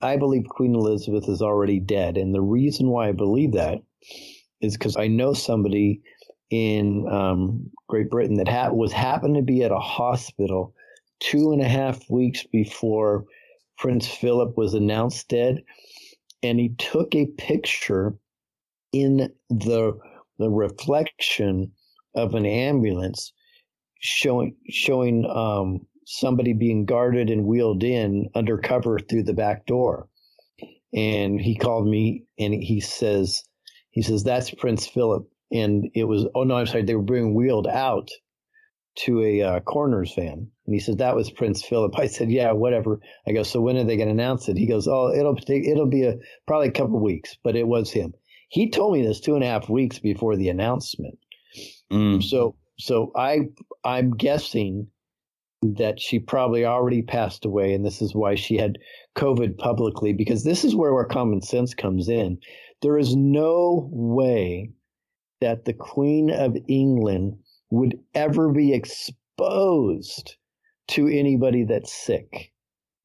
I believe Queen Elizabeth is already dead. And the reason why I believe that is because I know somebody in um, Great Britain that ha- was happened to be at a hospital two and a half weeks before Prince Philip was announced dead, and he took a picture in the the reflection of an ambulance showing showing um, somebody being guarded and wheeled in undercover through the back door. And he called me and he says, he says, that's Prince Philip. And it was, oh no, I'm sorry, they were being wheeled out to a uh, coroner's van. And he said, that was Prince Philip. I said, yeah, whatever. I go, so when are they going to announce it? He goes, oh, it'll take, it'll be a, probably a couple of weeks, but it was him. He told me this two and a half weeks before the announcement. Mm. So, so I, I'm guessing that she probably already passed away, and this is why she had COVID publicly, because this is where our common sense comes in. There is no way that the Queen of England would ever be exposed to anybody that's sick.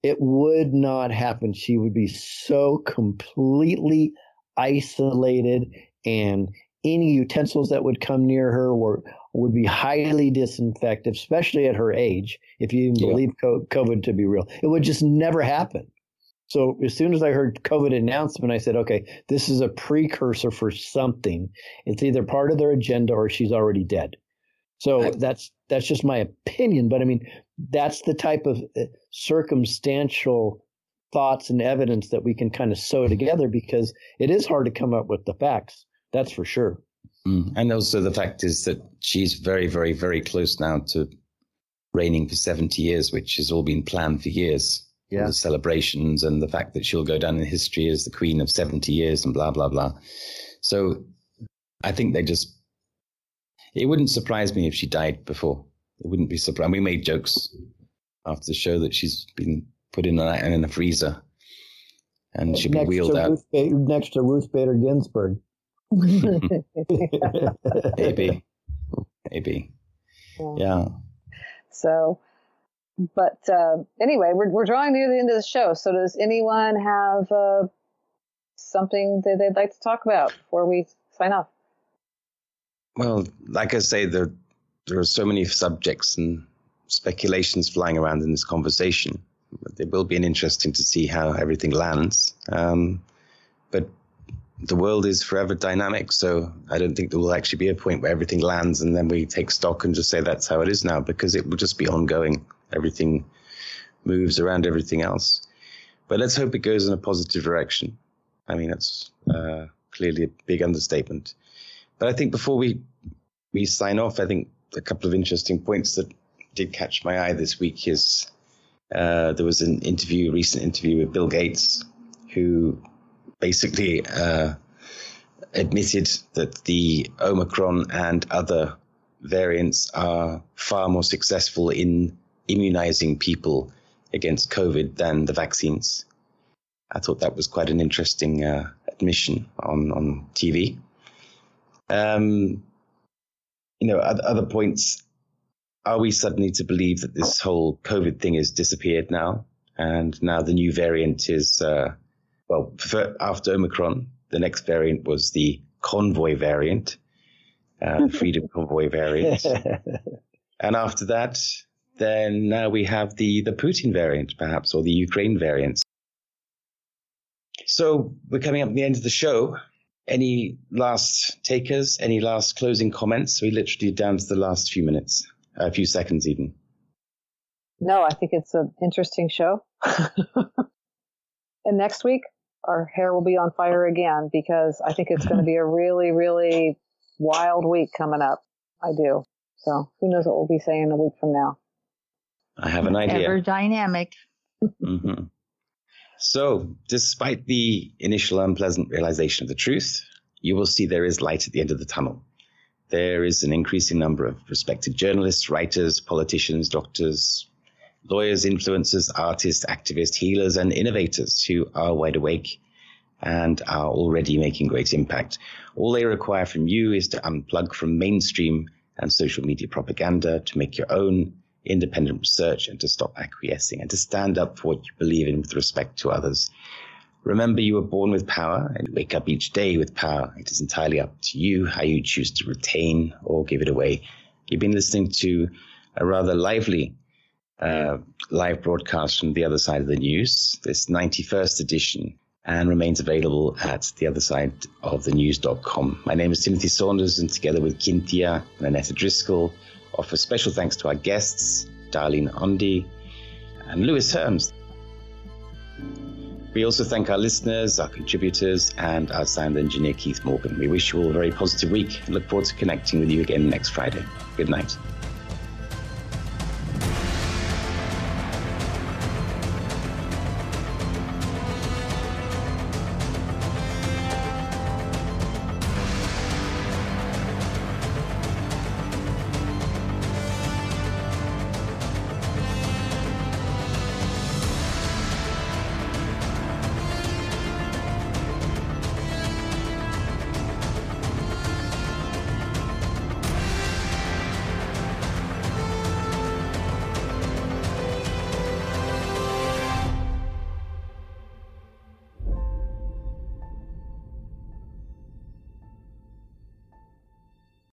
It would not happen. She would be so completely isolated, and any utensils that would come near her were would be highly disinfected, especially at her age, if you yeah. believe COVID to be real. It would just never happen. So as soon as I heard COVID announcement, I said, okay, this is a precursor for something. It's either part of their agenda or she's already dead. So that's that's just my opinion, but I mean that's the type of uh, circumstantial thoughts and evidence that we can kind of sew together because it is hard to come up with the facts. That's for sure. Mm. And also the fact is that she's very, very, very close now to reigning for 70 years, which has all been planned for years. Yeah. The celebrations and the fact that she'll go down in history as the queen of 70 years and blah, blah, blah. So I think they just, it wouldn't surprise me if she died before. It wouldn't be surprised. We made jokes after the show that she's been put in a, in a freezer and she'd be wheeled out. Ruth, next to Ruth Bader Ginsburg. Maybe, maybe, yeah. yeah. So, but uh, anyway, we're we're drawing near the end of the show. So, does anyone have uh, something that they'd like to talk about before we sign off? Well, like I say, there there are so many subjects and speculations flying around in this conversation. It will be an interesting to see how everything lands. Um, the world is forever dynamic. So I don't think there will actually be a point where everything lands and then we take stock and just say that's how it is now because it will just be ongoing. Everything moves around everything else. But let's hope it goes in a positive direction. I mean, that's uh, clearly a big understatement. But I think before we we sign off, I think a couple of interesting points that did catch my eye this week is uh, there was an interview, recent interview with Bill Gates, who basically uh, admitted that the Omicron and other variants are far more successful in immunizing people against COVID than the vaccines. I thought that was quite an interesting uh, admission on on TV. Um, you know, other, other points. Are we suddenly to believe that this whole COVID thing has disappeared now, and now the new variant is uh, well, after Omicron, the next variant was the convoy variant, uh, the Freedom Convoy variant. and after that, then now we have the, the Putin variant, perhaps, or the Ukraine variant. So we're coming up to the end of the show. Any last takers? Any last closing comments? We literally down to the last few minutes, a few seconds even. No, I think it's an interesting show. and next week, our hair will be on fire again because I think it's going to be a really, really wild week coming up. I do. So who knows what we'll be saying a week from now. I have an idea. Ever dynamic. mm-hmm. So, despite the initial unpleasant realization of the truth, you will see there is light at the end of the tunnel. There is an increasing number of respected journalists, writers, politicians, doctors, lawyers, influencers, artists, activists, healers, and innovators who are wide awake and are already making great impact. All they require from you is to unplug from mainstream and social media propaganda, to make your own independent research, and to stop acquiescing, and to stand up for what you believe in with respect to others. Remember, you were born with power and wake up each day with power. It is entirely up to you how you choose to retain or give it away. You've been listening to a rather lively uh, live broadcast from the other side of the news, this 91st edition, and remains available at the other side of the news.com. My name is Timothy Saunders, and together with Cynthia and Annetta Driscoll, offer special thanks to our guests, Darlene Ondi and Lewis Herms. We also thank our listeners, our contributors, and our sound engineer, Keith Morgan. We wish you all a very positive week and look forward to connecting with you again next Friday. Good night.